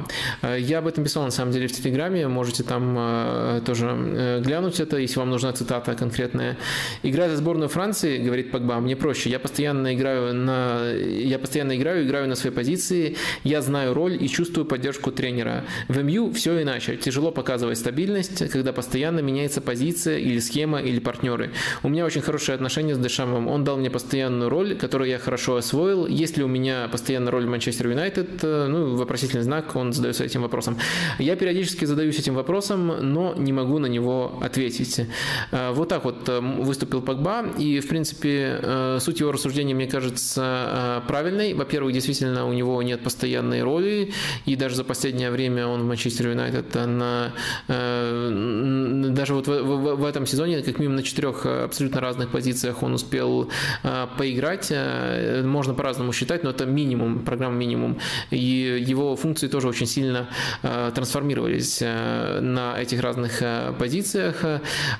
Я об этом писал на самом деле в Телеграме, можете там тоже глянуть это, если вам нужна цитата конкретная. Играя за сборную Франции, говорит Погба, мне проще. Я постоянно играю на, я постоянно играю, играю на своей позиции, я знаю роль и чувствую поддержку тренера тренера. В МЮ все иначе. Тяжело показывать стабильность, когда постоянно меняется позиция или схема или партнеры. У меня очень хорошие отношения с Дешамом. Он дал мне постоянную роль, которую я хорошо освоил. Есть ли у меня постоянная роль в Манчестер Юнайтед? Ну, вопросительный знак, он задается этим вопросом. Я периодически задаюсь этим вопросом, но не могу на него ответить. А, вот так вот э, выступил Погба, и, в принципе, э, суть его рассуждения, мне кажется, э, правильной. Во-первых, действительно, у него нет постоянной роли, и даже за последнее последнее время он в Манчестер Юнайтед на, э, даже вот в, в, в этом сезоне, как минимум на четырех абсолютно разных позициях он успел э, поиграть. Э, можно по-разному считать, но это минимум, программа минимум. И его функции тоже очень сильно трансформировались на этих разных позициях.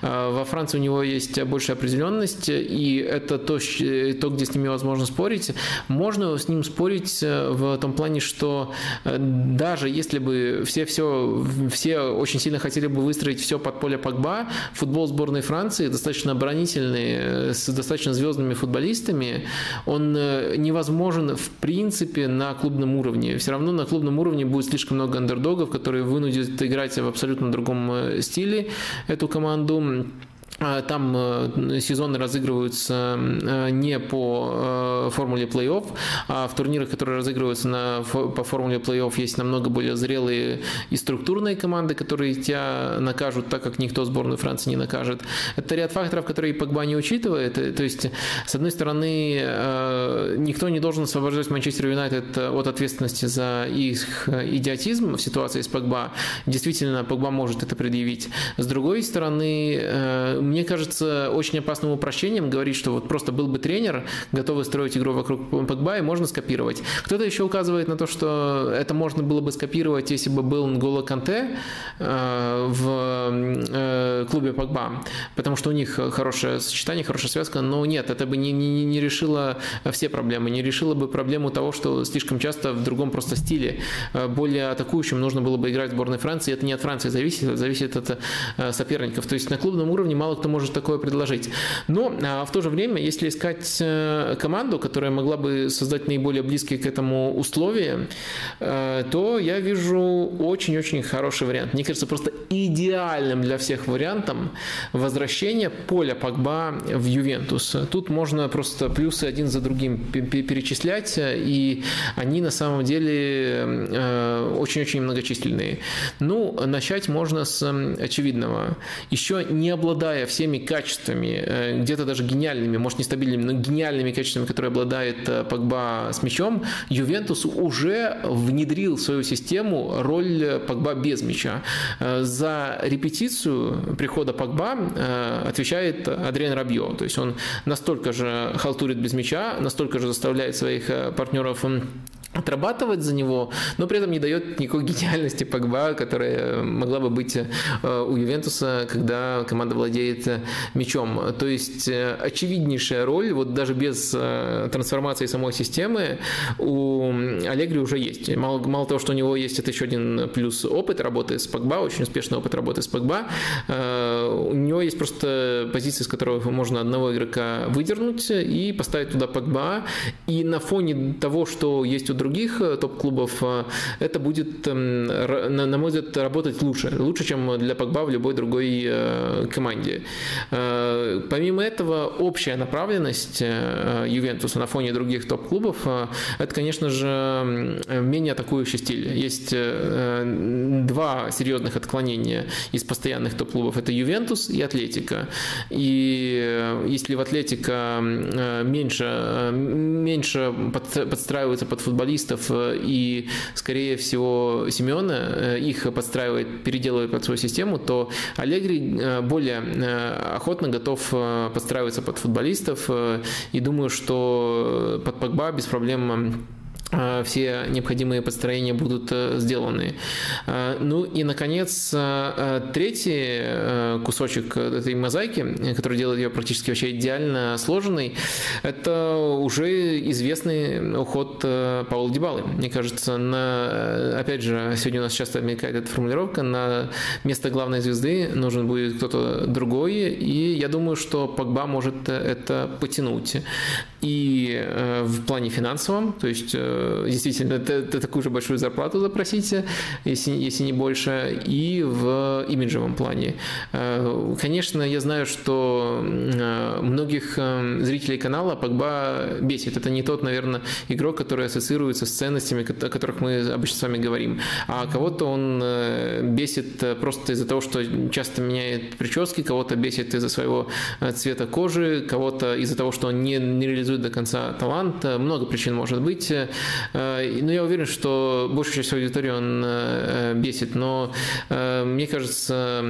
Во Франции у него есть большая определенность, и это то, то где с ним невозможно спорить. Можно с ним спорить в том плане, что даже если бы все, все, все очень сильно хотели бы выстроить все под поле Погба, футбол сборной Франции достаточно оборонительный, э, с достаточно звездными футболистами, он э, невозможен в принципе на клубном уровне. Все равно на клубном уровне будет слишком много андердогов, которые вынудят играть в абсолютно другом э, стиле эту команду. А, там э, сезоны разыгрываются э, не по э, формуле плей-офф, а в турнирах, которые разыгрываются на, по формуле плей-офф, есть намного более зрелые и структурные команды, которые тебя накажут так, как никто сборную Франции не накажет. Это ряд факторов, которые Погба не учитывает. То есть, с одной стороны, никто не должен освобождать Манчестер Юнайтед от ответственности за их идиотизм в ситуации с Погба. Действительно, Погба может это предъявить. С другой стороны, мне кажется очень опасным упрощением говорить, что вот просто был бы тренер, готовый строить игру вокруг Погба, и можно скопировать. Кто-то еще указывает на то, что это можно было бы скопировать, если бы был Нголо Канте э, в э, клубе Погба, потому что у них хорошее сочетание, хорошая связка, но нет, это бы не, не, не решило все проблемы, не решило бы проблему того, что слишком часто в другом просто стиле, э, более атакующим нужно было бы играть в сборной Франции, это не от Франции зависит, это зависит от соперников. То есть на клубном уровне мало кто может такое предложить. Но а, в то же время, если искать э, команду, которая могла бы создать наиболее близкие к этому условия, э, то я вижу очень-очень хороший вариант. Мне кажется, просто идеальным для всех вариантом возвращение Поля Погба в Ювентус. Тут можно просто плюсы один за другим перечислять, и они на самом деле э, очень-очень многочисленные. Ну, начать можно с очевидного. Еще не обладая всеми качествами, э, где-то даже гениальными, может не стабильными, но гениальными качествами, которые обладает э, Погба с мячом, Ювентус уже внедрил в свою систему роль Погба без мяча. Э, за репетицию прихода Погба отвечает Адриан Рабьо. То есть он настолько же халтурит без мяча, настолько же заставляет своих партнеров отрабатывать за него, но при этом не дает никакой гениальности Погба, которая могла бы быть э, у Ювентуса, когда команда владеет э, мячом. То есть э, очевиднейшая роль, вот даже без трансформации самой системы, у Аллегри уже есть. Мало, мало того, что у него есть это еще один плюс опыт работы с Погба, очень успешный опыт работы с Погба, у него есть просто позиция, с которой можно одного игрока выдернуть и поставить туда Погба, и на фоне того, что есть у других э, топ-клубов, э, это будет, эм, на мой взгляд, работать лучше. Лучше, чем для Погба в любой другой э, команде. Помимо этого, общая направленность Ювентуса на фоне других топ-клубов, это, конечно же, менее атакующий стиль. Есть два серьезных отклонения из постоянных топ-клубов. Это Ювентус и Атлетика. И если в Атлетика меньше, меньше подстраивается под футболистов, футболистов, э, и, скорее всего, Симеона э, их подстраивает, переделывает под свою систему, то Аллегри э, более охотно готов подстраиваться под футболистов, и думаю, что под Погба без проблем все необходимые построения будут э, сделаны. Э, ну и, наконец, третий кусочек этой мозаики, который делает ее практически вообще идеально сложенной, это уже известный уход Паула Дебалы. Мне кажется, на, опять же, сегодня у нас часто мелькает эта формулировка, на место главной звезды нужен будет кто-то другой, и я думаю, что Погба может это потянуть. И в плане финансовом, то есть действительно ты, ты такую же большую зарплату запросите, если, если не больше, и в имиджевом плане. Э, конечно, я знаю, что э, многих э, зрителей канала Погба бесит. Это не тот, наверное, игрок, который ассоциируется с ценностями, о которых мы обычно с вами говорим. А кого-то он бесит просто из-за того, что часто меняет прически, кого-то бесит из-за своего цвета кожи, кого-то из-за того, что он не, не реализует до конца талант. Много причин может быть. Э, ну, я уверен, что большую часть аудитории он э, бесит, но э, мне кажется,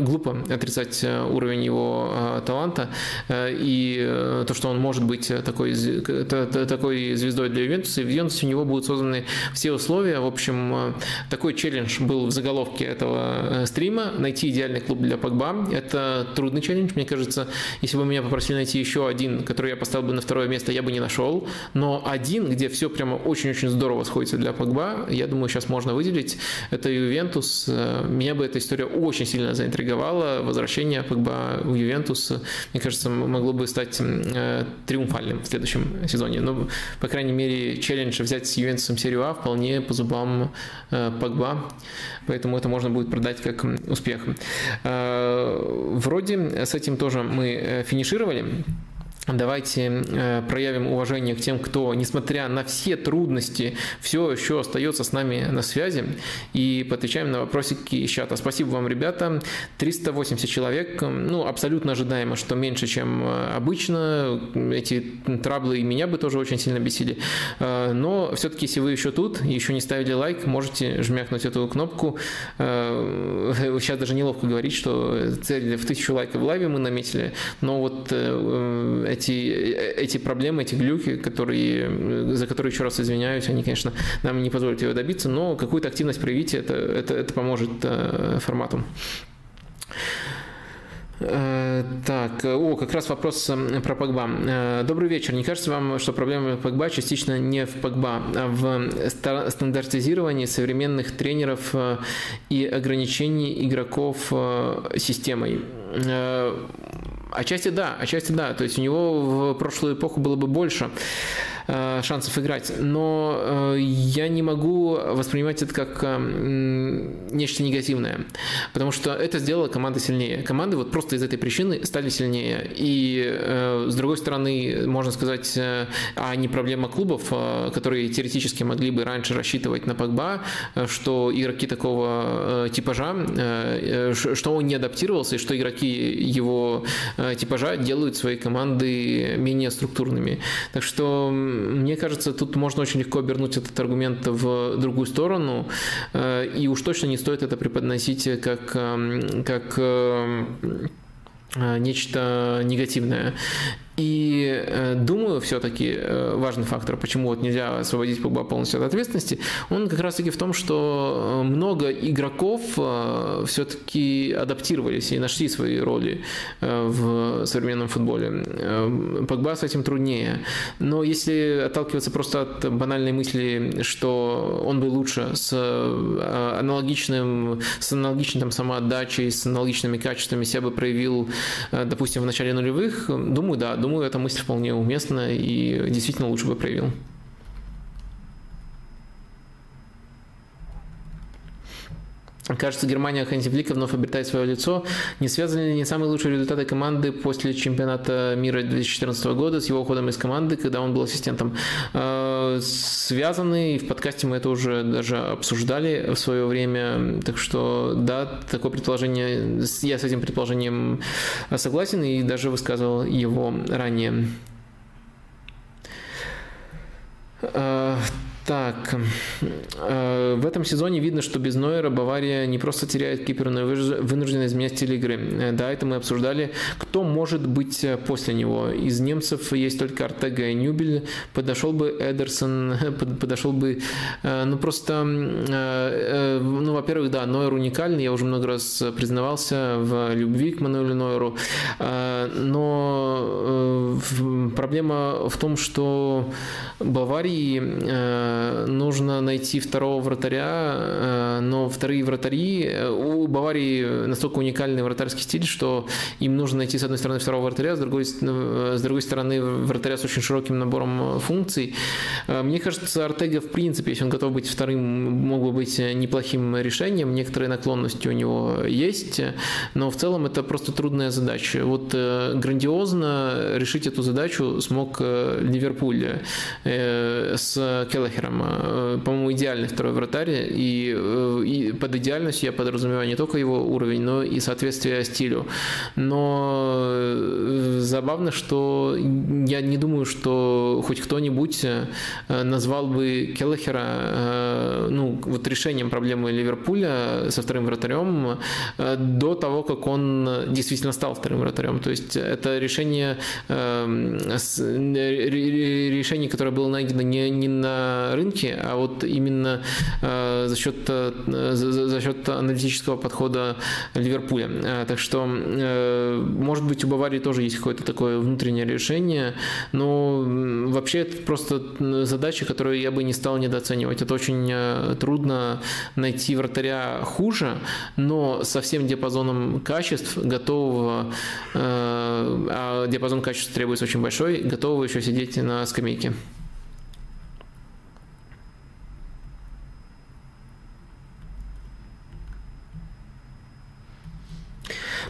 глупо отрицать уровень его таланта и то, что он может быть такой, такой звездой для Ювентуса. И в Ювентусе у него будут созданы все условия. В общем, такой челлендж был в заголовке этого стрима. Найти идеальный клуб для Погба. Это трудный челлендж. Мне кажется, если бы меня попросили найти еще один, который я поставил бы на второе место, я бы не нашел. Но один, где все прямо очень-очень здорово сходится для Погба. Я думаю, сейчас можно выделить. Это Ювентус. Меня бы эта история очень сильно заинтриговала. Возвращение Погба в Ювентус, мне кажется, могло бы стать э, триумфальным в следующем сезоне. Ну, по крайней мере, челлендж взять с Ювентусом серию А вполне по зубам э, Погба. Поэтому это можно будет продать как успех. Э, вроде с этим тоже мы финишировали. Давайте э, проявим уважение к тем, кто, несмотря на все трудности, все еще остается с нами на связи и поотвечаем на вопросики из чата. Спасибо вам, ребята. 380 человек. Ну, абсолютно ожидаемо, что меньше, чем э, обычно. Эти траблы и меня бы тоже очень сильно бесили. Э, но все-таки, если вы еще тут, еще не ставили лайк, можете жмякнуть эту кнопку. <laughs> Сейчас даже неловко говорить, что цель в тысячу лайков в лайве мы наметили, но вот эти, эти проблемы, эти глюки, которые, за которые еще раз извиняюсь, они, конечно, нам не позволят его добиться, но какую-то активность проявите, это, это, это поможет э, формату. Э, так, о, как раз вопрос э, про Погба. Добрый вечер. Не кажется вам, что проблема Погба частично не в Погба, а в стандартизировании современных тренеров и ограничений игроков системой? Отчасти да, отчасти да. То есть у него в прошлую эпоху было бы больше шансов играть. Но э, я не могу воспринимать это как э, нечто негативное, потому что это сделала команда сильнее. Команды вот просто из этой причины стали сильнее. И с другой стороны, можно сказать, а не проблема клубов, которые теоретически могли бы раньше рассчитывать на Погба, что игроки такого типажа, что он не адаптировался, и что игроки его типажа делают свои команды менее структурными. Так что мне кажется, тут можно очень легко обернуть этот аргумент в другую сторону, э, и уж точно не стоит это преподносить как, эм, как эм, э, нечто негативное. И э, думаю, все-таки э, важный фактор, почему вот нельзя освободить Погба полностью от ответственности, он как раз-таки в том, что э, много игроков э, все-таки адаптировались и нашли свои роли э, в современном футболе. Э, Погба с этим труднее. Но если отталкиваться просто от банальной мысли, что он бы лучше с э, аналогичным, с аналогичной там самоотдачей, с аналогичными качествами себя бы проявил, э, допустим, в начале нулевых, думаю, да, думаю, эта мысль вполне уместна и действительно лучше бы проявил. Кажется, Германия Ханси Флика вновь обретает свое лицо. Не связаны ли не самые лучшие результаты команды после чемпионата мира 2014 года с его уходом из команды, когда он был ассистентом? Э, связаны, и в подкасте мы это уже даже обсуждали в свое время. Так что, да, такое предположение, я с этим предположением согласен и даже высказывал его ранее. Так, э, в этом сезоне видно, что без Нойера Бавария не просто теряет кипера, но и вынуждена изменять стиль игры. Э, да, это мы обсуждали. Кто может быть э, после него? Из немцев есть только Артега и Нюбель. Подошел бы Эдерсон, <laughs> подошел бы... Ну, просто, ну, во-первых, да, Нойер уникальный. Я уже много раз признавался в любви к Мануэлю Нойеру. Но проблема в том, что Баварии нужно найти второго вратаря, э, но вторые вратари, э, у Баварии настолько уникальный вратарский стиль, что им нужно найти с одной стороны второго вратаря, с другой, с другой стороны вратаря с очень широким набором функций. Мне кажется, Артега в принципе, если он готов быть вторым, мог бы быть неплохим решением, некоторые наклонности у него есть, но в целом это просто трудная задача. Вот грандиозно решить эту задачу смог Ливерпуль с Келлахером Шумахером. Э, по-моему, идеальный второй вратарь. И, э, под идеальностью я подразумеваю не только его уровень, но и соответствие стилю. Но э, забавно, что я не думаю, что хоть кто-нибудь назвал бы Келлахера ну, вот решением проблемы Ливерпуля со вторым вратарем до того, как он действительно стал вторым вратарем. То есть это решение, решение, которое было найдено не, не на рынке, а вот именно э, за счет, э, за, счет аналитического подхода Ливерпуля. Э, так что, может быть, у Баварии тоже есть какое-то такое внутреннее решение, но вообще это просто задача, которую я бы не стал недооценивать. Это очень трудно найти вратаря хуже, но со всем диапазоном качеств готового, а диапазон качеств требуется очень большой, готового еще сидеть на скамейке.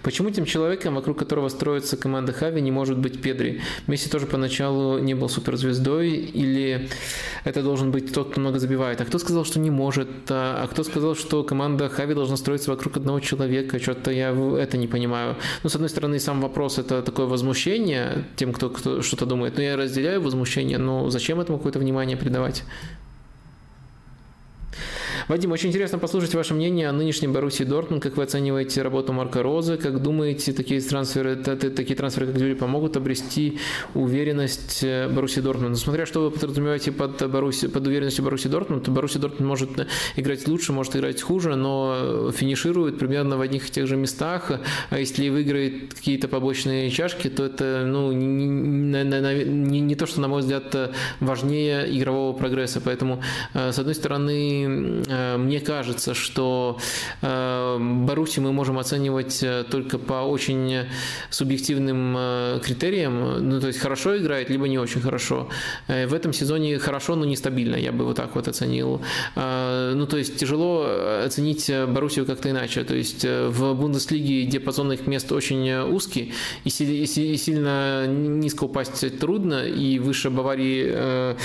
Почему тем человеком, вокруг которого строится команда Хави, не может быть Педри? Месси тоже поначалу не был суперзвездой, или это должен быть тот, кто много забивает? А кто сказал, что не может? А, а кто сказал, что команда Хави должна строиться вокруг одного человека? Что-то я это не понимаю. Ну, с одной стороны, сам вопрос это такое возмущение тем, кто, кто что-то думает. Но я разделяю возмущение, но зачем этому какое-то внимание придавать? Вадим, очень интересно послушать ваше мнение о нынешнем Боруссии Дортмунд. Как вы оцениваете работу Марка Розы? Как думаете, такие трансферы, такие трансферы, как Дюри, помогут обрести уверенность э, Боруссии Дортмунд? Ну, смотря что вы подразумеваете под, Баруси, под уверенностью Боруссии Дортмунд, Боруссия Дортмунд может играть лучше, может играть хуже, но финиширует примерно в одних и тех же местах. А если выиграет какие-то побочные чашки, то это ну, не, не, не, не то, что, на мой взгляд, важнее игрового прогресса. Поэтому, э, с одной стороны, Э, мне кажется, что э, Баруси мы можем оценивать э, только по очень субъективным критериям. Ну, то есть хорошо играет, либо не очень хорошо. В этом сезоне хорошо, но нестабильно, я бы вот так вот оценил. Ну, то есть тяжело оценить Боруссию как-то иначе. То есть в Бундеслиге диапазон их мест очень узкий, и сильно низко упасть трудно, и выше Баварии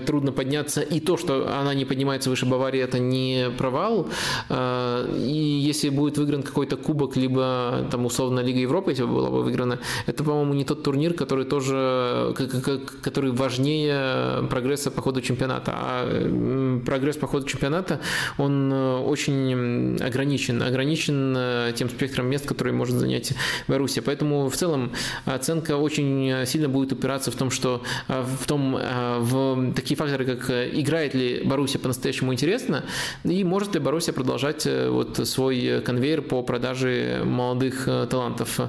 трудно подняться. И то, что она не поднимается выше Баварии, это это не провал. И если будет выигран какой-то кубок, либо там условно Лига Европы, если была бы выиграна, это, по-моему, не тот турнир, который тоже, который важнее прогресса по ходу чемпионата. А прогресс по ходу чемпионата, он очень ограничен, ограничен тем спектром мест, которые может занять Боруссия. Поэтому в целом оценка очень сильно будет упираться в том, что в том, в такие факторы, как играет ли Боруссия по-настоящему интересно, и может ли Боруссия продолжать вот свой конвейер по продаже молодых талантов.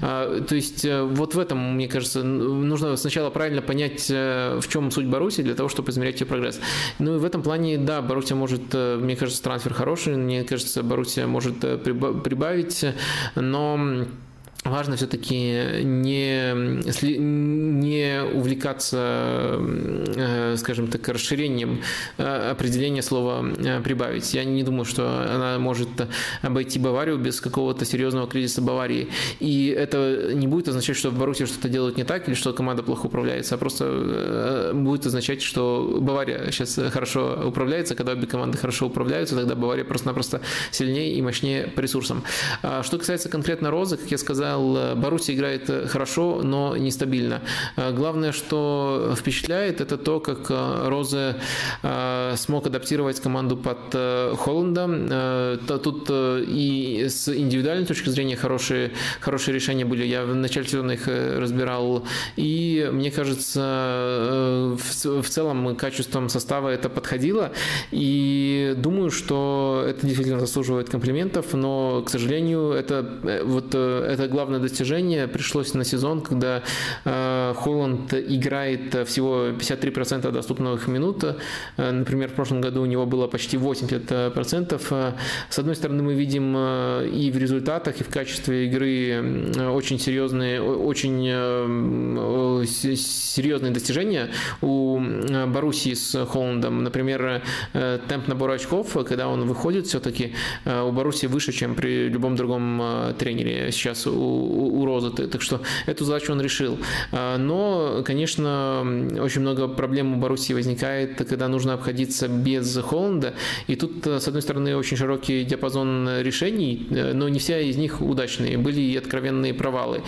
То есть вот в этом, мне кажется, нужно сначала правильно понять, в чем суть Боруссии для того, чтобы измерять ее прогресс. Ну и в этом плане, да, Боруссия может, мне кажется, трансфер хороший, мне кажется, Боруссия может прибавить, но важно все-таки не, не увлекаться, э, скажем так, расширением э, определения слова э, «прибавить». Я не думаю, что она может обойти Баварию без какого-то серьезного кризиса Баварии. И это не будет означать, что в Баруси что-то делают не так или что команда плохо управляется, а просто будет означать, что Бавария сейчас хорошо управляется. Когда обе команды хорошо управляются, тогда Бавария просто-напросто сильнее и мощнее по ресурсам. А что касается конкретно Розы, как я сказал, Боруссия играет хорошо, но нестабильно. Э, главное, что впечатляет, это то, как э, Розе э, смог адаптировать команду под Холланда. Тут и с индивидуальной точки зрения хорошие, хорошие решения были. Я в начале сезона их разбирал. И мне кажется, в целом качеством состава это подходило. И думаю, что это действительно заслуживает комплиментов, но, к сожалению, это, вот, это главное главное достижение пришлось на сезон, когда э, Холланд играет всего 53% доступных минут. Э, например, в прошлом году у него было почти 80%. Э, с одной стороны, мы видим и в результатах, и в качестве игры очень серьезные, очень серьезные достижения у Боруссии с Холландом. Например, темп набора очков, когда он выходит, все-таки у Боруссии выше, чем при любом другом тренере сейчас у у, Розы, так что эту задачу он решил. А, но, конечно, очень много проблем у Боруссии возникает, когда нужно обходиться без Холланда, и тут, с одной стороны, очень широкий диапазон решений, но не все из них удачные, были и откровенные провалы.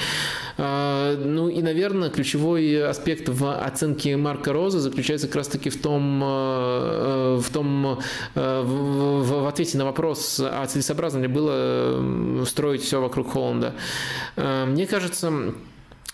А, ну и, наверное, ключевой аспект в оценке Марка Роза заключается как раз-таки в том, э, в том, э, в, в ответе на вопрос, а целесообразно ли было строить все вокруг Холланда. Э, мне кажется,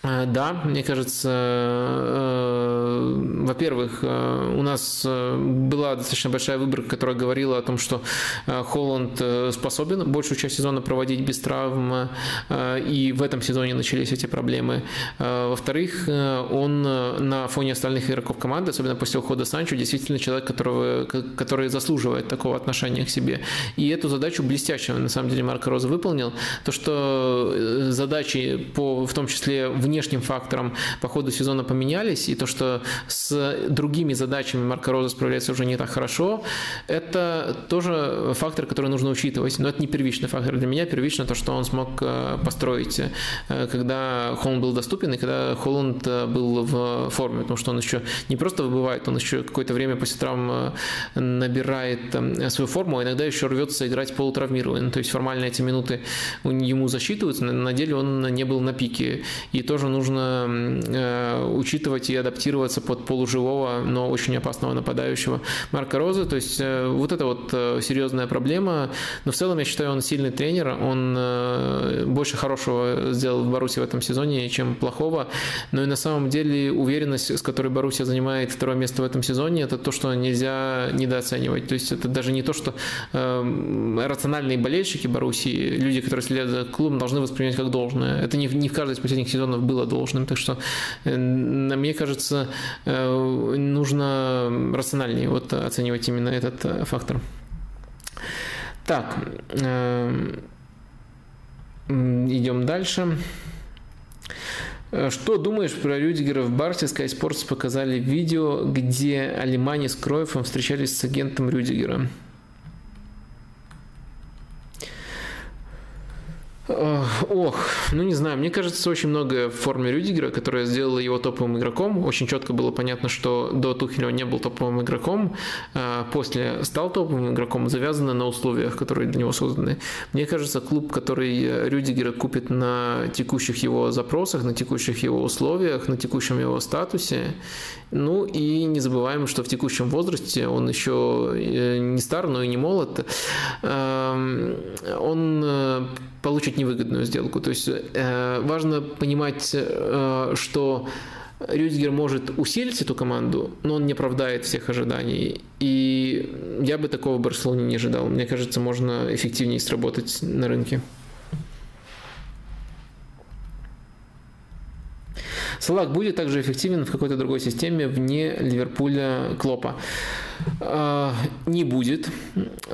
да, мне кажется, э, во-первых, э, у нас была достаточно большая выборка, которая говорила о том, что Холланд способен большую часть сезона проводить без травм, и в этом сезоне начались эти проблемы. Во-вторых, он на фоне остальных игроков команды, особенно после ухода Санчо, действительно человек, которого, который заслуживает такого отношения к себе. И эту задачу блестяще, на самом деле, Марко Роза выполнил. То, что задачи, по, в том числе в внешним факторам по ходу сезона поменялись, и то, что с другими задачами Марко Роза справляется уже не так хорошо, это тоже фактор, который нужно учитывать. Но это не первичный фактор для меня. Первично то, что он смог э, построить, э, когда Холланд был доступен и когда Холланд э, был в форме, потому что он еще не просто выбывает, он еще какое-то время после травм набирает свою форму, а иногда еще рвется играть полутравмированный. То есть формально эти минуты ему засчитываются, на деле он не был на пике. И тоже тоже нужно э, учитывать и адаптироваться под полуживого, но очень опасного нападающего Марка Розы. То есть э, вот это вот э, серьезная проблема. Но в целом я считаю, он сильный тренер. Он больше хорошего сделал в Баруси в этом сезоне, чем плохого. Но и на самом деле уверенность, с которой Боруссия занимает второе место в этом сезоне, это то, что нельзя недооценивать. То есть это даже не то, что рациональные болельщики Боруссии, люди, которые следят за клубом, должны воспринимать как должное. Это не, не в каждой из последних сезонов было должным. Так что, э, мне кажется, э, нужно рациональнее вот оценивать именно этот э, фактор. Так, идем дальше. Что думаешь про Рюдигера в Барсе? Sky Sports показали видео, где Алимани с Кроевым встречались с агентом Рюдигера. Ох, ну не знаю, мне кажется, очень много в форме Рюдигера, которая сделала его топовым игроком. Очень четко было понятно, что до Тухеля он не был топовым игроком, а после стал топовым игроком, завязано на условиях, которые для него созданы. Мне кажется, клуб, который Рюдигера купит на текущих его запросах, на текущих его условиях, на текущем его статусе, ну и не забываем, что в текущем возрасте он еще э, не стар, но и не молод, эм, он э, получит невыгодную сделку. То есть э, важно понимать, что Рюдигер может усилить эту команду, но он не оправдает всех ожиданий. И я бы такого в Барселоне не ожидал. Мне кажется, можно эффективнее сработать на рынке. Салах будет также эффективен в какой-то другой системе вне Ливерпуля Клопа. А, не будет,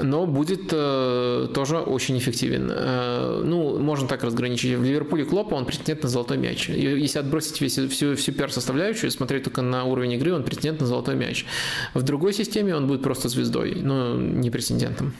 но будет э, тоже очень эффективен. Э, ну, можно так разграничить. В Ливерпуле Клопа он претендент на золотой мяч. Если отбросить весь, всю, всю пиар-составляющую, смотреть только на уровень игры, он претендент на золотой мяч. В другой системе он будет просто звездой, но не претендентом.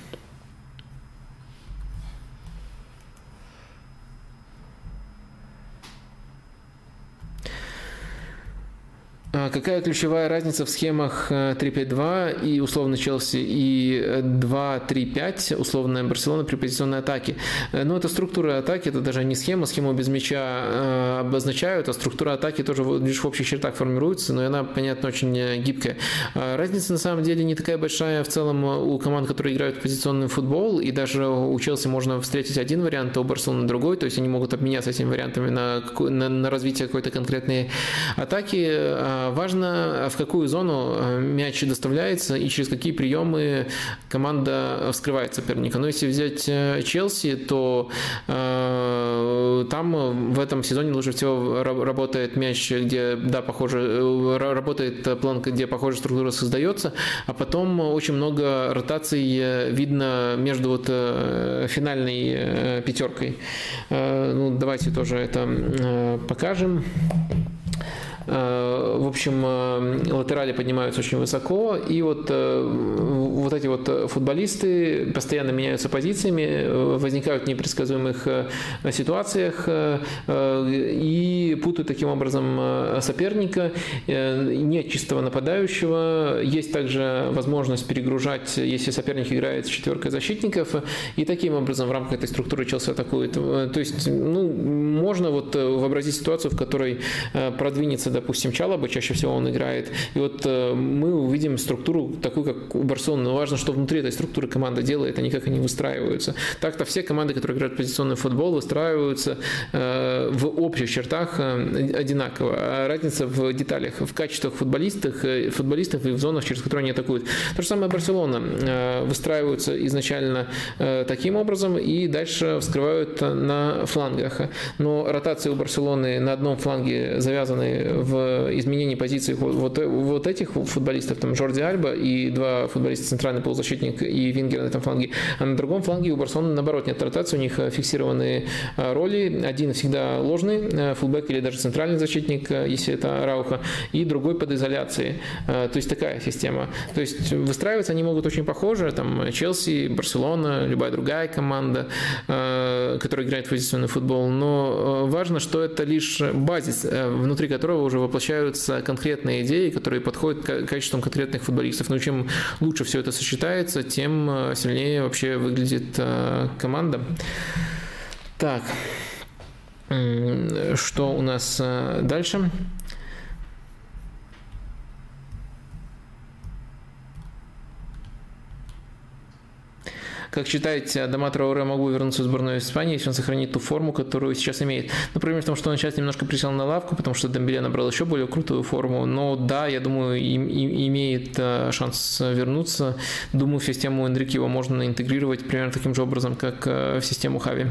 Какая ключевая разница в схемах 3-5-2 э, и условно Челси и 2-3-5, условная Барселона при позиционной атаке? Э, ну, это структура атаки, это даже не схема, схему без мяча э, обозначают, а структура атаки тоже лишь в общих чертах формируется, но она, понятно, очень гибкая. А разница на самом деле не такая большая в целом у команд, которые играют в позиционный футбол, и даже у Челси можно встретить один вариант, а у Барселоны другой, то есть они могут обменяться этими вариантами на, на, на развитие какой-то конкретной атаки а важно, в какую зону э, мяч доставляется и через какие приемы команда вскрывает соперника. Но если взять э, Челси, то э, там в этом сезоне лучше всего работает мяч, где, да, похоже, работает план, где похожая структура создается, а потом очень много ротаций видно между вот финальной пятеркой. Ну, давайте тоже это покажем. Э, в общем, э, латерали поднимаются очень высоко, и вот, э, вот эти вот футболисты постоянно меняются позициями, возникают в непредсказуемых ситуациях и путают таким образом соперника. Нет чистого нападающего, есть также возможность перегружать, если соперник играет с четверкой защитников, и таким образом в рамках этой структуры Челси атакует. То есть, ну, можно вот вообразить ситуацию, в которой продвинется допустим, Чалаба, чаще всего он играет. И вот э, мы увидим структуру такую, как у Барселоны. Но важно, что внутри этой структуры команда делает, не как они выстраиваются. Так-то все команды, которые играют позиционный футбол, выстраиваются э, в общих чертах э, одинаково. А разница в деталях, в качествах футболистов, футболистов и в зонах, через которые они атакуют. То же самое Барселона. Выстраиваются изначально таким образом и дальше вскрывают на флангах. Но ротации у Барселоны на одном фланге завязаны в изменении позиции вот, вот этих футболистов, там Жорди Альба и два футболиста, центральный полузащитник и Вингер на этом фланге, а на другом фланге у Барселоны наоборот нет ротации, у них э, фиксированные э, роли, один всегда ложный э, фулбэк или даже центральный защитник, если это Рауха, и другой под изоляцией. То есть такая система. То есть выстраиваться они могут очень похоже, там Челси, Барселона, любая другая команда, которая играет в позиционный футбол, но важно, что это лишь базис, внутри которого уже уже воплощаются конкретные идеи, которые подходят к качествам конкретных футболистов. Но чем лучше все это сочетается, тем э, сильнее вообще выглядит э, команда. Так, что у нас э, дальше? Как считаете, Адама Трауре могу вернуться в сборную Испании, если он сохранит ту форму, которую сейчас имеет? Например, в том, что он сейчас немножко присел на лавку, потому что Дембеле набрал еще более крутую форму. Но да, я думаю, им, им, имеет э, шанс вернуться. Думаю, в систему Энрике его можно интегрировать примерно таким же образом, как э, в систему Хави.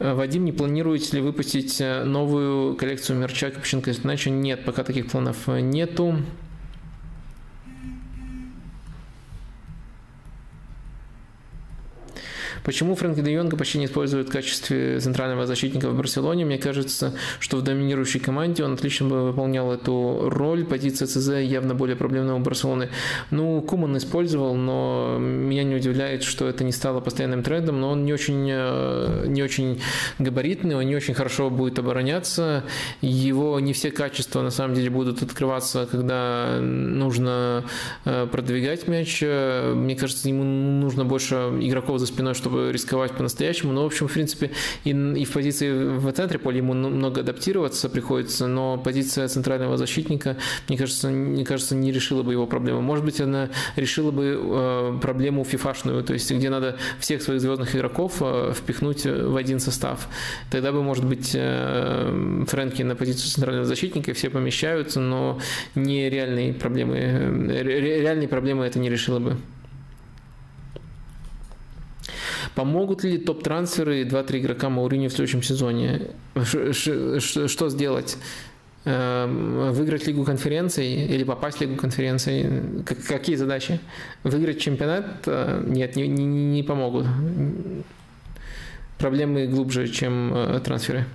Э, Вадим, не планируете ли выпустить новую коллекцию мерча Капченко Иначе нет, пока таких планов нету. Почему Фрэнки де Йонга почти не используют в качестве центрального защитника в Барселоне? Мне кажется, что в доминирующей команде он отлично бы выполнял эту роль. Позиция ЦЗ явно более проблемная у Барселоны. Ну, Куман использовал, но меня не удивляет, что это не стало постоянным трендом, но он не очень, э, не очень габаритный, он не очень хорошо будет обороняться. Его не все качества на самом деле будут открываться, когда нужно э, продвигать мяч. Мне кажется, ему нужно больше игроков за спиной, чтобы рисковать по-настоящему. Но, в общем, в принципе, и, и в позиции в центре поля ему много адаптироваться приходится, но позиция центрального защитника, мне кажется, мне кажется, не решила бы его проблему. Может быть, она решила бы э, проблему фифашную, то есть где надо всех своих звездных игроков э, впихнуть в один состав. Тогда бы, может быть, э, Фрэнки на позицию центрального защитника все помещаются, но не реальные проблемы. Реальные проблемы это не решило бы. Помогут ли топ-трансферы 2-3 игрока Маурини в следующем сезоне? Что сделать? Эм, выиграть Лигу конференций или попасть в Лигу конференций? Какие задачи? Выиграть чемпионат? Э, нет, не, не, не помогут. Проблемы глубже, чем э, трансферы.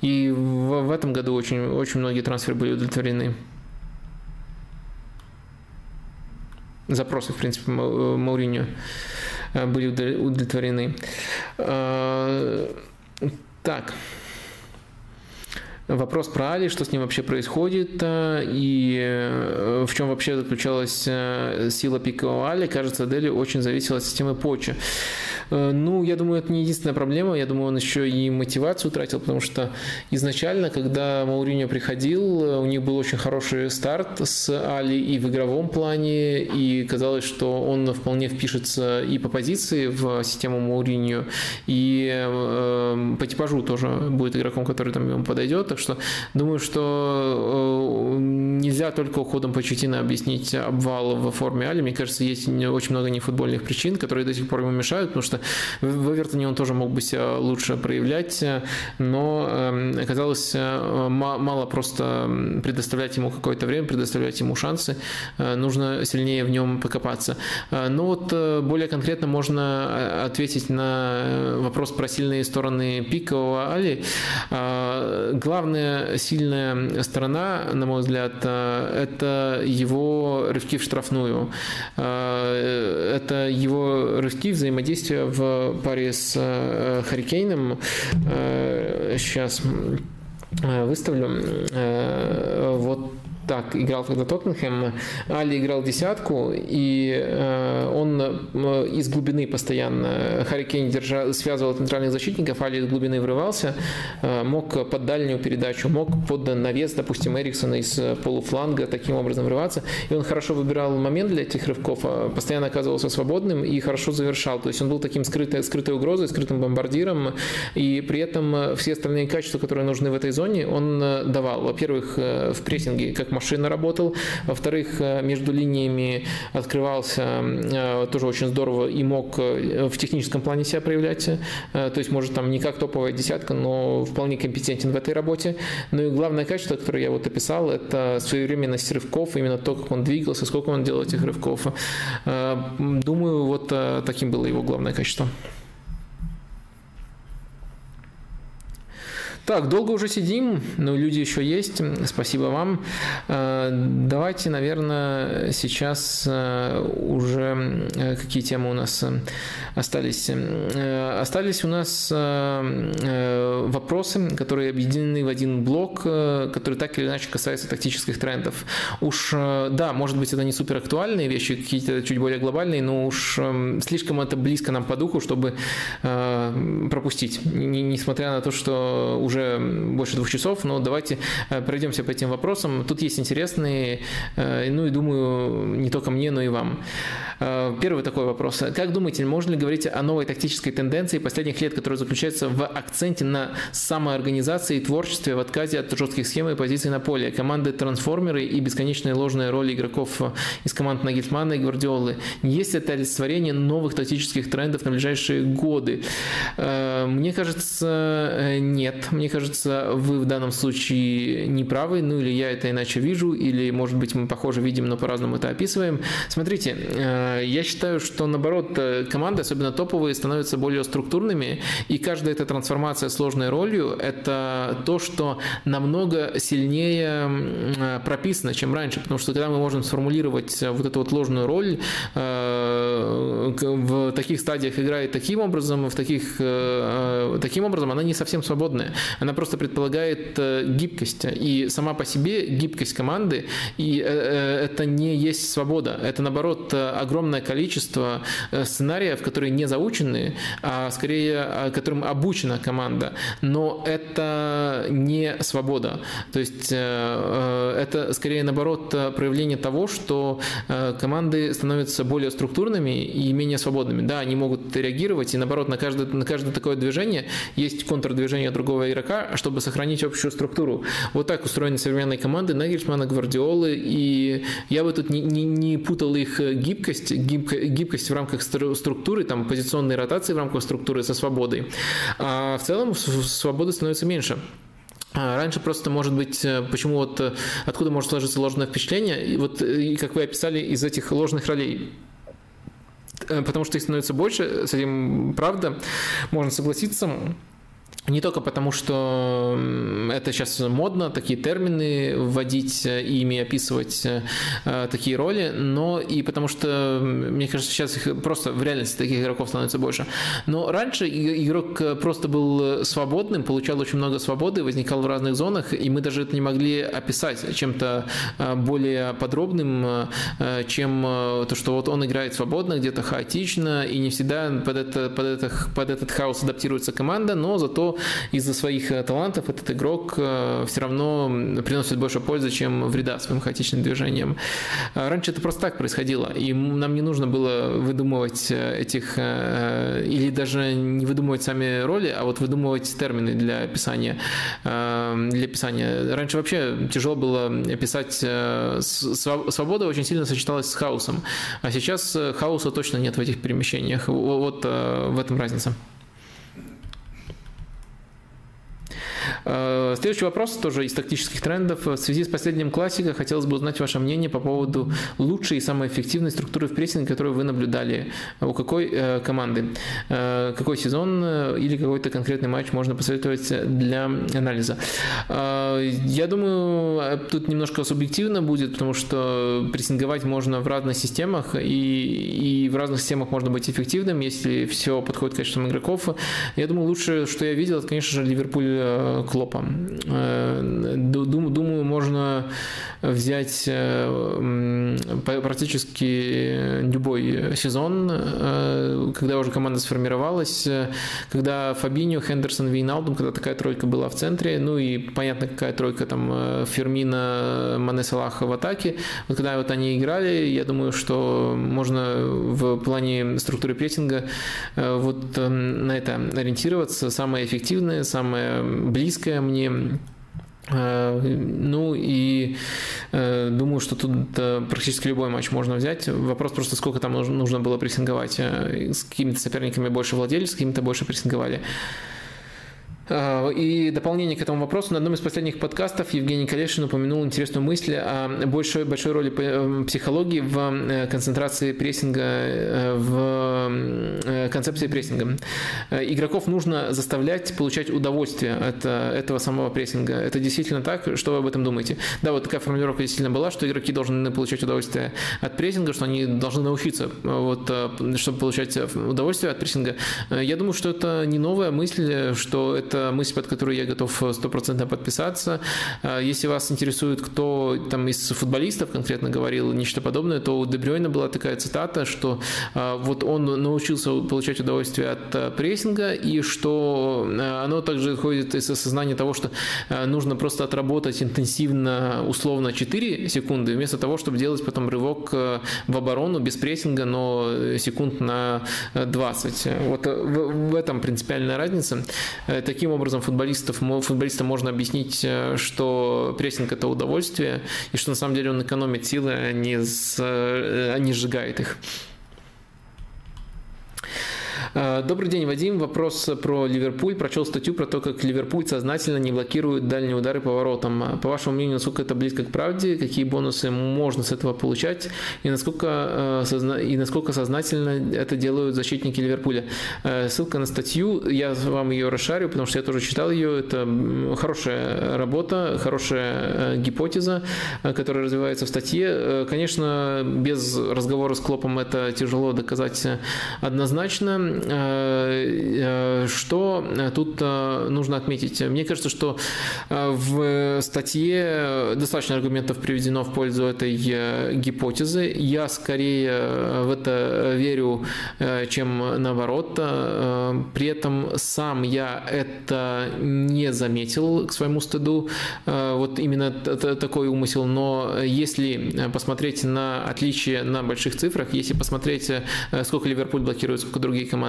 И в, в этом году очень, очень многие трансферы были удовлетворены. Запросы, в принципе, Мауриньо. Э, были удовлетворены. Э, так. Вопрос про Али, что с ним вообще происходит э, и в чем вообще заключалась сила пика Али. Кажется, Дели очень зависела от системы Почи. Э, ну, я думаю, это не единственная проблема. Я думаю, он еще и мотивацию тратил, потому что изначально, когда Мауриньо приходил, э, у них был очень хороший старт с Али и в игровом плане, и казалось, что он вполне впишется и по позиции в систему Мауриньо, и э, по типажу тоже будет игроком, который там ему подойдет. Так что думаю, что э, нельзя только уходом Почетина объяснить обвал в форме Али. Мне кажется, есть очень много нефутбольных причин, которые до сих пор ему мешают, потому что что в Эвертоне он тоже мог бы себя лучше проявлять, но эм, оказалось э, мало просто предоставлять ему какое-то время, предоставлять ему шансы, э, нужно сильнее в нем покопаться. Э, но вот более конкретно можно ответить на вопрос про сильные стороны Пикового Али. Главная сильная сторона, на мой взгляд, это его рывки в штрафную. Это его рывки взаимодействия в паре с э, Харикейном. Сейчас э, выставлю. Э, вот так играл тогда Тоттенхэм. Али играл десятку, и э, он э, из глубины постоянно. Харри Кейн держал, связывал центральных защитников, Али из глубины врывался, э, мог под дальнюю передачу, мог под навес, допустим, Эриксона из полуфланга таким образом врываться. И он хорошо выбирал момент для этих рывков, постоянно оказывался свободным и хорошо завершал. То есть он был таким скрытой, скрытой угрозой, скрытым бомбардиром, и при этом все остальные качества, которые нужны в этой зоне, он давал. Во-первых, в прессинге, как машина работал. Во-вторых, э, между линиями открывался э, тоже очень здорово и мог э, в техническом плане себя проявлять. То есть, может, там не как топовая десятка, но вполне компетентен в этой работе. Ну и главное качество, которое я вот описал, это своевременность рывков, именно то, как он двигался, сколько он делал этих рывков. Думаю, вот таким было его главное качество. Так, долго уже сидим, но люди еще есть. Спасибо вам. Э, давайте, наверное, сейчас э, уже э, какие темы у нас остались. Остались у нас вопросы, которые объединены в один блок, который так или иначе касается тактических трендов. Уж, да, может быть, это не супер актуальные вещи, какие-то чуть более глобальные, но уж слишком это близко нам по духу, чтобы пропустить. Несмотря на то, что уже уже больше двух часов, но давайте э, пройдемся по этим вопросам. Тут есть интересные, э, ну и думаю, не только мне, но и вам. Э, первый такой вопрос. Как думаете, можно ли говорить о новой тактической тенденции последних лет, которая заключается в акценте на самоорганизации и творчестве в отказе от жестких схем и позиций на поле? Команды трансформеры и бесконечные ложные роли игроков из команд Нагельсмана и Гвардиолы. Есть это олицетворение новых тактических трендов на ближайшие годы? Мне кажется, нет. Мне кажется, вы в данном случае не правы, ну или я это иначе вижу, или, может быть, мы похоже видим, но по-разному это описываем. Смотрите, Я считаю, что наоборот, команды, особенно топовые, становятся более структурными, и каждая эта трансформация сложной ролью – это то, что намного сильнее прописано, чем раньше, потому что когда мы можем сформулировать вот эту вот ложную роль, в таких стадиях играет таким образом, в таких, таким образом она не совсем свободная. Она просто предполагает гибкость. И сама по себе гибкость команды, и это не есть свобода. Это, наоборот, огромное количество сценариев, которые не заучены, а скорее которым обучена команда. Но это не свобода. То есть это скорее, наоборот, проявление того, что команды становятся более структурными и менее свободными. Да, они могут реагировать, и наоборот, на каждое, на каждое такое движение есть контрдвижение другого игрока, чтобы сохранить общую структуру. Вот так устроены современные команды Нагельсмана, Гвардиолы, и я бы тут не, не, не путал их гибкость, гиб, гибкость в рамках структуры, там, позиционной ротации в рамках структуры со свободой. А в целом свободы становится меньше. А раньше просто, может быть, э, почему вот э, откуда может сложиться ложное впечатление, и вот, э, и как вы описали, из этих ложных ролей потому что их становится больше, с этим правда, можно согласиться. Не только потому, что это сейчас модно, такие термины вводить и ими описывать э, такие роли, но и потому что, мне кажется, сейчас их просто в реальности таких игроков становится больше. Но раньше игрок просто был свободным, получал очень много свободы, возникал в разных зонах, и мы даже это не могли описать чем-то э, более подробным, э, чем то, что вот он играет свободно, где-то хаотично, и не всегда под, это, под, это, под этот хаос адаптируется команда, но зато из-за своих э, талантов этот игрок э, все равно приносит больше пользы, чем вреда своим хаотичным движением. Э, раньше это просто так происходило, и нам не нужно было выдумывать этих, или даже не выдумывать сами роли, а вот выдумывать термины для описания. Для описания. Раньше вообще тяжело было писать свобода очень сильно сочеталась с хаосом, а сейчас хаоса точно нет в этих перемещениях. Вот в этом разница. Следующий вопрос тоже из тактических трендов. В связи с последним классика хотелось бы узнать ваше мнение по поводу лучшей и самой эффективной структуры в прессинге, которую вы наблюдали. У какой э, команды? Э, какой сезон или какой-то конкретный матч можно посоветовать для анализа? Я думаю, тут немножко субъективно будет, потому что прессинговать можно в разных системах, и, и в разных системах можно быть эффективным, если все подходит к качествам игроков. Я думаю, лучше, что я видел, это, конечно же, Ливерпуль Клопа. Э, думаю, можно взять э, практически любой сезон, э, когда уже команда сформировалась, когда Фабиньо, Хендерсон, Вейналдум, когда такая тройка была в центре, ну и понятно, какая тройка там Фермина, Мане Салах в атаке. Вот когда вот они играли, я думаю, что можно в плане структуры прессинга вот на это ориентироваться. Самое эффективное, самое близкое близкое мне. Э, ну и э, думаю, что тут практически любой матч можно взять. Вопрос просто, сколько там нужно было прессинговать. Э, с какими-то соперниками больше владели, с какими-то больше прессинговали. А, и дополнение к этому вопросу. На одном из последних подкастов Евгений Калешин упомянул интересную мысль о большой, большой роли э, психологии в э, концентрации прессинга, э, в концепции прессинга. Игроков нужно заставлять получать удовольствие от этого самого прессинга. Это действительно так? Что вы об этом думаете? Да, вот такая формулировка действительно была, что игроки должны получать удовольствие от прессинга, что они должны научиться, вот, чтобы получать удовольствие от прессинга. Я думаю, что это не новая мысль, что это это мысль, под которую я готов стопроцентно подписаться. А, если вас интересует, кто там из футболистов конкретно говорил нечто подобное, то у Дебрёйна была такая цитата, что а, вот он научился получать удовольствие от прессинга, и что оно также ходит из осознания того, что нужно просто отработать интенсивно, условно, 4 секунды, вместо того, чтобы делать потом рывок в оборону без прессинга, но секунд на 20. Вот в этом принципиальная разница. Таким таким образом футболистов, футболистам можно объяснить, э, что прессинг – это удовольствие, и что на самом деле он экономит силы, а не, с, э, а не сжигает их. Добрый день, Вадим. Вопрос про Ливерпуль. Прочел статью про то, как Ливерпуль сознательно не блокирует дальние удары по воротам. По вашему мнению, насколько это близко к правде? Какие бонусы можно с этого получать? И насколько, и насколько сознательно это делают защитники Ливерпуля? Ссылка на статью, я вам ее расшарю, потому что я тоже читал ее. Это хорошая работа, хорошая гипотеза, которая развивается в статье. Конечно, без разговора с Клопом это тяжело доказать однозначно. Э, э, что тут э, нужно отметить? Мне кажется, что в статье достаточно аргументов приведено в пользу этой гипотезы. Я скорее в это верю, чем наоборот. При этом сам я это не заметил к своему стыду. Вот именно такой умысел. Но если посмотреть на отличие на больших цифрах, если посмотреть, сколько Ливерпуль блокирует, сколько другие команды,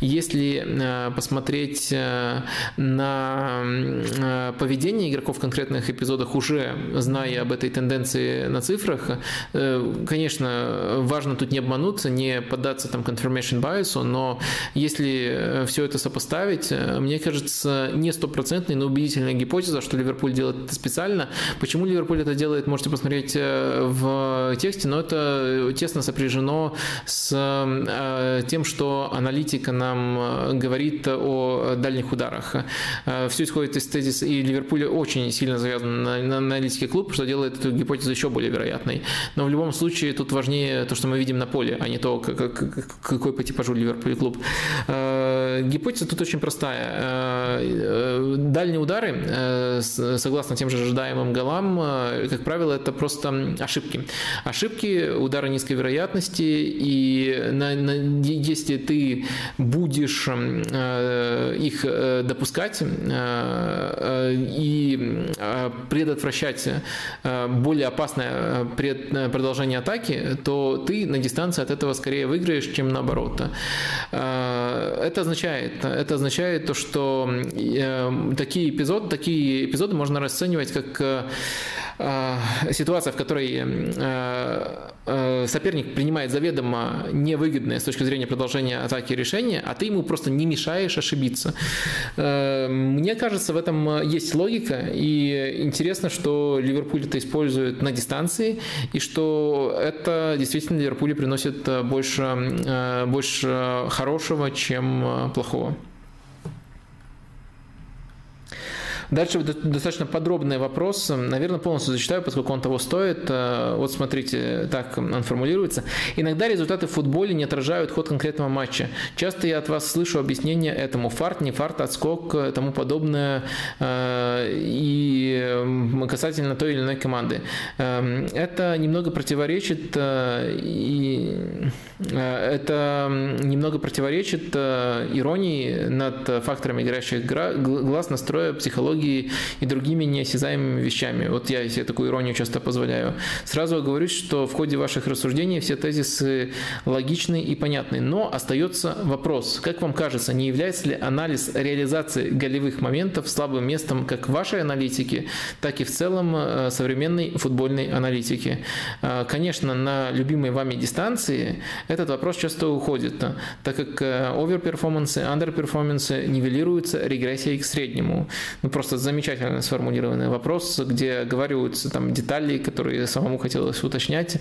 если э, посмотреть э, на э, поведение игроков в конкретных эпизодах, уже зная об этой тенденции на цифрах, конечно, важно тут не обмануться, не поддаться там confirmation bias, но если все это сопоставить, мне кажется, не стопроцентной, но убедительная гипотеза, что Ливерпуль делает это специально. Почему Ливерпуль это делает, можете посмотреть в тексте, но это тесно сопряжено с тем, что аналитика нам э, говорит о дальних ударах. Э, Все исходит из тезиса, и Ливерпуль очень сильно завязан на, на аналитике клуб, что делает эту гипотезу еще более вероятной. Но в любом случае тут важнее то, что мы видим на поле, а не то, как, как, какой по типажу Ливерпуль клуб. Э, гипотеза тут очень простая. Дальние удары, согласно тем же ожидаемым голам, как правило, это просто ошибки. Ошибки, удары низкой вероятности, и на, на, если ты будешь э, их э, допускать э, и предотвращать более опасное продолжение атаки, то ты на дистанции от этого скорее выиграешь, чем наоборот. Это означает, это означает то, что такие эпизоды, такие эпизоды можно расценивать как ситуация, в которой соперник принимает заведомо невыгодное с точки зрения продолжения атаки решение, а ты ему просто не мешаешь ошибиться. Э, мне кажется, в этом есть логика, и интересно, что Ливерпуль это использует на дистанции, и что это действительно Ливерпулю приносит больше, э, больше хорошего, чем плохого. Дальше достаточно подробный вопрос. Наверное, полностью зачитаю, поскольку он того стоит. Э, вот смотрите, так он формулируется. Иногда результаты в футболе не отражают ход конкретного матча. Часто я от вас слышу объяснение этому. Фарт, не фарт, отскок, и тому подобное. Э, и касательно той или иной команды. Эм, это немного противоречит э, и это немного противоречит иронии над факторами играющих глаз, настроя, психологии психологией и другими неосязаемыми вещами. Вот я себе такую иронию часто позволяю. Сразу оговорюсь, что в ходе ваших рассуждений все тезисы логичны и понятны, но остается вопрос. Как вам кажется, не является ли анализ реализации голевых моментов слабым местом как вашей аналитики, так и в целом э, современной футбольной аналитики? Э, конечно, на любимой вами дистанции этот вопрос часто уходит, так как э, оверперформансы, андерперформансы нивелируются регрессией к среднему. Ну, просто просто замечательно сформулированный вопрос, где говорятся там детали, которые самому хотелось уточнять,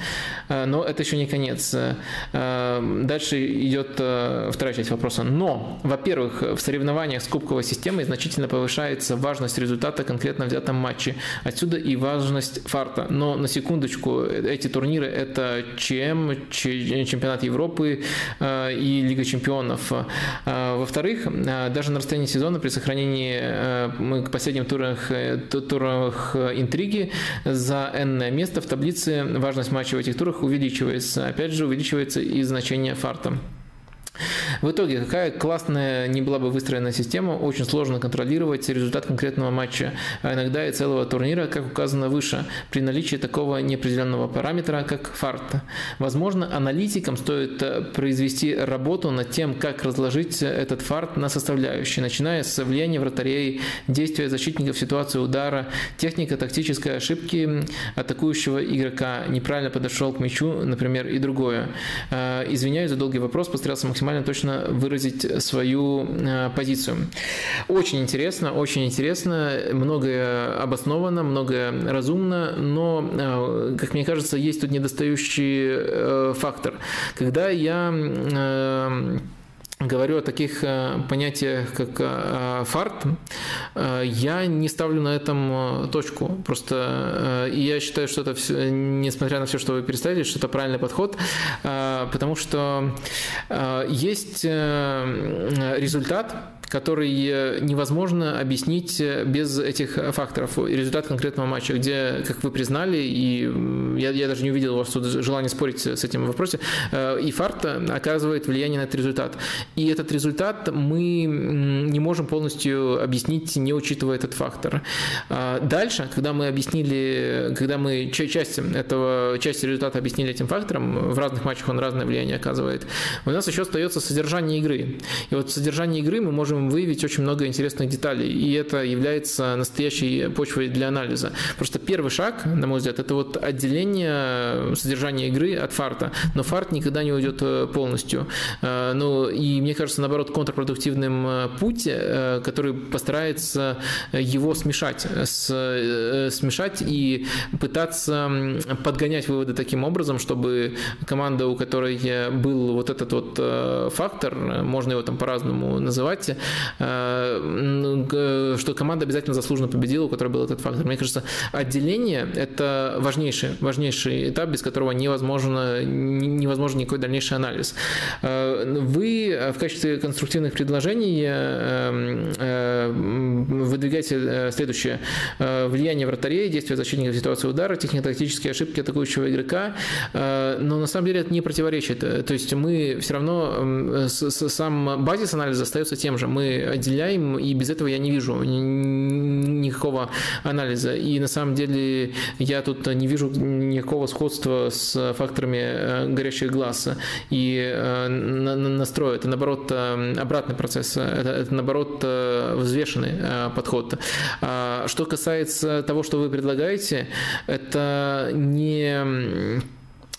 э, но это еще не конец. Э, дальше идет э, вторая часть вопроса. Но, во-первых, в соревнованиях с кубковой системой значительно повышается важность результата конкретно взятом матче. Отсюда и важность фарта. Но на секундочку, эти турниры это ЧМ, чемпионат Европы и Лига чемпионов. Во-вторых, даже на расстоянии сезона при сохранении мы последним турах, э, турах э, интриги за n место в таблице важность матча в этих турах увеличивается. Опять же, увеличивается и значение фарта. В итоге, какая классная не была бы выстроена система, очень сложно контролировать результат конкретного матча, а иногда и целого турнира, как указано выше, при наличии такого неопределенного параметра, как фарт. Возможно, аналитикам стоит э, произвести работу над тем, как разложить этот фарт на составляющие, начиная с влияния вратарей, действия защитников в ситуации удара, техника тактической ошибки атакующего игрока, неправильно подошел к мячу, например, и другое. Э, извиняюсь за долгий вопрос, постарался максимально максимально точно выразить свою позицию. Очень интересно, очень интересно, многое обосновано, многое разумно, но, как мне кажется, есть тут недостающий фактор. Когда я говорю о таких э, понятиях, как э, фарт, э, я не ставлю на этом точку. Просто я считаю, что это все, несмотря на все, что вы представили, что это правильный подход, потому что есть результат, который невозможно объяснить без этих факторов. Результат конкретного матча, где, как вы признали, и я, я даже не увидел у вас тут желания спорить с этим вопросом, и фарт оказывает влияние на этот результат. И этот результат мы не можем полностью объяснить, не учитывая этот фактор. А дальше, когда мы объяснили, когда мы часть этого, часть результата объяснили этим фактором, в разных матчах он разное влияние оказывает, у нас еще остается содержание игры. И вот в содержании игры мы можем выявить очень много интересных деталей, и это является настоящей почвой для анализа. Просто первый шаг, на мой взгляд, это вот отделение содержания игры от фарта. Но фарт никогда не уйдет э, полностью. А, ну, и мне кажется, наоборот, контрпродуктивным э, путь, э, который постарается его смешать, с, э, смешать и пытаться подгонять выводы таким образом, чтобы команда, у которой был вот этот вот фактор, можно его там по-разному называть, что команда обязательно заслуженно победила, у которой был этот фактор. Мне кажется, отделение – это важнейший, важнейший этап, без которого невозможно, невозможен никакой дальнейший анализ. Вы в качестве конструктивных предложений э, э, выдвигаете э, следующее. Влияние вратарей, действия защитника в ситуации удара, технико-тактические ошибки атакующего игрока. Но на самом деле это не противоречит. То есть мы все равно, сам базис анализа остается тем же. Мы отделяем, и без этого я не вижу никакого анализа. И на самом деле я тут не вижу никакого сходства с факторами горящих глаз и настроя. Это, наоборот, э, обратный процесс, это, это наоборот, э, взвешенный э, подход. А что касается того, что вы предлагаете, это не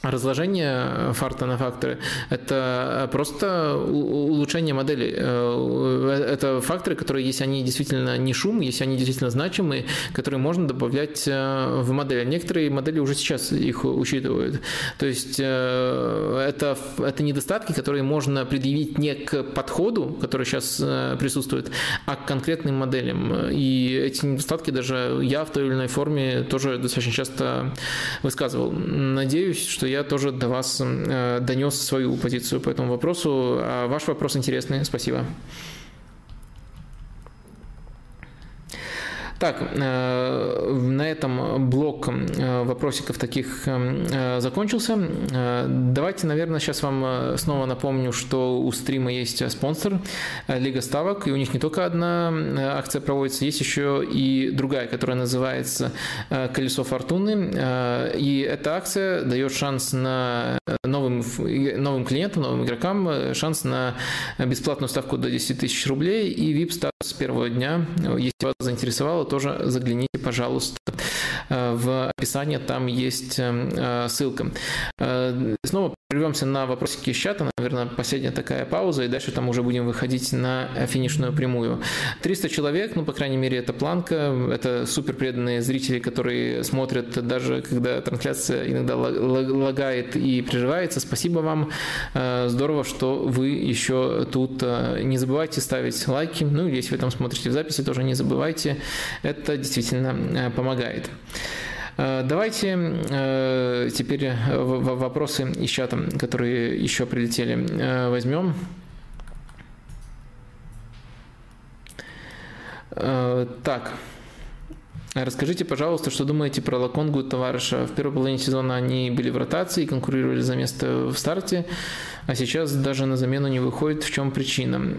разложение фарта на факторы – это просто улучшение модели. Э, это факторы, которые, если они действительно не шум, если они действительно значимые, которые можно добавлять э, в модель. Некоторые модели уже сейчас их учитывают. То есть э, это, это недостатки, которые можно предъявить не к подходу, который сейчас присутствует, а к конкретным моделям. И эти недостатки даже я в той или иной форме тоже достаточно часто высказывал. Надеюсь, что я тоже до вас э, донес свою позицию по этому вопросу. А ваш вопрос интересный. Спасибо. Так, э, на этом блок э, вопросиков таких э, закончился. Давайте, наверное, сейчас вам снова напомню, что у стрима есть спонсор Лига Ставок, и у них не только одна акция проводится, есть еще и другая, которая называется «Колесо Фортуны». И эта акция дает шанс на новым, новым клиентам, новым игрокам, шанс на бесплатную ставку до 10 тысяч рублей и VIP-статус с первого дня. Если вас заинтересовало, тоже загляните, пожалуйста, э, в описание, там есть э, ссылка. Э, снова прервемся на вопросики из чата, наверное, последняя такая пауза, и дальше там уже будем выходить на финишную прямую. 300 человек, ну, по крайней мере, это планка, это супер преданные зрители, которые смотрят, даже когда трансляция иногда лагает и прерывается. Спасибо вам, здорово, что вы еще тут. Не забывайте ставить лайки, ну, если вы там смотрите в записи, тоже не забывайте это действительно э, помогает. Э, давайте э, теперь вопросы из чата, которые еще прилетели, возьмем. Так. Расскажите, пожалуйста, что думаете про Лаконгу и товарища. В первой половине сезона они были в ротации, конкурировали за место в старте, а сейчас даже на замену не выходит. В чем причина?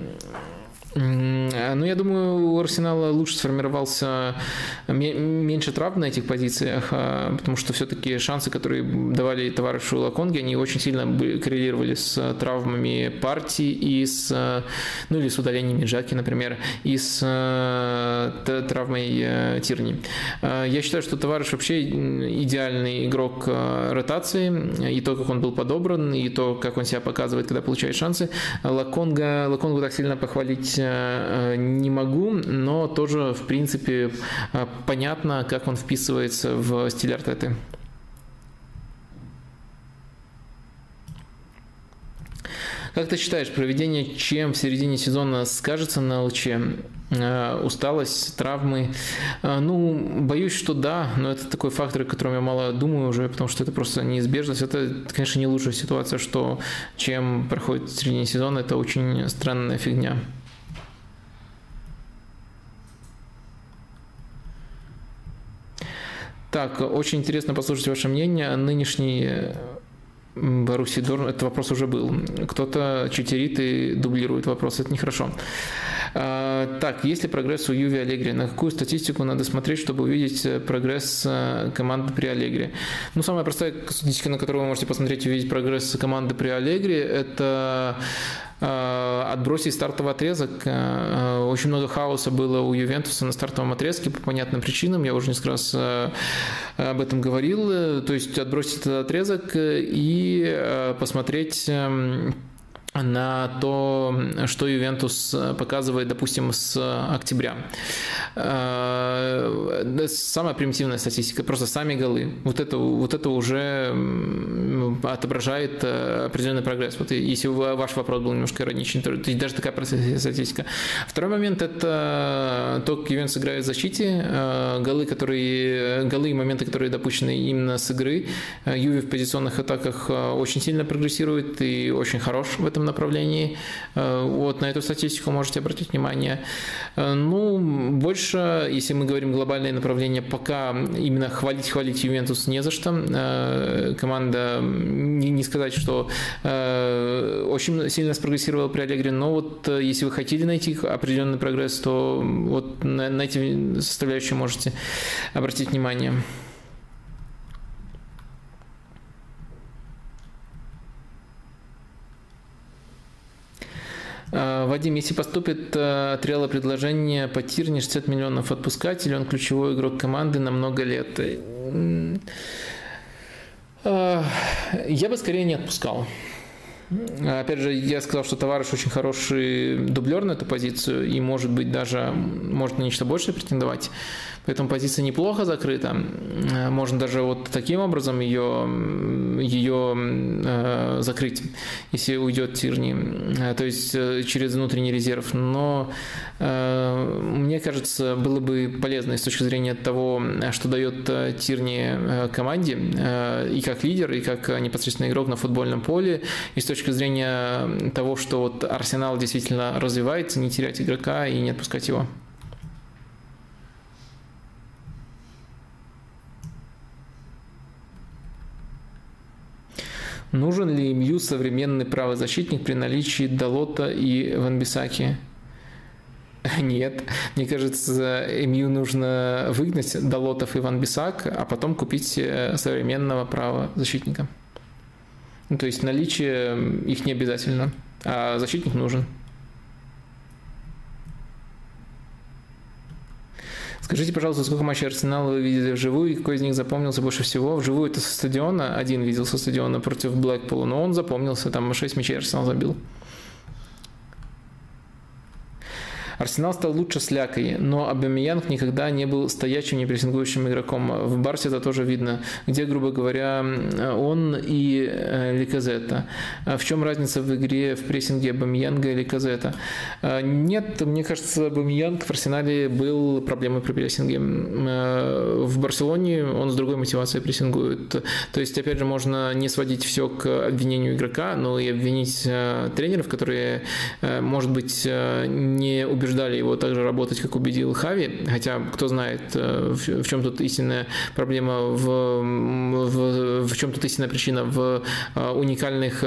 Ну, я думаю, у Арсенала лучше сформировался меньше травм на этих позициях, а, потому что все-таки шансы, которые давали товарищу Лаконге, они очень сильно коррелировали с травмами партии и с, ну или с удалениями Джаки, например, и с травмой э, Тирни. Я считаю, что товарищ вообще идеальный игрок э, ротации, и то, как он был подобран, и то, как он себя показывает, когда получает шансы. Лаконга, Лаконгу так сильно похвалить Э, не могу, но тоже, в принципе, э, понятно, как он вписывается в стиль Артеты. Как ты считаешь, проведение чем в середине сезона скажется на ЛЧ? Э, усталость, травмы? Ну, боюсь, что да, но это такой фактор, о котором я мало думаю уже, потому что это просто неизбежность. Это, конечно, не лучшая ситуация, что чем проходит в середине сезона, это очень странная фигня. Так, очень интересно послушать ваше мнение. Нынешний Баруси Дорн, этот вопрос уже был. Кто-то читерит и дублирует вопрос, это нехорошо. А, так, есть ли прогресс у Юви Аллегри? На какую статистику надо смотреть, чтобы увидеть э, прогресс э, команды при Аллегри? Ну, самая простая статистика, на которую вы можете посмотреть и увидеть прогресс команды при Аллегри, это отбросить стартовый отрезок. Очень много хаоса было у Ювентуса на стартовом отрезке по понятным причинам. Я уже несколько раз об этом говорил. То есть отбросить этот отрезок и посмотреть эм, на то, что Ювентус показывает, допустим, с октября. Э, самая примитивная статистика, просто сами голы. Вот это, вот это уже отображает э, определенный прогресс. Вот если ваш вопрос был немножко ироничный, то даже такая простая статистика. Второй момент – это то, как Ювентус играет в защите. Э, голы, которые, голы и моменты, которые допущены именно с игры. Юви в позиционных атаках очень сильно прогрессирует и очень хорош в этом направлении. Э, вот на эту статистику можете обратить внимание. Э, ну, больше, если мы говорим глобальное направление, пока именно хвалить-хвалить Ювентус не за что. Э, команда, не сказать, что очень сильно спрогрессировала при Аллегри, но вот если вы хотели найти определенный прогресс, то вот на эти составляющие можете обратить внимание. Вадим, если поступит э, от Реала предложение по Тирне 60 миллионов отпускать, или он ключевой игрок команды на много лет? А, я бы скорее не отпускал. Опять же, я сказал, что товарищ очень хороший дублер на эту позицию и, может быть, даже может на нечто большее претендовать. Поэтому позиция неплохо закрыта. Э, можно даже вот таким образом ее, ее э, закрыть, если уйдет Тирни, э, то есть через внутренний резерв. Но мне кажется, было бы полезно с точки зрения того, что дает Тирни команде и как лидер, и как непосредственно игрок на футбольном поле, и с точки зрения того, что вот Арсенал действительно развивается, не терять игрока и не отпускать его. Нужен ли МЮ современный правозащитник при наличии Далота и Ванбисаки? <laughs> Нет. Мне кажется, МЮ нужно выгнать Далотов и Ванбисак, а потом купить э, современного правозащитника. Ну, то есть наличие их не обязательно, а защитник нужен. Скажите, пожалуйста, сколько матчей Арсенала вы видели вживую и какой из них запомнился больше всего? Вживую это со стадиона, один видел со стадиона против Блэкпула, но он запомнился, там 6 мячей Арсенал забил. Арсенал стал лучше с Лякой, но Абамиянг никогда не был стоячим, непрессингующим игроком. В Барсе это тоже видно, где, грубо говоря, он и э, Ликазета. В чем разница в игре в прессинге Абамиянга и Ликазета? Э, нет, мне кажется, Абамиянг в Арсенале был проблемой при прессинге. Э, в Барселоне он с другой мотивацией прессингует. То есть, опять же, можно не сводить все к обвинению игрока, но и обвинить тренеров, которые, может быть, не убеждены убеждали его также работать, как убедил Хави, хотя кто знает, в чем тут истинная проблема, в, в, в чем тут истинная причина в уникальных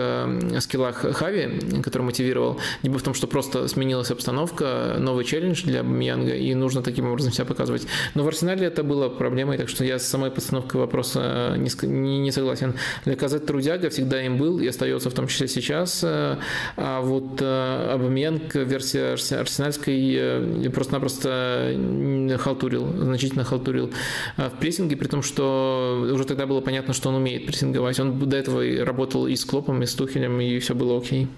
скиллах Хави, который мотивировал, либо в том, что просто сменилась обстановка, новый челлендж для Бамиянга, и нужно таким образом себя показывать. Но в Арсенале это было проблемой, так что я с самой постановкой вопроса не, не, не согласен. Доказать трудяга всегда им был и остается в том числе сейчас. Э, а вот э, Абамьянг версия арсенальской э, просто-напросто халтурил, значительно халтурил в прессинге, при том, что уже тогда было понятно, что он умеет прессинговать. Он до этого работал и с Клопом, и с Тухелем, и все было окей.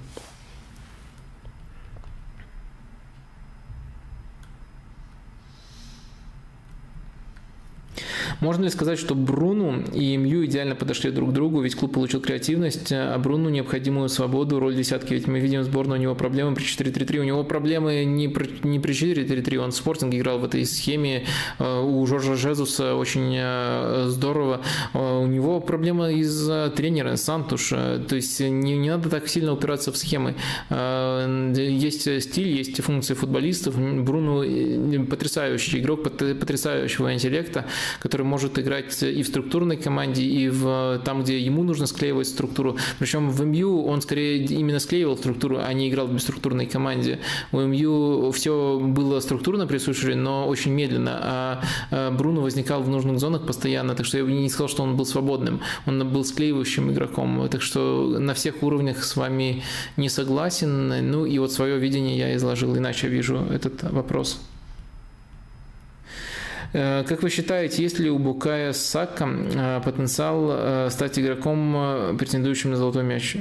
Можно ли сказать, что Бруну и Мью идеально подошли друг к другу, ведь клуб получил креативность, а Бруну необходимую свободу, роль десятки, ведь мы видим сборную, у него проблемы при 4-3-3, у него проблемы не при, не при 4-3-3, он в спортинге играл в этой схеме, э, у Жоржа Жезуса очень э, здорово, э, у него проблема из тренера Сантуш, то есть не, не надо так сильно упираться в схемы, есть стиль, есть функции футболистов, Бруну потрясающий игрок, потрясающего интеллекта, который может играть и в структурной команде, и в, там, где ему нужно склеивать структуру. Причем в МЮ он скорее именно склеивал структуру, а не играл в бесструктурной команде. У МЮ все было структурно присутствие, но очень медленно, а Бруно возникал в нужных зонах постоянно, так что я бы не сказал, что он был свободным. Он был склеивающим игроком, так что на всех уровнях с вами не согласен. Ну и вот свое видение я изложил, иначе вижу этот вопрос. Э, как вы считаете, есть ли у Букая Сака э, потенциал э, стать игроком, претендующим на золотой мяч?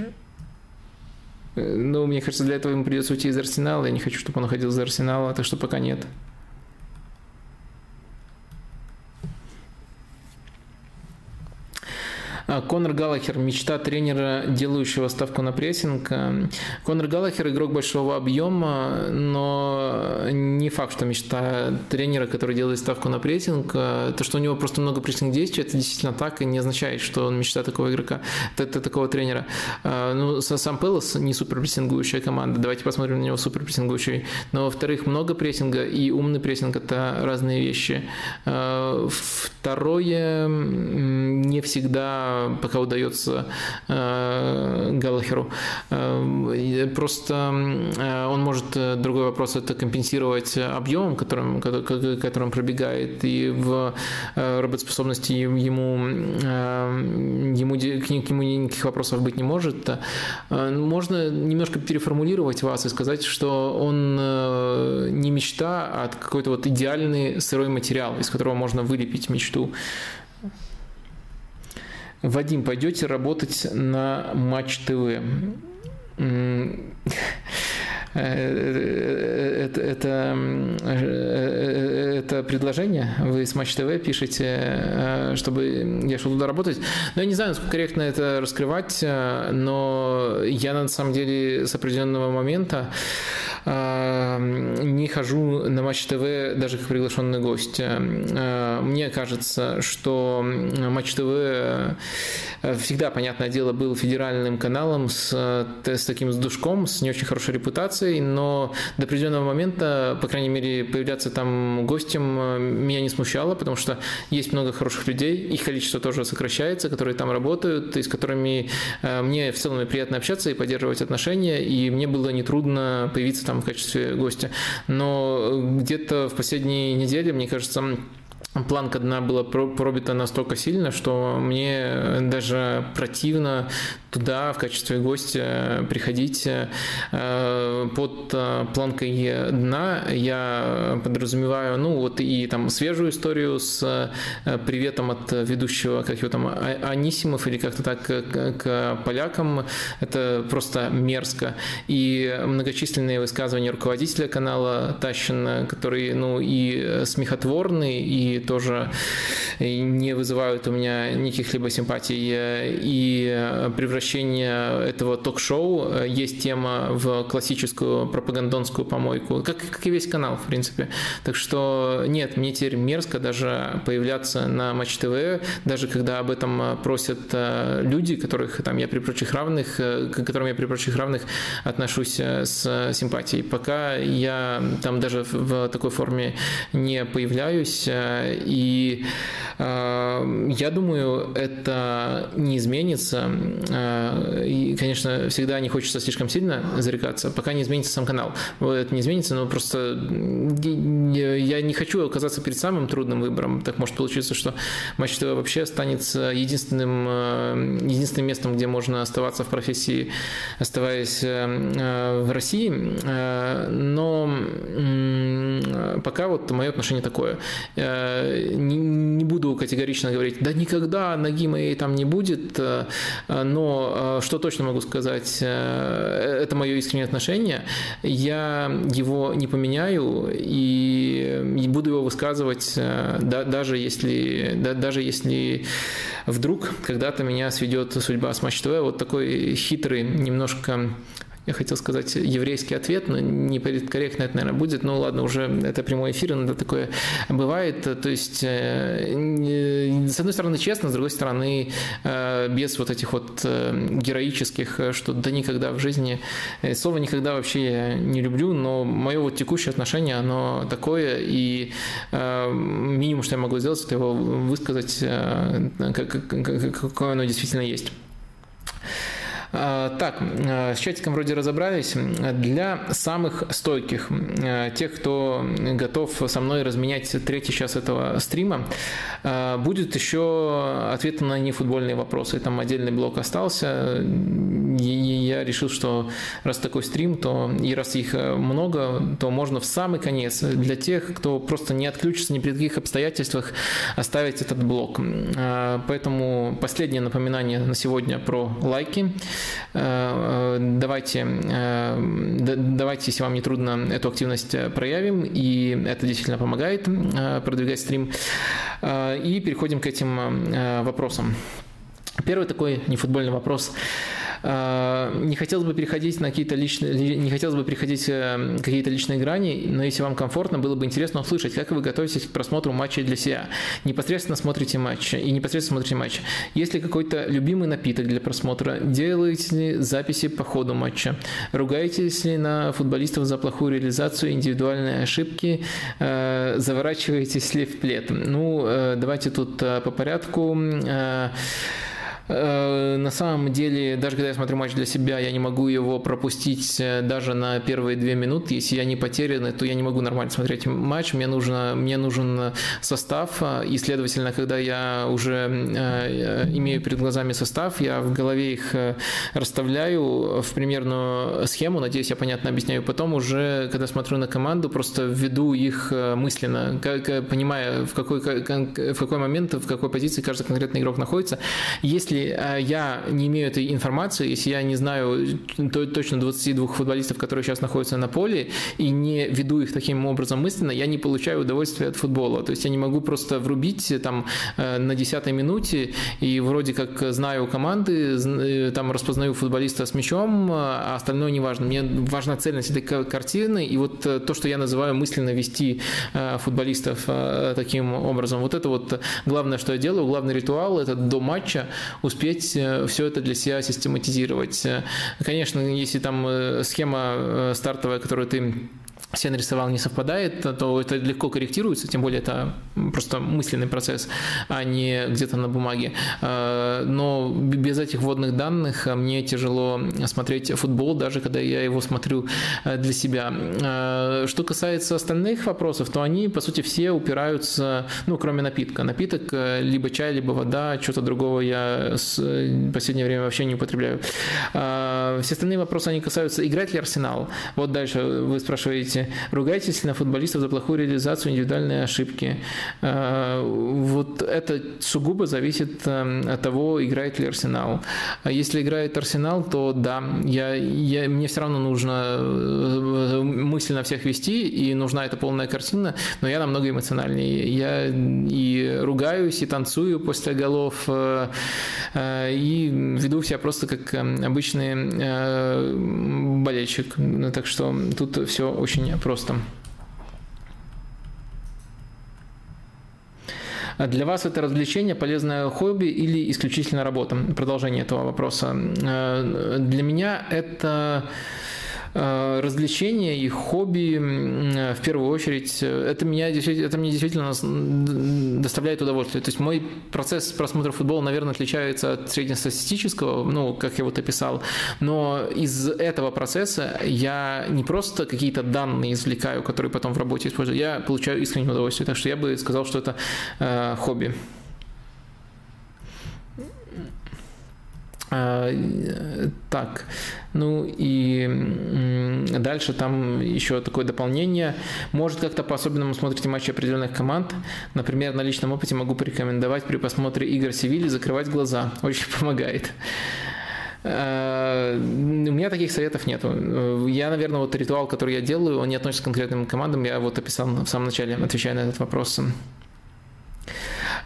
Ну, мне кажется, для этого ему придется уйти из Арсенала. Я не хочу, чтобы он уходил из Арсенала, так что пока нет. Конор Галлахер – мечта тренера, делающего ставку на прессинг. А, Конор Галлахер – игрок большого объема, но не факт, что мечта тренера, который делает ставку на прессинг. А, то, что у него просто много прессинг действий, это действительно так и не означает, что он мечта такого игрока, это, такого тренера. Ну, сам Пелос не супер прессингующая команда. Давайте посмотрим на него супер прессингующий. Но, во-вторых, много прессинга и умный прессинг – это разные вещи. Второе, не всегда пока удается э, Галлахеру. Э, просто э, он может, другой вопрос, это компенсировать объемом, которым, которым пробегает, и в работоспособности ему, ему, к нему никаких вопросов быть не может. Можно немножко переформулировать вас и сказать, что он не мечта, а какой-то вот идеальный сырой материал, из которого можно вылепить мечту. Вадим, пойдете работать на Матч ТВ? Э, это, это, э, это предложение, вы с Матч ТВ пишете, э, чтобы я шел туда работать. Но я не знаю, насколько корректно это раскрывать, но я на самом деле с определенного момента не хожу на Матч ТВ даже как приглашенный гость. Мне кажется, что Матч ТВ всегда, понятное дело, был федеральным каналом с, с таким с душком, с не очень хорошей репутацией, информацией, но до определенного момента, по крайней мере, появляться там гостем э, меня не смущало, потому что есть много хороших людей, их количество тоже сокращается, которые там работают, и с которыми э, мне в целом приятно общаться и поддерживать отношения, и мне было нетрудно появиться там в качестве гостя. Но где-то в последние недели, мне кажется, планка дна была пробита настолько сильно, что мне даже противно туда в качестве гостя приходить э, под э, планкой дна. Я подразумеваю, ну вот и там свежую историю с э, приветом от ведущего, как его там, а, Анисимов или как-то так к полякам. Это просто мерзко. И многочисленные высказывания руководителя канала Тащина, который, ну, и смехотворный, и тоже не вызывают у меня никаких либо симпатий. И превращение этого ток-шоу есть тема в классическую пропагандонскую помойку, как, как и весь канал, в принципе. Так что нет, мне теперь мерзко даже появляться на Матч ТВ, даже когда об этом просят люди, которых там я при прочих равных, к которым я при прочих равных отношусь с симпатией. Пока я там даже в такой форме не появляюсь, и я думаю, это не изменится. И, конечно, всегда не хочется слишком сильно зарекаться, пока не изменится сам канал. Это не изменится, но просто я не хочу оказаться перед самым трудным выбором. Так может получиться, что Матч ТВ вообще останется единственным, единственным местом, где можно оставаться в профессии, оставаясь в России. Но пока вот мое отношение такое. Не буду категорично говорить, да никогда ноги моей там не будет, но что точно могу сказать, это мое искреннее отношение. Я его не поменяю и буду его высказывать, даже если, даже если вдруг когда-то меня сведет судьба с Матч ТВ. Вот такой хитрый, немножко я хотел сказать еврейский ответ, но не корректно это, наверное, будет. Ну ладно, уже это прямой эфир, иногда такое бывает. То есть, э, с одной стороны, честно, с другой стороны, э, без вот этих вот э, героических, что да никогда в жизни, слово никогда вообще я не люблю, но мое вот текущее отношение, оно такое, и минимум, что я могу сделать, это его высказать, какое оно действительно есть. А, так, а, с чатиком вроде разобрались. Для самых стойких, а, тех, кто готов со мной разменять третий час этого стрима, будет еще ответы на нефутбольные вопросы. Там отдельный блок остался. И я решил, что раз такой стрим, то и раз их много, то можно в самый конец для тех, кто просто не отключится ни при каких обстоятельствах, оставить этот блок. Поэтому последнее напоминание на сегодня про лайки. Э, э, давайте, э, давайте, если вам не трудно, эту активность проявим, и это действительно помогает продвигать стрим. И переходим к этим вопросам. Первый такой нефутбольный вопрос. А, не хотелось бы переходить на какие-то личные, не хотелось бы переходить э, какие-то личные грани, но если вам комфортно, было бы интересно услышать, как вы готовитесь к просмотру матча для себя. Непосредственно смотрите матч и непосредственно смотрите матч. Есть ли какой-то любимый напиток для просмотра? Делаете ли записи по ходу матча? Ругаетесь ли на футболистов за плохую реализацию, индивидуальные ошибки? Э, заворачиваетесь ли в плед? Ну, э, давайте тут по порядку. Э, на самом деле, даже когда я смотрю матч для себя, я не могу его пропустить э, даже на первые две минуты. Если я не потерян, то я не могу нормально смотреть матч. Мне, нужно, мне нужен состав, и, следовательно, когда я уже э, имею перед глазами состав, я в голове их расставляю в примерную схему. Надеюсь, я понятно объясняю. Потом уже, когда смотрю на команду, просто введу их мысленно, как, понимая, в какой, в какой момент, в какой позиции каждый конкретный игрок находится. Если Э, я не имею этой информации, если я не знаю точно 22 футболистов, которые сейчас находятся на поле, и не веду их таким образом мысленно, я не получаю удовольствия от футбола. То есть я не могу просто врубить там э, на 10 минуте и вроде как знаю команды, э, там распознаю футболиста с мячом, а остальное не важно. Мне важна цельность этой картины и вот то, что я называю мысленно вести футболистов таким образом. Вот это вот главное, что я делаю, главный ритуал, это до матча успеть э, все это для себя систематизировать. Э, конечно, если там э, схема стартовая, которую ты все нарисовал не совпадает, то это легко корректируется, тем более это просто мысленный процесс, а не где-то на бумаге. А, но без этих вводных данных мне тяжело смотреть футбол, даже когда я его смотрю э, для себя. Что касается остальных вопросов, то они, по сути, все упираются, ну, кроме напитка. Напиток э, либо чай, либо вода, что-то другого я в последнее время вообще не употребляю. Все остальные вопросы, они касаются, играть ли Арсенал? Вот дальше вы спрашиваете, пишете, ругаетесь на футболистов за плохую реализацию индивидуальной ошибки. Вот это сугубо зависит от того, играет ли Арсенал. Если играет Арсенал, то да, я, я, мне все равно нужно мысленно всех вести, и нужна эта полная картина, но я намного эмоциональнее. Я и ругаюсь, и танцую после голов, и веду себя просто как обычный болельщик. Так что тут все очень просто. А для вас это развлечение, полезное хобби или исключительно работа? Продолжение этого вопроса. Э, для меня это развлечения и хобби, в первую очередь, э, это, меня, это мне действительно доставляет удовольствие. То есть мой процесс просмотра футбола, наверное, отличается от среднестатистического, ну, как я вот описал, но из этого процесса я не просто какие-то данные извлекаю, которые потом в работе использую, я получаю искреннее удовольствие. Так что я бы сказал, что это э, хобби. Так, ну и дальше там еще такое дополнение. Может, как-то по-особенному смотрите матчи определенных команд. Например, на личном опыте могу порекомендовать при просмотре игр Севильи закрывать глаза. Очень <laughs> помогает. А, у меня таких советов нету. Я, наверное, вот ритуал, который я делаю, он не относится к конкретным командам. Я вот описал в самом начале, отвечая на этот вопрос.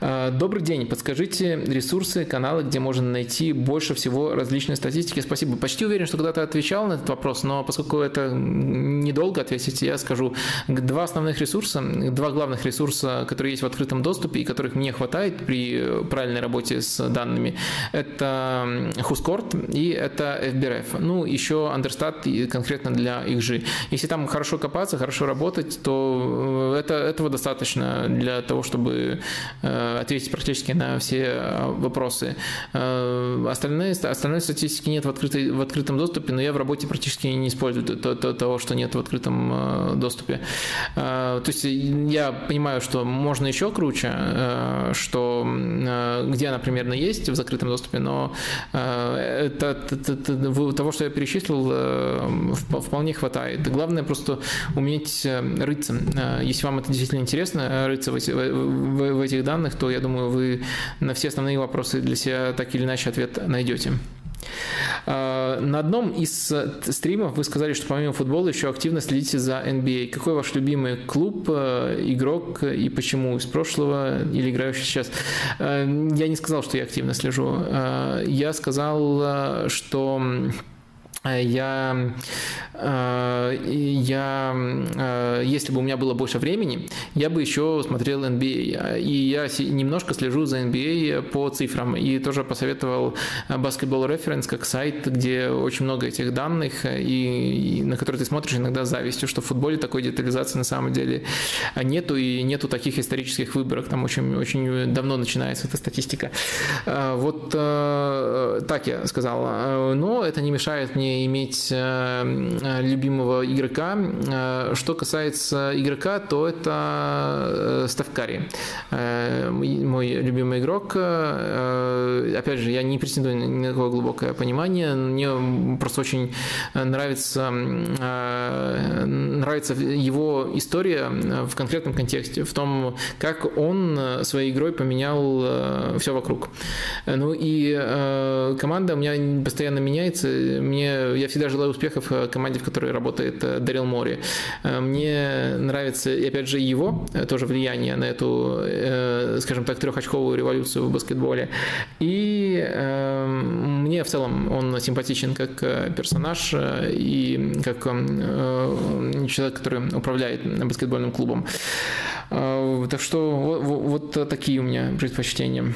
А, добрый день. Подскажите ресурсы, каналы, где можно найти больше всего различной статистики. Спасибо. Почти уверен, что когда-то отвечал на этот вопрос, но поскольку это недолго ответить, я скажу. Два основных ресурса, два главных ресурса, которые есть в открытом доступе и которых мне хватает при правильной работе с данными, это Хускорт и это FBRF. Ну, еще Understat конкретно для их же. Если там хорошо копаться, хорошо работать, то э, это, этого достаточно для того, чтобы э, Э, ответить практически на все э, вопросы. Э, остальные, остальной статистики нет в, открытой, в открытом доступе, но я в работе практически не использую то, то, того, что нет в открытом доступе. То есть я понимаю, что можно еще круче, что где она примерно есть в закрытом доступе, но это, это, это, того, что я перечислил, вполне хватает. Главное просто уметь рыться. Если вам это действительно интересно, рыться в, в, в этих данных, то я думаю, вы на все основные вопросы для себя так или иначе ответ найдете. А, на одном из стримов вы сказали, что помимо футбола еще активно следите за NBA. Какой ваш любимый клуб, э, игрок и почему из прошлого или играющий сейчас? Э, я не сказал, что я активно слежу. Э, я сказал, что я, э, я, э, если бы у меня было больше времени, я бы еще смотрел NBA. И я немножко слежу за NBA по цифрам. И тоже посоветовал Basketball Reference как сайт, где очень много этих данных, и, и на которые ты смотришь иногда с завистью, что в футболе такой детализации на самом деле нету, и нету таких исторических выборок. Там очень, очень давно начинается эта статистика. Э, вот так я сказал. Но это не мешает мне иметь э, любимого игрока. Э, что касается игрока, то это э, Ставкари, мой любимый игрок. Опять же, я не претендую на такое глубокое понимание. Мне просто очень нравится, нравится его история в конкретном контексте, в том, как он своей игрой поменял все вокруг. Ну и команда у меня постоянно меняется. Мне я всегда желаю успехов э, команде, в которой работает э, Дарил Мори. Э, мне нравится, и опять же, его тоже влияние на эту, скажем так, трехочковую революцию в баскетболе. И мне в целом он симпатичен как персонаж и как человек, который управляет баскетбольным клубом. Так что вот, вот такие у меня предпочтения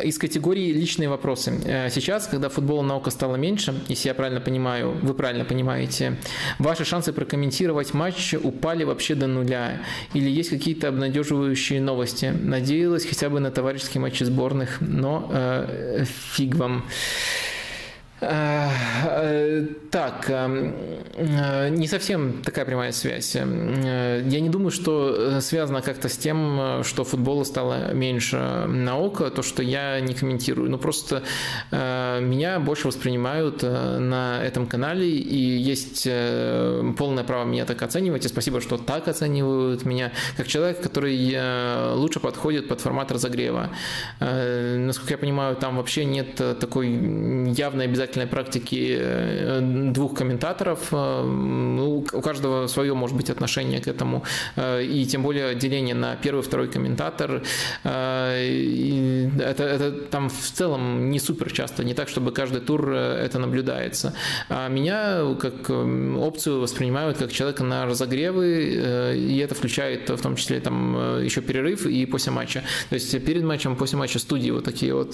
из категории личные вопросы. Э, сейчас, когда футбола наука стало меньше, если я правильно понимаю, вы правильно понимаете, ваши шансы прокомментировать матч упали вообще до нуля? Или есть какие-то обнадеживающие новости? Надеялась хотя бы на товарищеские матчи сборных, но э, фиг вам. Так, не совсем такая прямая связь. Я не думаю, что связано как-то с тем, что футбола стало меньше на око, то, что я не комментирую. Ну, просто меня больше воспринимают на этом канале, и есть полное право меня так оценивать, и спасибо, что так оценивают меня, как человек, который лучше подходит под формат разогрева. Насколько я понимаю, там вообще нет такой явной обязательной практики э, двух комментаторов. Э, ну, у каждого свое, может быть, отношение к этому. Э, и тем более деление на первый, второй комментатор. Это, это там в целом не супер часто, не так, чтобы каждый тур это наблюдается. А меня как опцию воспринимают как человека на разогревы, и это включает в том числе там еще перерыв и после матча. То есть перед матчем, после матча студии вот такие вот.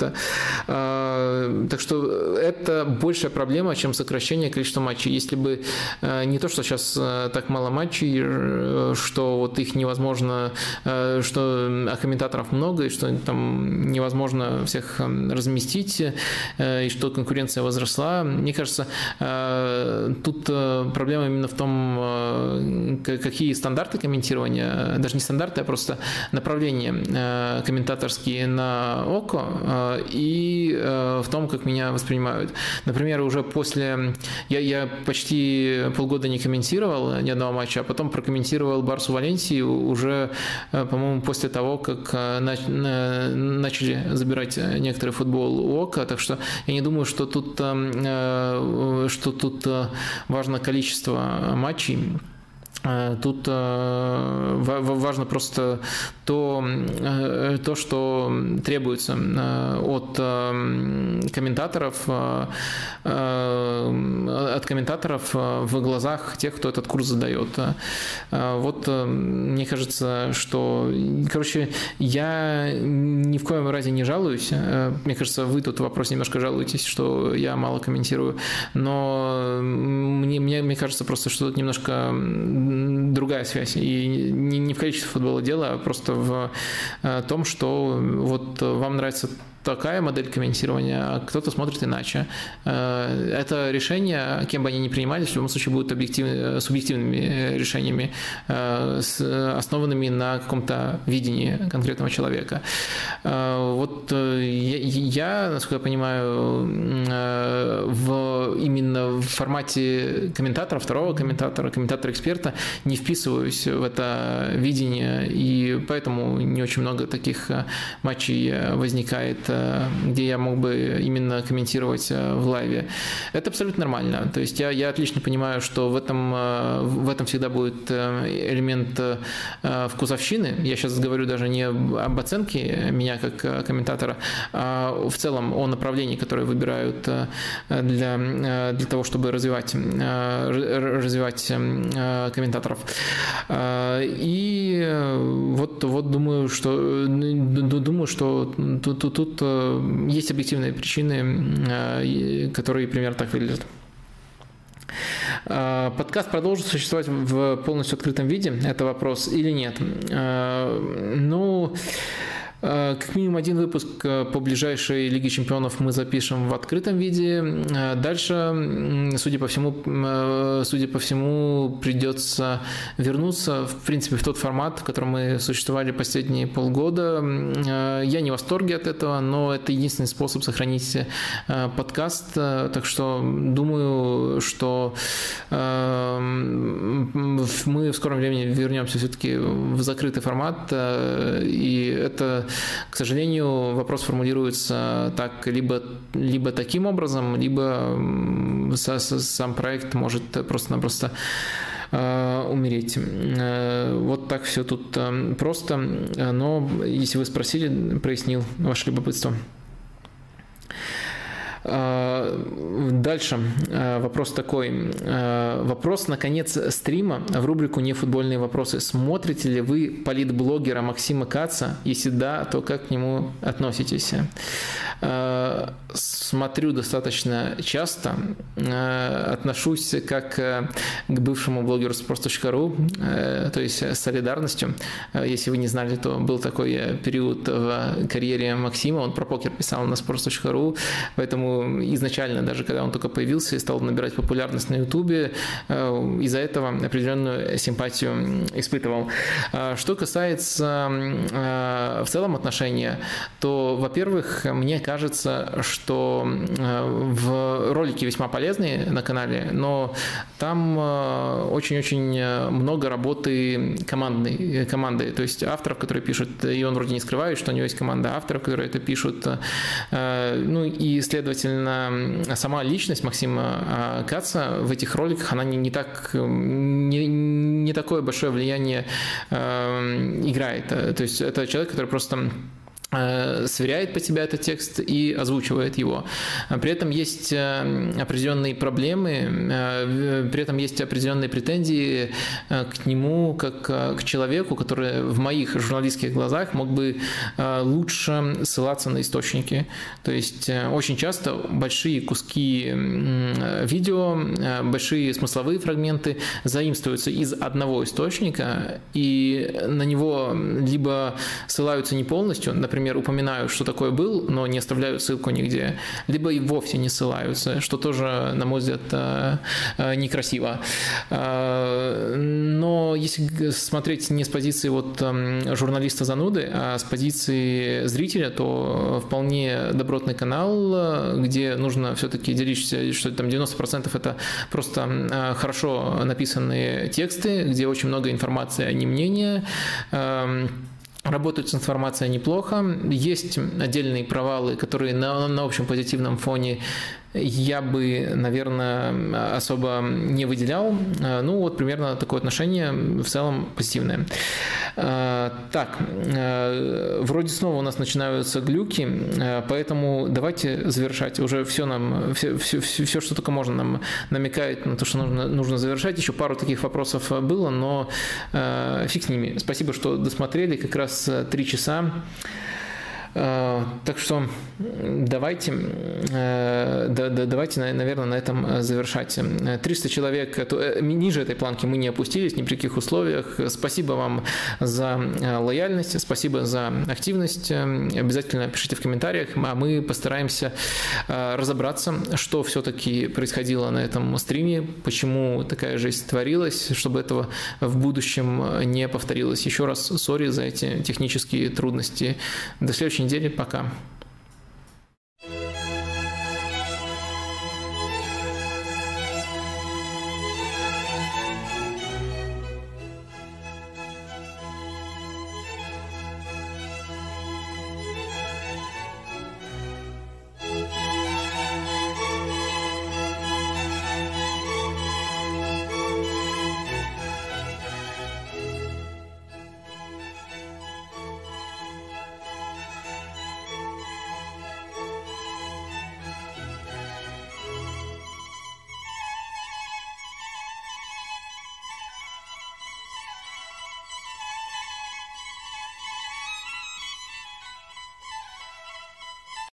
Так что это большая проблема, чем сокращение количества матчей. Если бы э, не то, что сейчас э, так мало матчей, э, что вот их невозможно, что а комментаторов много, и что там невозможно всех разместить, и что конкуренция возросла, мне кажется, тут проблема именно в том, какие стандарты комментирования, даже не стандарты, а просто направления комментаторские на ОКО, и в том, как меня воспринимают. Например, уже после... Я, я почти полгода не комментировал ни одного матча, а потом прокомментировал Барсу Валенсию уже, э, по-моему, после того, как э, начали забирать некоторый футбол у ОКа, так что я не думаю, что тут, э, что тут важно количество матчей. Э, тут э, важно просто то, э, то что требуется от комментаторов, от комментаторов в глазах тех, кто этот курс задает. Вот мне кажется, что, короче, я ни в коем разе не жалуюсь. Мне кажется, вы тут в вопросе немножко жалуетесь, что я мало комментирую, но мне, мне, мне кажется просто, что тут немножко другая связь. И не, не в количестве футбола дело, а просто в э, том, что вот вам нравится такая модель комментирования, а кто-то смотрит иначе. Э, это решение, кем бы они ни принимались, в любом случае будут объектив... субъективными решениями, э, основанными на каком-то видении конкретного человека. Э, вот я, насколько я понимаю, в, именно в формате комментатора, второго комментатора, комментатора-эксперта не вписываюсь в это видение, и поэтому не очень много таких матчей возникает где я мог бы именно комментировать э, в лайве. Это абсолютно нормально. То есть я, я отлично понимаю, что в этом, э, в этом всегда будет э, элемент вкусовщины. Я сейчас говорю даже не об оценке меня как комментатора, а в целом о направлении, которое выбирают для, для того, чтобы развивать, развивать комментаторов. И вот, вот думаю, что думаю, что тут, тут, тут есть объективные причины, э, которые примерно так выглядят. Э, подкаст продолжит существовать в полностью открытом виде? Это вопрос или нет? Э, ну, Э, как минимум один выпуск э, по ближайшей Лиге Чемпионов мы запишем в открытом виде. Э, дальше, судя по всему, судя по всему, придется вернуться, в принципе, в тот формат, в котором мы существовали последние полгода. Я не в восторге от этого, но это единственный способ сохранить подкаст. Так что думаю, что мы в скором времени вернемся все-таки в закрытый формат, и это к сожалению, вопрос формулируется так, либо, либо таким образом, либо сам проект может просто-напросто э, умереть. Э, вот так все тут э, просто, но если вы спросили, прояснил ваше любопытство. А, дальше а, вопрос такой. А, вопрос наконец стрима в рубрику «Нефутбольные вопросы». Смотрите ли вы политблогера Максима Каца? Если да, то как к нему относитесь? Смотрю достаточно часто. Отношусь как к бывшему блогеру sports.ru, то есть с солидарностью. Если вы не знали, то был такой период в карьере Максима. Он про покер писал на sports.ru, поэтому Изначально, даже когда он только появился и стал набирать популярность на Ютубе, э, из-за этого определенную симпатию испытывал. А что касается э, в целом отношения, то, во-первых, мне кажется, что в ролики весьма полезные на канале, но там очень-очень много работы командной, команды, то есть авторов, которые пишут, и он вроде не скрывает, что у него есть команда авторов, которые это пишут, ну и, следовательно, сама личность Максима а, Каца в этих роликах, она не, не так, не, не такое большое влияние э, играет. То есть это человек, который просто сверяет по тебе этот текст и озвучивает его. При этом есть э, определенные проблемы, э, при этом есть определенные претензии к нему как к человеку, который в моих журналистских глазах мог бы лучше ссылаться на источники. То есть очень часто большие куски видео, большие смысловые фрагменты заимствуются из одного источника, и на него либо ссылаются не полностью, например, например, упоминают, что такое был, но не оставляют ссылку нигде, либо и вовсе не ссылаются, что тоже, на мой взгляд, э, э, некрасиво. Э, но если смотреть не с позиции вот эм, журналиста зануды, а с позиции зрителя, то вполне добротный канал, где нужно все-таки делиться, что там 90% это просто хорошо написанные тексты, где очень много информации, а не мнения эм, Работают с информацией неплохо. Есть отдельные провалы, которые на, на общем позитивном фоне я бы, наверное, особо не выделял. Ну, вот примерно такое отношение в целом позитивное. Так, вроде снова у нас начинаются глюки, поэтому давайте завершать. Уже все нам, все, все, все что только можно нам намекает на то, что нужно, нужно завершать. Еще пару таких вопросов было, но фиг с ними. Спасибо, что досмотрели. Как раз три часа. Э, так что давайте, э, давайте, наверное, на этом завершать. 300 человек, э, ниже этой планки мы не опустились ни при каких условиях. Спасибо вам за лояльность, спасибо за активность. Обязательно пишите в комментариях, а мы постараемся разобраться, что все-таки происходило на этом стриме, почему такая жизнь творилась, чтобы этого в будущем не повторилось. Еще раз сори за эти технические трудности. До следующей недели. Пока.